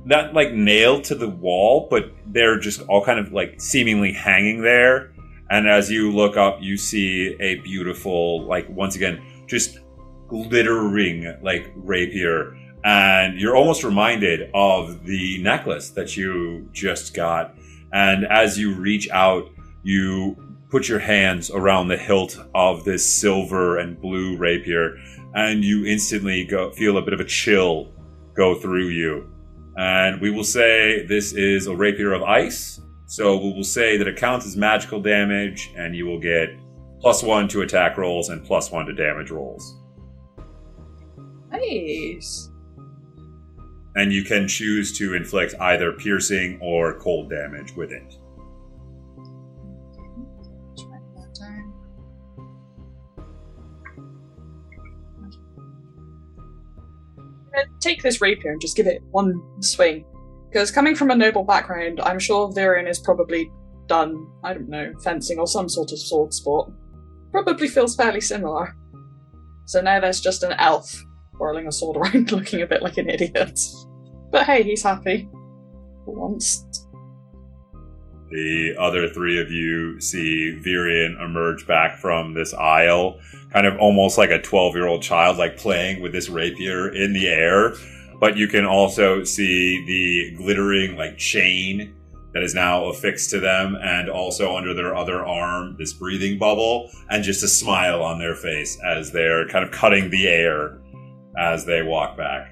not like nailed to the wall, but they're just all kind of like seemingly hanging there. And as you look up, you see a beautiful, like once again, just glittering like rapier. And you're almost reminded of the necklace that you just got. And as you reach out, you put your hands around the hilt of this silver and blue rapier, and you instantly go feel a bit of a chill go through you. And we will say this is a rapier of ice. So we will say that it counts as magical damage, and you will get plus one to attack rolls and plus one to damage rolls. Nice. And you can choose to inflict either piercing or cold damage with it. Gonna Take this rapier and just give it one swing. Because coming from a noble background, I'm sure Virion is probably done, I don't know, fencing or some sort of sword sport. Probably feels fairly similar. So now there's just an elf whirling a sword around looking a bit like an idiot. But hey, he's happy. For once. The other three of you see Virion emerge back from this aisle, kind of almost like a 12 year old child, like playing with this rapier in the air. But you can also see the glittering, like, chain that is now affixed to them, and also under their other arm, this breathing bubble, and just a smile on their face as they're kind of cutting the air as they walk back.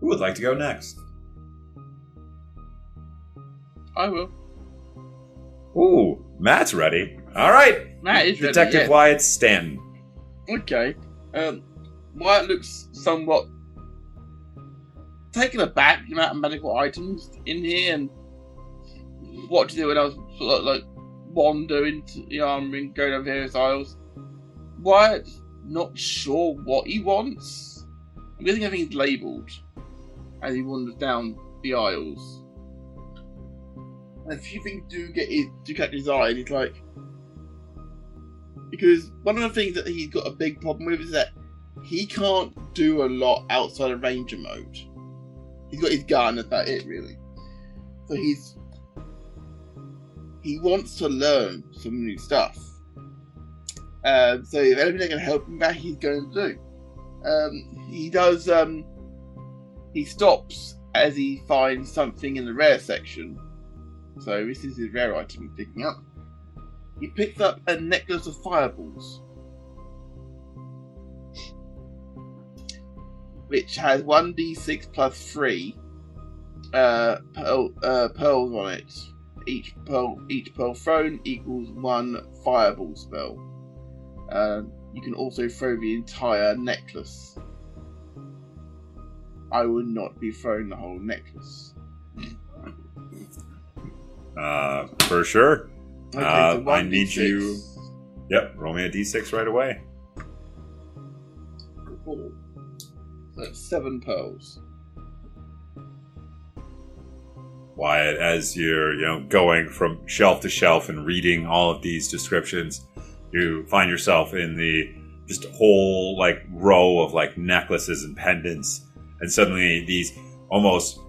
Who would like to go next? I will. Ooh, Matt's ready. All right, Matt is ready, Detective yeah. Wyatt Stanton. Okay. Um, Wyatt looks somewhat taken aback the amount of medical items in here and what to do when I was sort of like wander into the armory and go down various aisles. Wyatt's not sure what he wants. I'm guessing everything's labelled as he wanders down the aisles. And a few things do get his, do catch his eye, and he's like, because one of the things that he's got a big problem with is that he can't do a lot outside of ranger mode. He's got his gun, that's about it, really. So he's he wants to learn some new stuff. Um, so if anything that can help him back, he's going to do. Um, he does. Um, he stops as he finds something in the rare section. So this is his rare item he's picking up. He picks up a necklace of fireballs, which has one d6 plus three uh, pearl, uh, pearls on it. Each pearl, each pearl thrown equals one fireball spell. Uh, you can also throw the entire necklace. I would not be throwing the whole necklace. Uh, for sure. Okay, Uh, so I need d6. you- Yep, roll me a d6 right away. Four. That's seven pearls. Wyatt, as you're you know going from shelf to shelf and reading all of these descriptions, you find yourself in the just whole like row of like necklaces and pendants, and suddenly these almost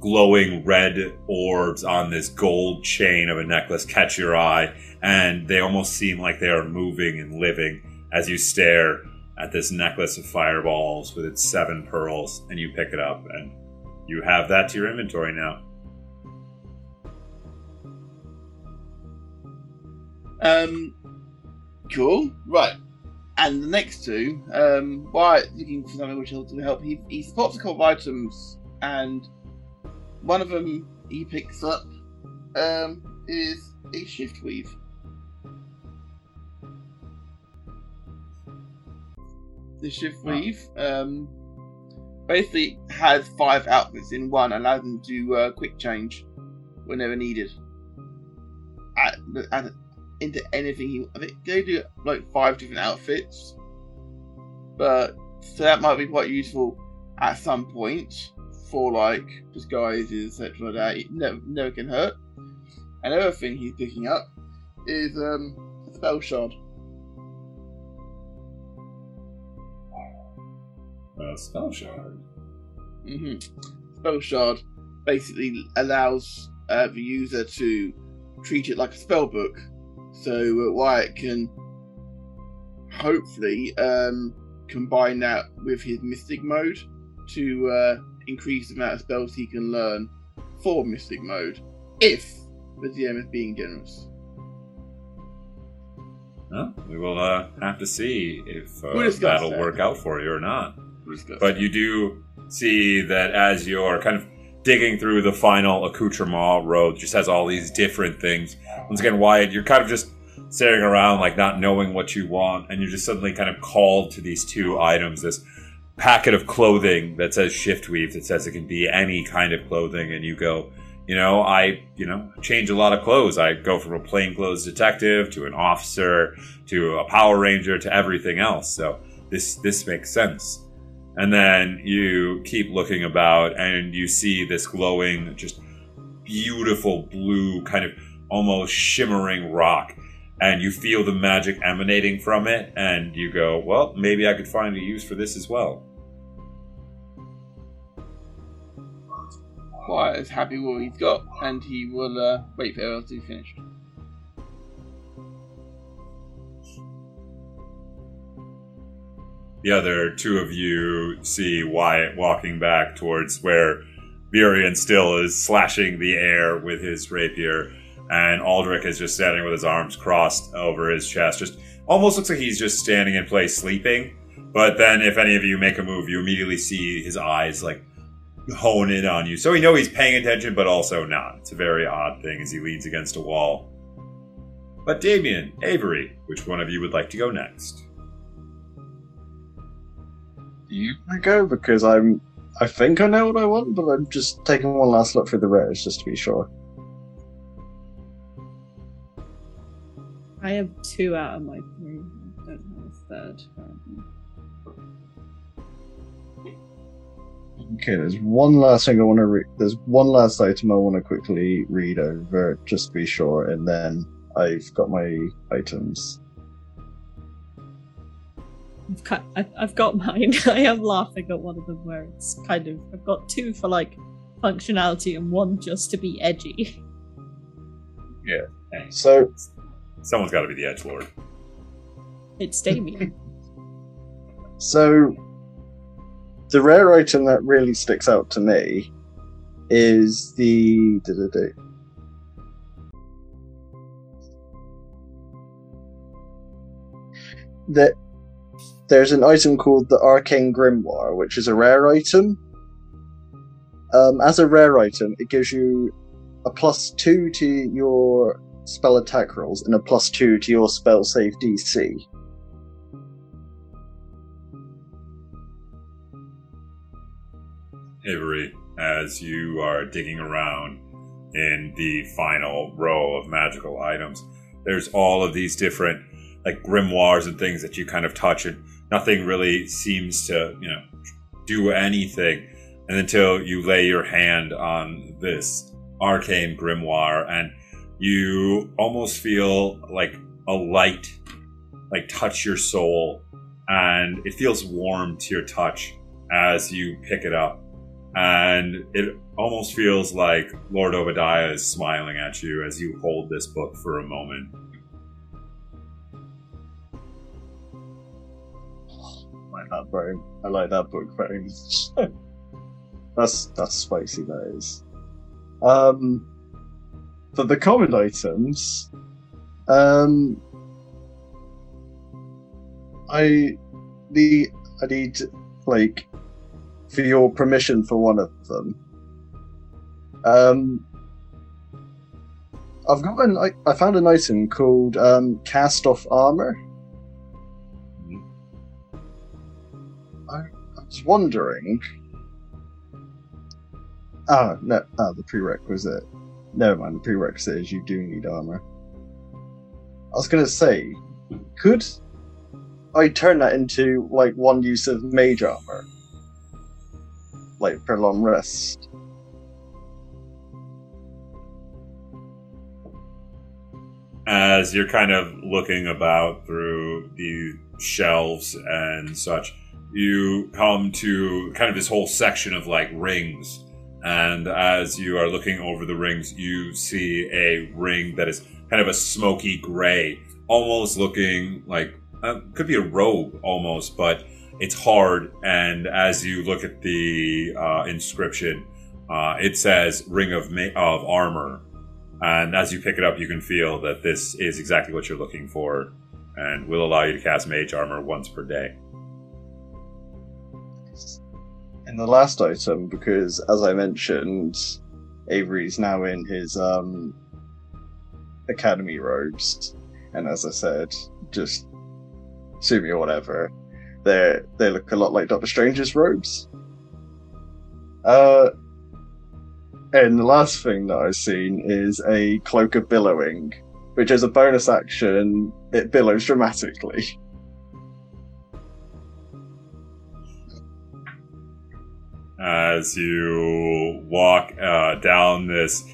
glowing red orbs on this gold chain of a necklace catch your eye, and they almost seem like they are moving and living as you stare at this necklace of fireballs with its seven pearls, and you pick it up, and you have that to your inventory now. Um, cool. Right. And the next two, um, Wyatt looking for something which will to help. He, he spots a couple of items, and one of them he picks up um, is a shift weave. The shift Wow. weave um, basically has five outfits in one, allows them to uh, quick change whenever needed. At, at, into anything he. I think they do like five different outfits, but so that might be quite useful at some point for like disguises, etc. Like that. It never, never can hurt. Another thing he's picking up is um, spell shard. Uh, spell shard. Mm-hmm. Spell shard basically allows uh, the user to treat it like a spell book, so uh, Wyatt can hopefully um, combine that with his mystic mode to uh, increase the amount of spells he can learn for mystic mode, if the DM is being generous. Well, we will uh, have to see if uh, We'll that'll that. work out for you or not. We'll But you do see that as you're kind of digging through the final accoutrement road, just has all these different things. Once again, Wyatt, you're kind of just staring around, like not knowing what you want, and you're just suddenly kind of called to these two items. This packet of clothing that says shift weave, that says it can be any kind of clothing, and you go, you know, I, you know, change a lot of clothes. I go from a plainclothes detective to an officer to a Power Ranger to everything else. So this this makes sense. And then you keep looking about and you see this glowing, just beautiful blue, kind of almost shimmering rock. And you feel the magic emanating from it, and you go, Well, maybe I could find a use for this as well. Wyatt is happy with what he's got, and he will uh, wait for everyone to be The other two of you see Wyatt walking back towards where Virion still is slashing the air with his rapier, and Aldrich is just standing with his arms crossed over his chest. Just almost looks like he's just standing in place sleeping. But then, if any of you make a move, you immediately see his eyes like hone in on you. So you know he's paying attention, but also not. It's a very odd thing as he leans against a wall. But Damien, Avery, which one of you would like to go next? You can go because I'm. I think I know what I want, but I'm just taking one last look through the rares just to be sure. I have two out of my three. I don't have a third. Okay, there's one last thing I want to read. There's one last item I want to quickly read over just to be sure, and then I've got my items. I've got, I've, I've got mine. I am laughing at one of them where it's kind of. I've got two for like functionality and one just to be edgy. Yeah, so Someone's got to be the edge lord. It's Damien. So, the rare item that really sticks out to me is the. That there's an item called the Arcane Grimoire, which is a rare item. Um, as a rare item, it gives you a plus two to your spell attack rolls and a plus two to your spell save DC. Avery, as you are digging around in the final row of magical items, there's all of these different like grimoires and things that you kind of touch, and nothing really seems to, you know, do anything and until you lay your hand on this arcane grimoire and you almost feel like a light like touch your soul and it feels warm to your touch as you pick it up and it almost feels like Lord Obadiah is smiling at you as you hold this book for a moment. That very. I like that book very much. that's that's spicy. That is. Um, for the common items, um, I the I need like for your permission for one of them. Um, I've got an I, I found an item called um, cast off armor. Was wondering. Ah, no, ah, the prerequisite. Never mind, the prerequisite is you do need armor. I was gonna say, could. I turn that into like one use of mage armor, like for long rest. as you're kind of looking about through the shelves and such, you come to kind of this whole section of like rings. And as you are looking over the rings, you see a ring that is kind of a smoky gray, almost looking like uh, could be a robe almost, but it's hard. And as you look at the uh, inscription, uh, it says "Ring of Ma- of Armor," and as you pick it up, you can feel that this is exactly what you're looking for, and will allow you to cast Mage Armor once per day. In the last item because, as I mentioned, Avery's now in his um, academy robes, and as I said, just sue or whatever. They they look a lot like Doctor Strange's robes. Uh, and the last thing that I've seen is a cloak of billowing, which is a bonus action. It billows dramatically. as you walk uh, down this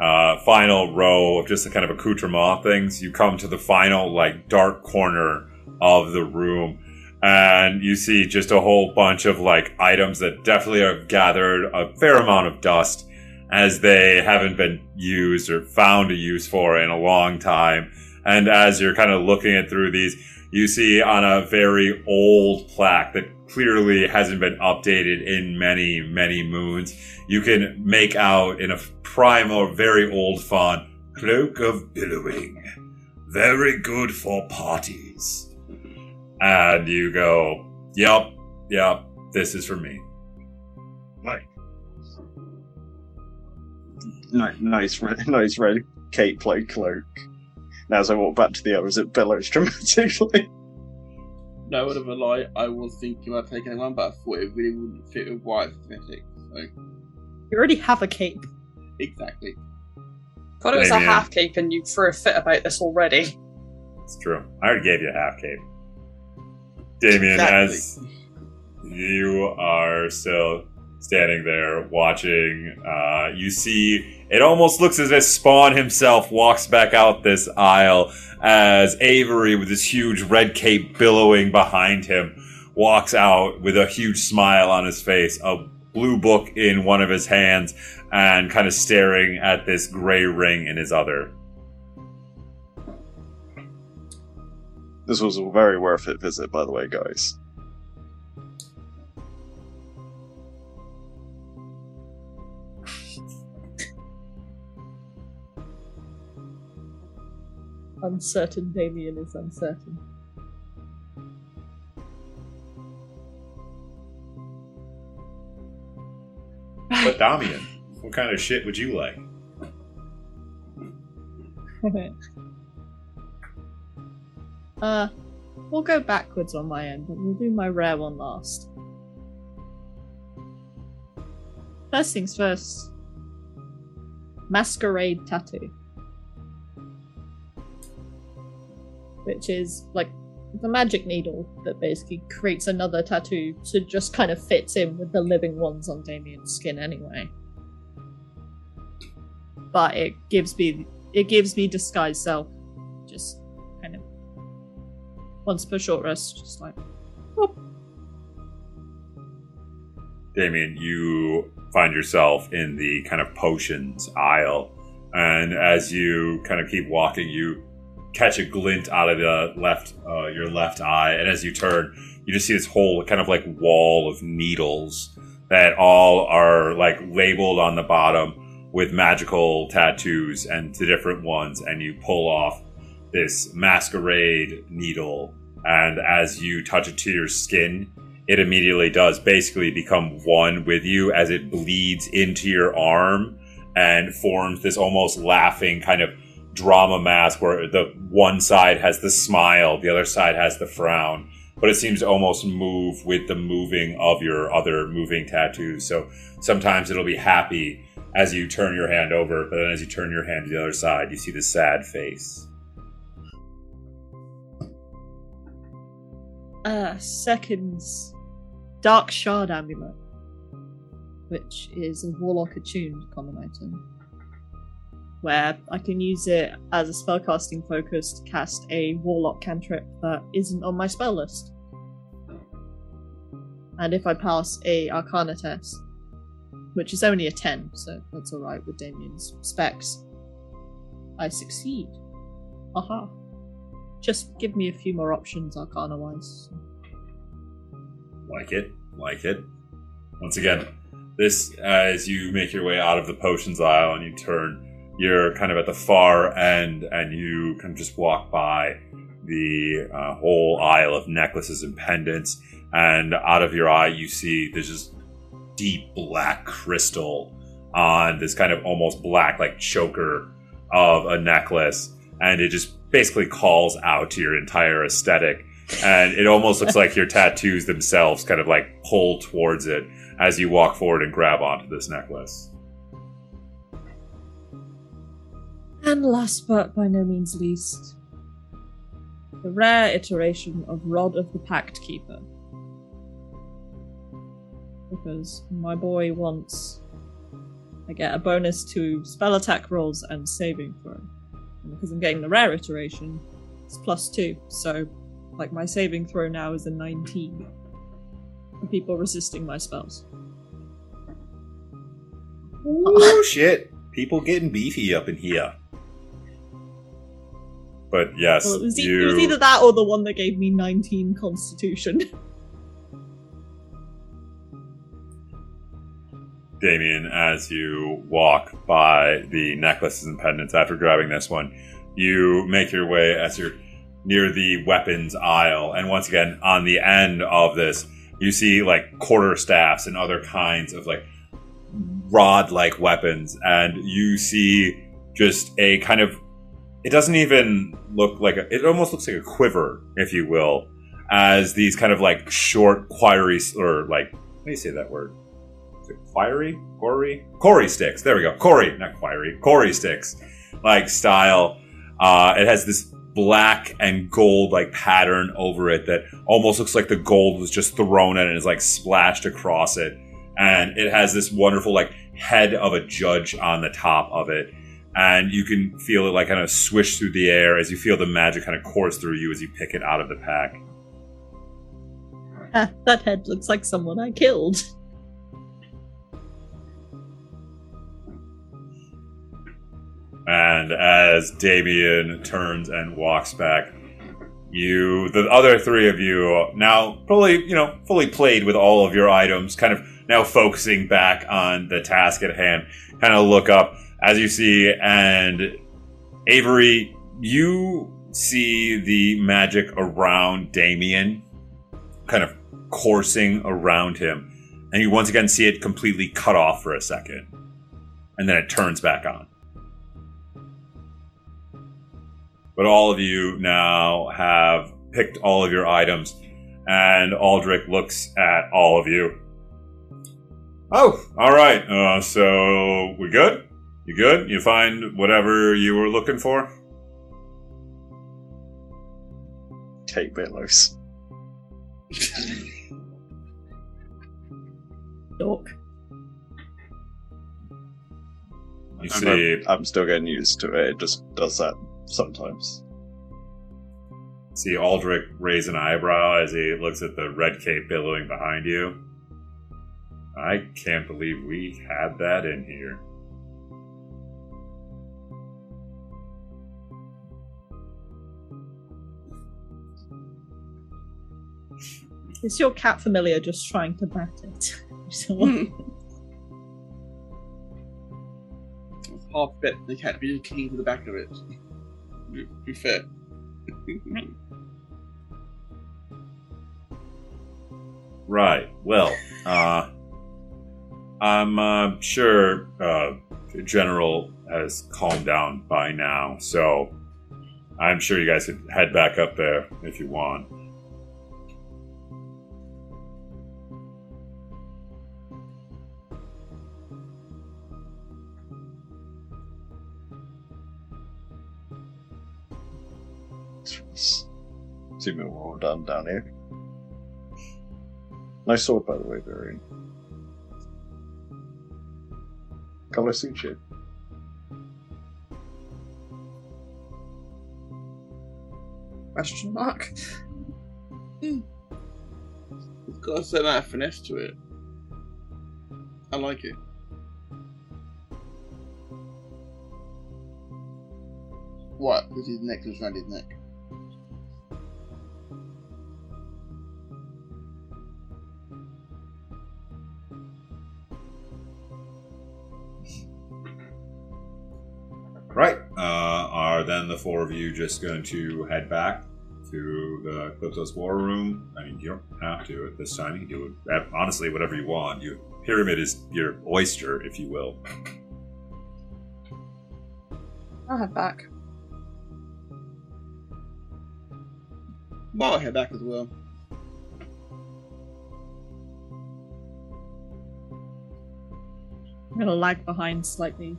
uh, final row of just the kind of accoutrement things. You come to the final, like, dark corner of the room, and you see just a whole bunch of, like, items that definitely have gathered a fair amount of dust as they haven't been used or found a use for in a long time. And as you're kind of looking at through these, you see on a very old plaque that clearly hasn't been updated in many, many moons. You can make out in a primal, very old font, Cloak of Billowing. Very good for parties. And you go, Yep, yep, this is for me. Ni- nice, red, nice red cape like cloak. Now, as I walk back to the others, it billows dramatically. No word of a lie, I was thinking about taking one, but I thought it really wouldn't fit with white aesthetic. So You already have a cape. exactly. Thought it was a Damien. half cape and you threw a fit about this already. It's true. I already gave you a half cape. Damien, Exactly. as you are still standing there watching, uh, you see it almost looks as if Spawn himself walks back out this aisle as Avery, with his huge red cape billowing behind him, walks out with a huge smile on his face, a blue book in one of his hands, and kind of staring at this gray ring in his other. This was a very worth it visit, by the way, guys. Uncertain Damien is uncertain. But Damien, what kind of shit would you like? uh, we'll go backwards on my end, but we'll do my rare one last. First things first. Masquerade tattoo. Which is like the magic needle that basically creates another tattoo it just kind of fits in with the living ones on Damien's skin anyway. But it gives me it gives me disguise self. Just kind of once per short rest, just like Damien, you find yourself in the kind of potions aisle. And as you kind of keep walking, you catch a glint out of the left, uh, your left eye. And as you turn, you just see this whole kind of like wall of needles that all are like labeled on the bottom with magical tattoos and the different ones. And you pull off this masquerade needle. And as you touch it to your skin, it immediately does basically become one with you as it bleeds into your arm and forms this almost laughing kind of drama mask where the one side has the smile, the other side has the frown. But it seems to almost move with the moving of your other moving tattoos. So sometimes it'll be happy as you turn your hand over, but then as you turn your hand to the other side, you see the sad face. Uh, seconds, Dark Shard Amulet, which is a Warlock attuned common item, where I can use it as a spellcasting focus to cast a Warlock cantrip that isn't on my spell list. And if I pass a Arcana test, which is only a 10, so that's alright with Damien's specs, I succeed. Aha. Just give me a few more options Arcana wise. Like it, like it. Once again, this uh, as you make your way out of the potions aisle and you turn, you're kind of at the far end, and you can just walk by the uh, whole aisle of necklaces and pendants, and out of your eye you see there's just deep black crystal on this kind of almost black like choker of a necklace, and it just basically calls out to your entire aesthetic and it almost looks like your tattoos themselves kind of like pull towards it as you walk forward and grab onto this necklace. And last but by no means least, the rare iteration of Rod of the Pact Keeper. Because my boy wants I get a bonus to spell attack rolls and saving throw. And because I'm getting the rare iteration, it's plus two. So like my saving throw now is a 19 for people resisting my spells. Oh shit! People getting beefy up in here. But yes, Well, it was, e- you. it was either that or the one that gave me 19 constitution. Damien, as you walk by the necklaces and pendants after grabbing this one, you make your way as you're near the weapons aisle. And once again, on the end of this, you see like quarter staffs and other kinds of like rod like weapons. And you see just a kind of, it doesn't even look like a, it almost looks like a quiver, if you will, as these kind of like short quarry, or like, how do you say that word? Is it quarry? Quarry? Quarry sticks. There we go. Quarry, not quarry. Quarry sticks. Like style. Uh, it has this black and gold like pattern over it that almost looks like the gold was just thrown in and is like splashed across it. And it has this wonderful like head of a judge on the top of it. And you can feel it like kind of swish through the air as you feel the magic kind of course through you as you pick it out of the pack. Ah, that head looks like someone I killed. And as Damien turns and walks back, you, the other three of you, now probably, you know, fully played with all of your items, kind of now focusing back on the task at hand, kind of look up as you see, and Avery, you see the magic around Damien kind of coursing around him, and you once again see it completely cut off for a second, and then it turns back on. but all of you now have picked all of your items, and Aldrich looks at all of you. Oh, all right. Uh, so we good? You good? You find whatever you were looking for? Take bit loose. Dork. You I'm, see, I'm still getting used to it. It just does that sometimes. see Aldrich raise an eyebrow as he looks at the red cape billowing behind you. I can't believe we had that in here. Is your cat familiar just trying to bat it? So- Hmm. Half bet the cat be key to the back of it. Be, be fair. Right. Well, uh, I'm uh, sure uh, general has calmed down by now, so I'm sure you guys could head back up there if you want. Assuming we're all done down here. Nice sword, by the way, Virion. Color suit you. Question mark. Hmm. It's got a certain amount of finesse to it. I like it. What? Because his necklace around his neck. Then the four of you just going to head back to the Calypso's War Room? I mean, you don't have to at this time. You can do it, honestly whatever you want. You pyramid is your oyster, if you will. I'll head back. Well, I'll head back as well. I'm gonna lag behind slightly.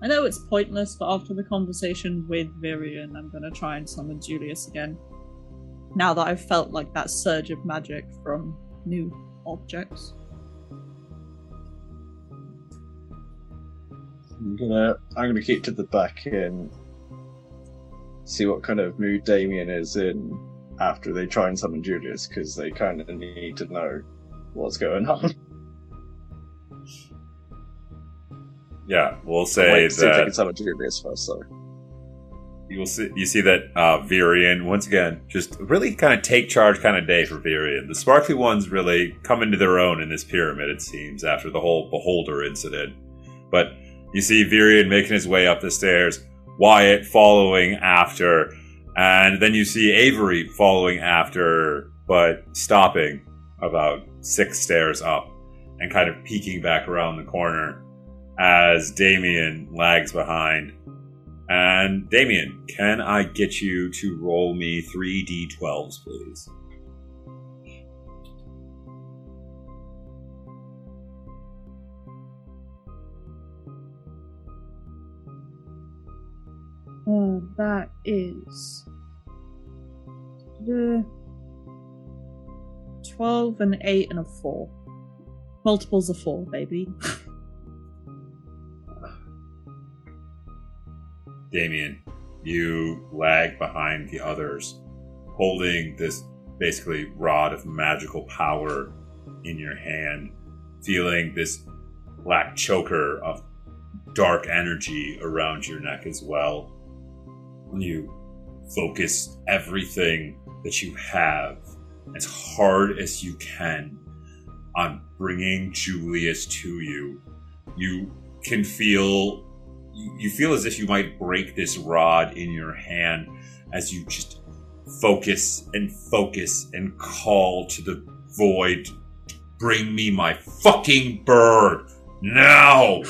I know it's pointless, but after the conversation with Virion, I'm gonna try and summon Julius again. Now that I've felt like that surge of magic from new objects. I'm gonna I'm gonna keep to the back and see what kind of mood Damien is in after they try and summon Julius because they kind of need to know what's going on. Yeah, we'll say Wait, see if they that can summon Julius first, though. you will see you see that uh, Virion once again just really kind of take charge kind of day for Virion. The sparkly ones really come into their own in this pyramid. It seems after the whole beholder incident, but you see Virion making his way up the stairs, Wyatt following after, and then you see Avery following after, but stopping about six stairs up and kind of peeking back around the corner as Damien lags behind. And Damien, can I get you to roll me three d12s, please? Uh, that is. uh, 12 and 8 and a 4. Multiples of 4, baby. Damien, you lag behind the others, holding this basically rod of magical power in your hand, feeling this black choker of dark energy around your neck as well. When you focus everything that you have as hard as you can on bringing Julius to you. You can feel you feel as if you might break this rod in your hand as you just focus and focus and call to the void bring me my fucking bird now!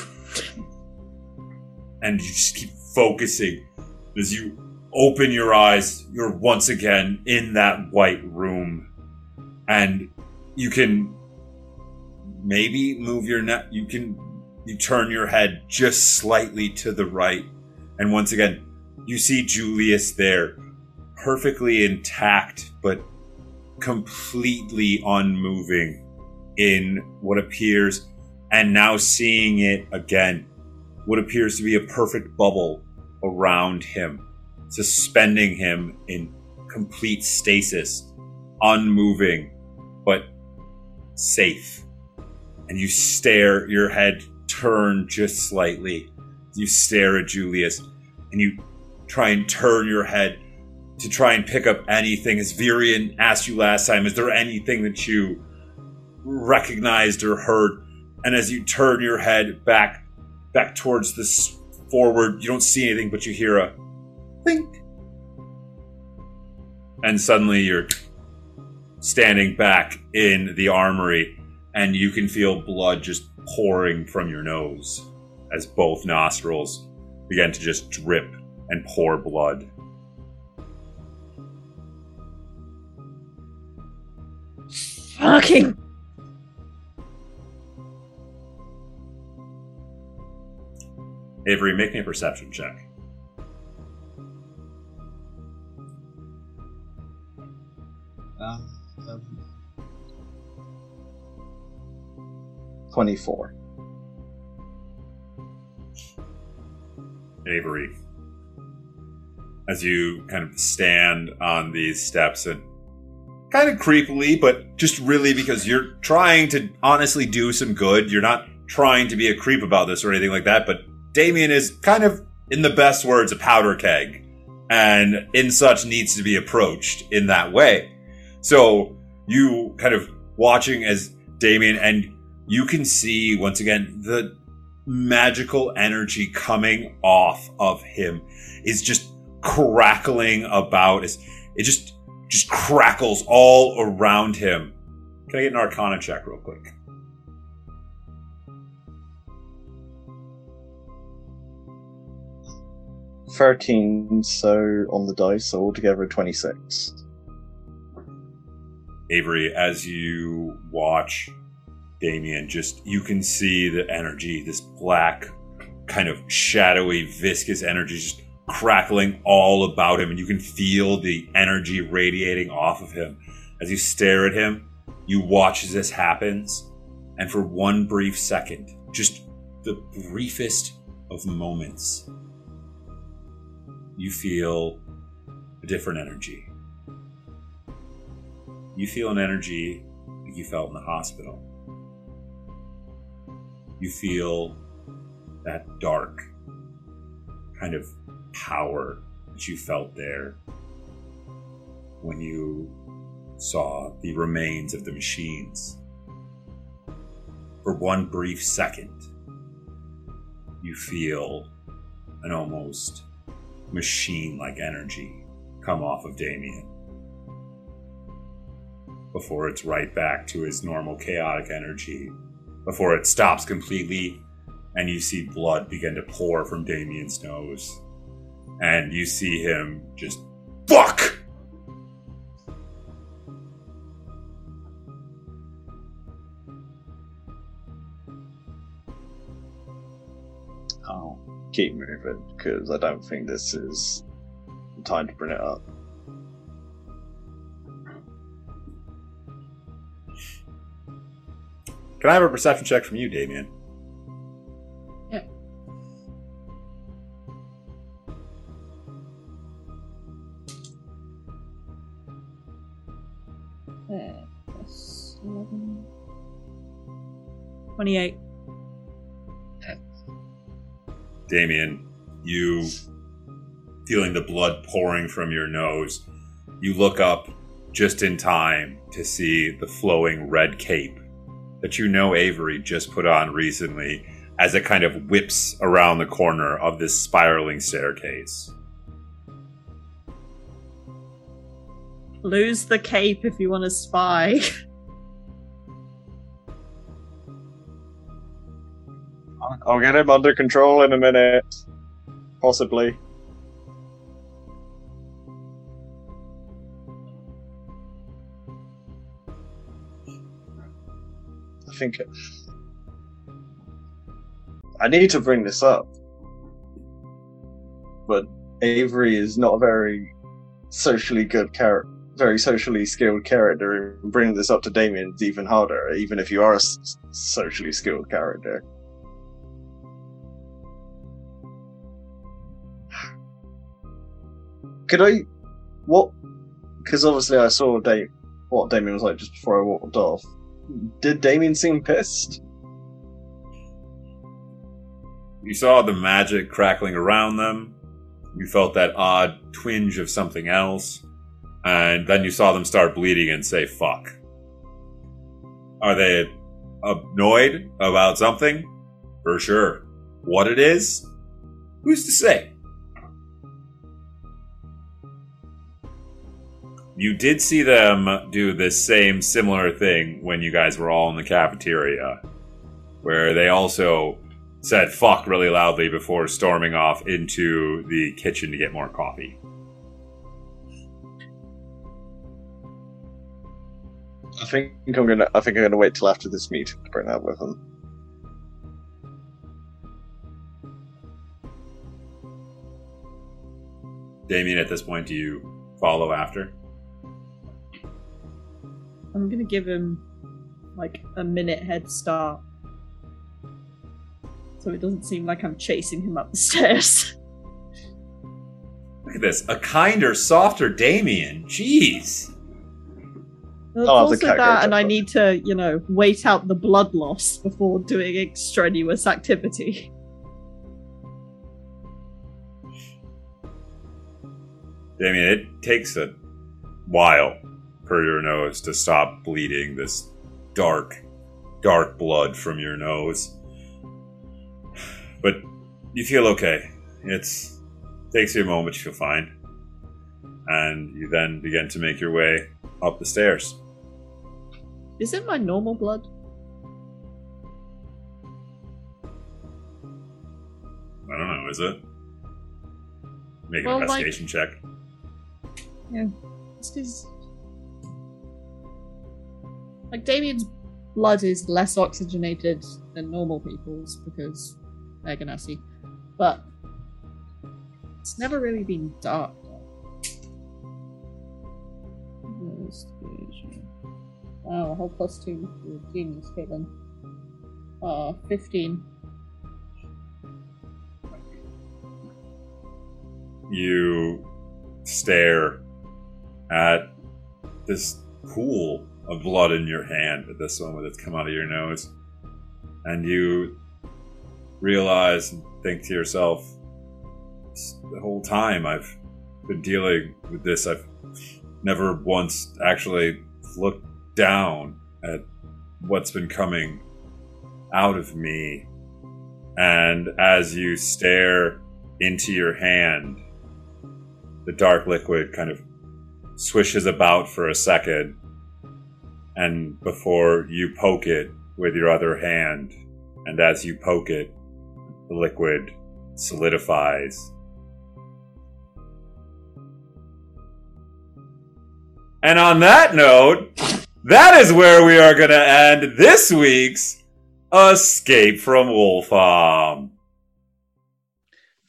And you just keep focusing as you open your eyes you're once again in that white room. And you can maybe move your neck you can you turn your head just slightly to the right, and once again, you see Julius there, perfectly intact, but completely unmoving in what appears, and now seeing it again, what appears to be a perfect bubble around him, suspending him in complete stasis, unmoving, but safe. And you stare your head turn just slightly. You stare at Julius and you try and turn your head to try and pick up anything. As Virion asked you last time, is there anything that you recognized or heard? And as you turn your head back back towards this forward, you don't see anything, but you hear a think. And suddenly you're standing back in the armory and you can feel blood just pouring from your nose as both nostrils begin to just drip and pour blood. Fucking. Avery, make me a perception check. Um, 24. Avery, as you kind of stand on these steps and kind of creepily, but just really because you're trying to honestly do some good. You're not trying to be a creep about this or anything like that, but Damien is kind of, in the best words, a powder keg, and in such needs to be approached in that way. So you kind of watching as Damien, and you can see once again the magical energy coming off of him is just crackling about. It's, it just just crackles all around him. Can I get an Arcana check real quick? Thirteen, so on the dice, so altogether twenty-six. Avery, as you watch Damien, just you can see the energy, this black, kind of shadowy, viscous energy just crackling all about him, and you can feel the energy radiating off of him. As you stare at him, you watch as this happens, and for one brief second, just the briefest of moments, you feel a different energy. You feel an energy like you felt in the hospital. You feel that dark kind of power that you felt there when you saw the remains of the machines. For one brief second, you feel an almost machine like energy come off of Damien. Before it's right back to his normal chaotic energy, before it stops completely and you see blood begin to pour from Damien's nose. And you see him just fuck. I'll keep moving because I don't think this is the time to bring it up. Can I have a perception check from you, Damien? Yeah. Uh, plus 11. 28. Damien, you feeling the blood pouring from your nose, you look up just in time to see the flowing red cape that you know Avery just put on recently as it kind of whips around the corner of this spiraling staircase. Lose the cape if you want to spy. I'll get him under control in a minute. Possibly. Think. I need to bring this up. But Avery is not a very socially good character, very socially skilled character. Bringing this up to Damien is even harder, even if you are a socially skilled character. Could I? What? Because obviously I saw da- what Damien was like just before I walked off. Did Damien seem pissed? You saw the magic crackling around them. You felt that odd twinge of something else. And then you saw them start bleeding and say, fuck. Are they annoyed about something? For sure. What it is? Who's to say? You did see them do this same similar thing when you guys were all in the cafeteria, where they also said fuck really loudly before storming off into the kitchen to get more coffee. I think I'm gonna. I think I'm gonna wait till after this meet to bring that with him. Damien, at this point, do you follow after? I'm gonna give him like a minute head start so it doesn't seem like I'm chasing him up the stairs. Look at this. A kinder, softer Damien. Jeez. It's Oh, also that, and up I need to, you know, wait out the blood loss before doing extraneous activity. Damien, it takes a while for your nose to stop bleeding this dark, dark blood from your nose. But you feel okay. It's takes you a moment you feel fine. And you then begin to make your way up the stairs. Is it my normal blood? I don't know, is it? Make an Well, like- investigation check. Yeah. This is like Damien's blood is less oxygenated than normal people's because they're Genasi, but it's never really been dark. Oh, a whole plus two for genius, Caitlin. Uh, fifteen. you stare at this pool of blood in your hand at this moment that's come out of your nose. And you realize and think to yourself, the whole time I've been dealing with this, I've never once actually looked down at what's been coming out of me. And as you stare into your hand, the dark liquid kind of swishes about for a second, and before you poke it with your other hand, and as you poke it, the liquid solidifies. And on that note, that is where we are going to end this week's Escape from Ulfaum.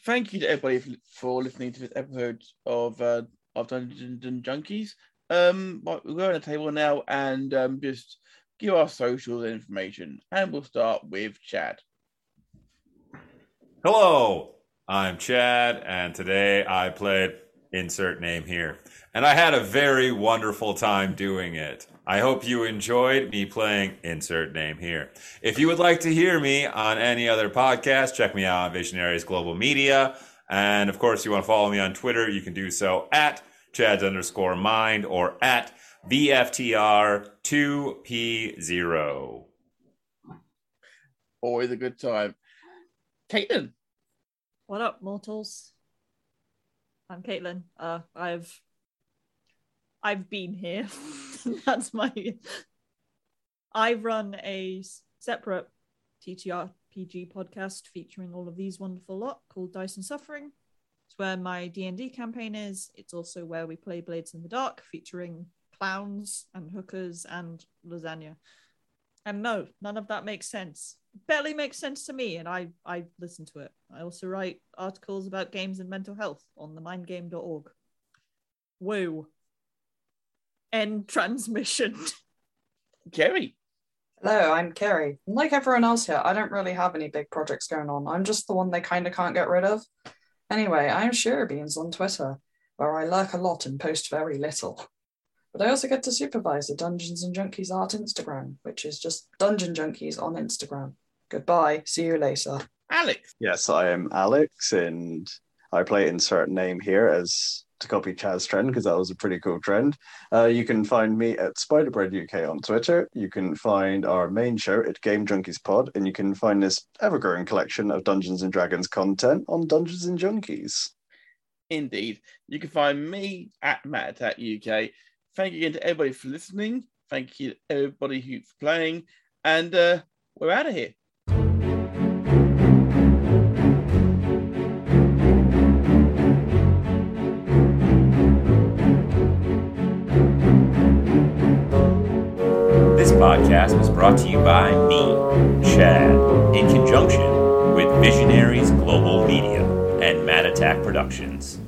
Thank you to everybody for, listening to this episode of uh, of Dungeons and Junkiez. Um, we'll go on the table now and um, just give our social information, and we'll start with Chad. Hello, I'm Chad, and today I played insert name here. And I had a very wonderful time doing it. I hope you enjoyed me playing insert name here. If you would like to hear me on any other podcast, check me out on Visionaries Global Media. And of course, you want to follow me on Twitter, you can do so at Chad's underscore mind or at VFTR2P0. Always a good time. Caitlin, What up, mortals? I'm Caitlin. Uh, I've I've been here. That's my. I run a separate TTRPG podcast featuring all of these wonderful lot called Dice and Suffering. It's where my D and D campaign is. It's also where we play Blades in the Dark, featuring clowns and hookers and lasagna. And no, none of that makes sense. Barely makes sense to me, and I I listen to it. I also write articles about games and mental health on themindgame.org. Woo. End transmission. Kerry, Hello, I'm Kerry. Like everyone else here, I don't really have any big projects going on. I'm just the one they kind of can't get rid of. Anyway, I'm Beans on Twitter, where I lurk a lot and post very little. But I also get to supervise the Dungeons and Junkiez art Instagram, which is just Dungeon Junkiez on Instagram. Goodbye. See you later. Alex, Yes, I am Alex, and I play insert name here as to copy Chaz's trend because that was a pretty cool trend. Uh, you can find me at Spiderbread UK on Twitter. You can find our main show at Game Junkiez Pod, and you can find this ever-growing collection of Dungeons and Dragons content on Dungeons and Junkiez. indeed. You can find me at Matt Attack UK. Thank you again to everybody for listening. Thank you everybody who's playing. And uh, we're out of here. Podcast was brought to you by me, Chad, in conjunction with Visionaries Global Media and Matt Attack Productions.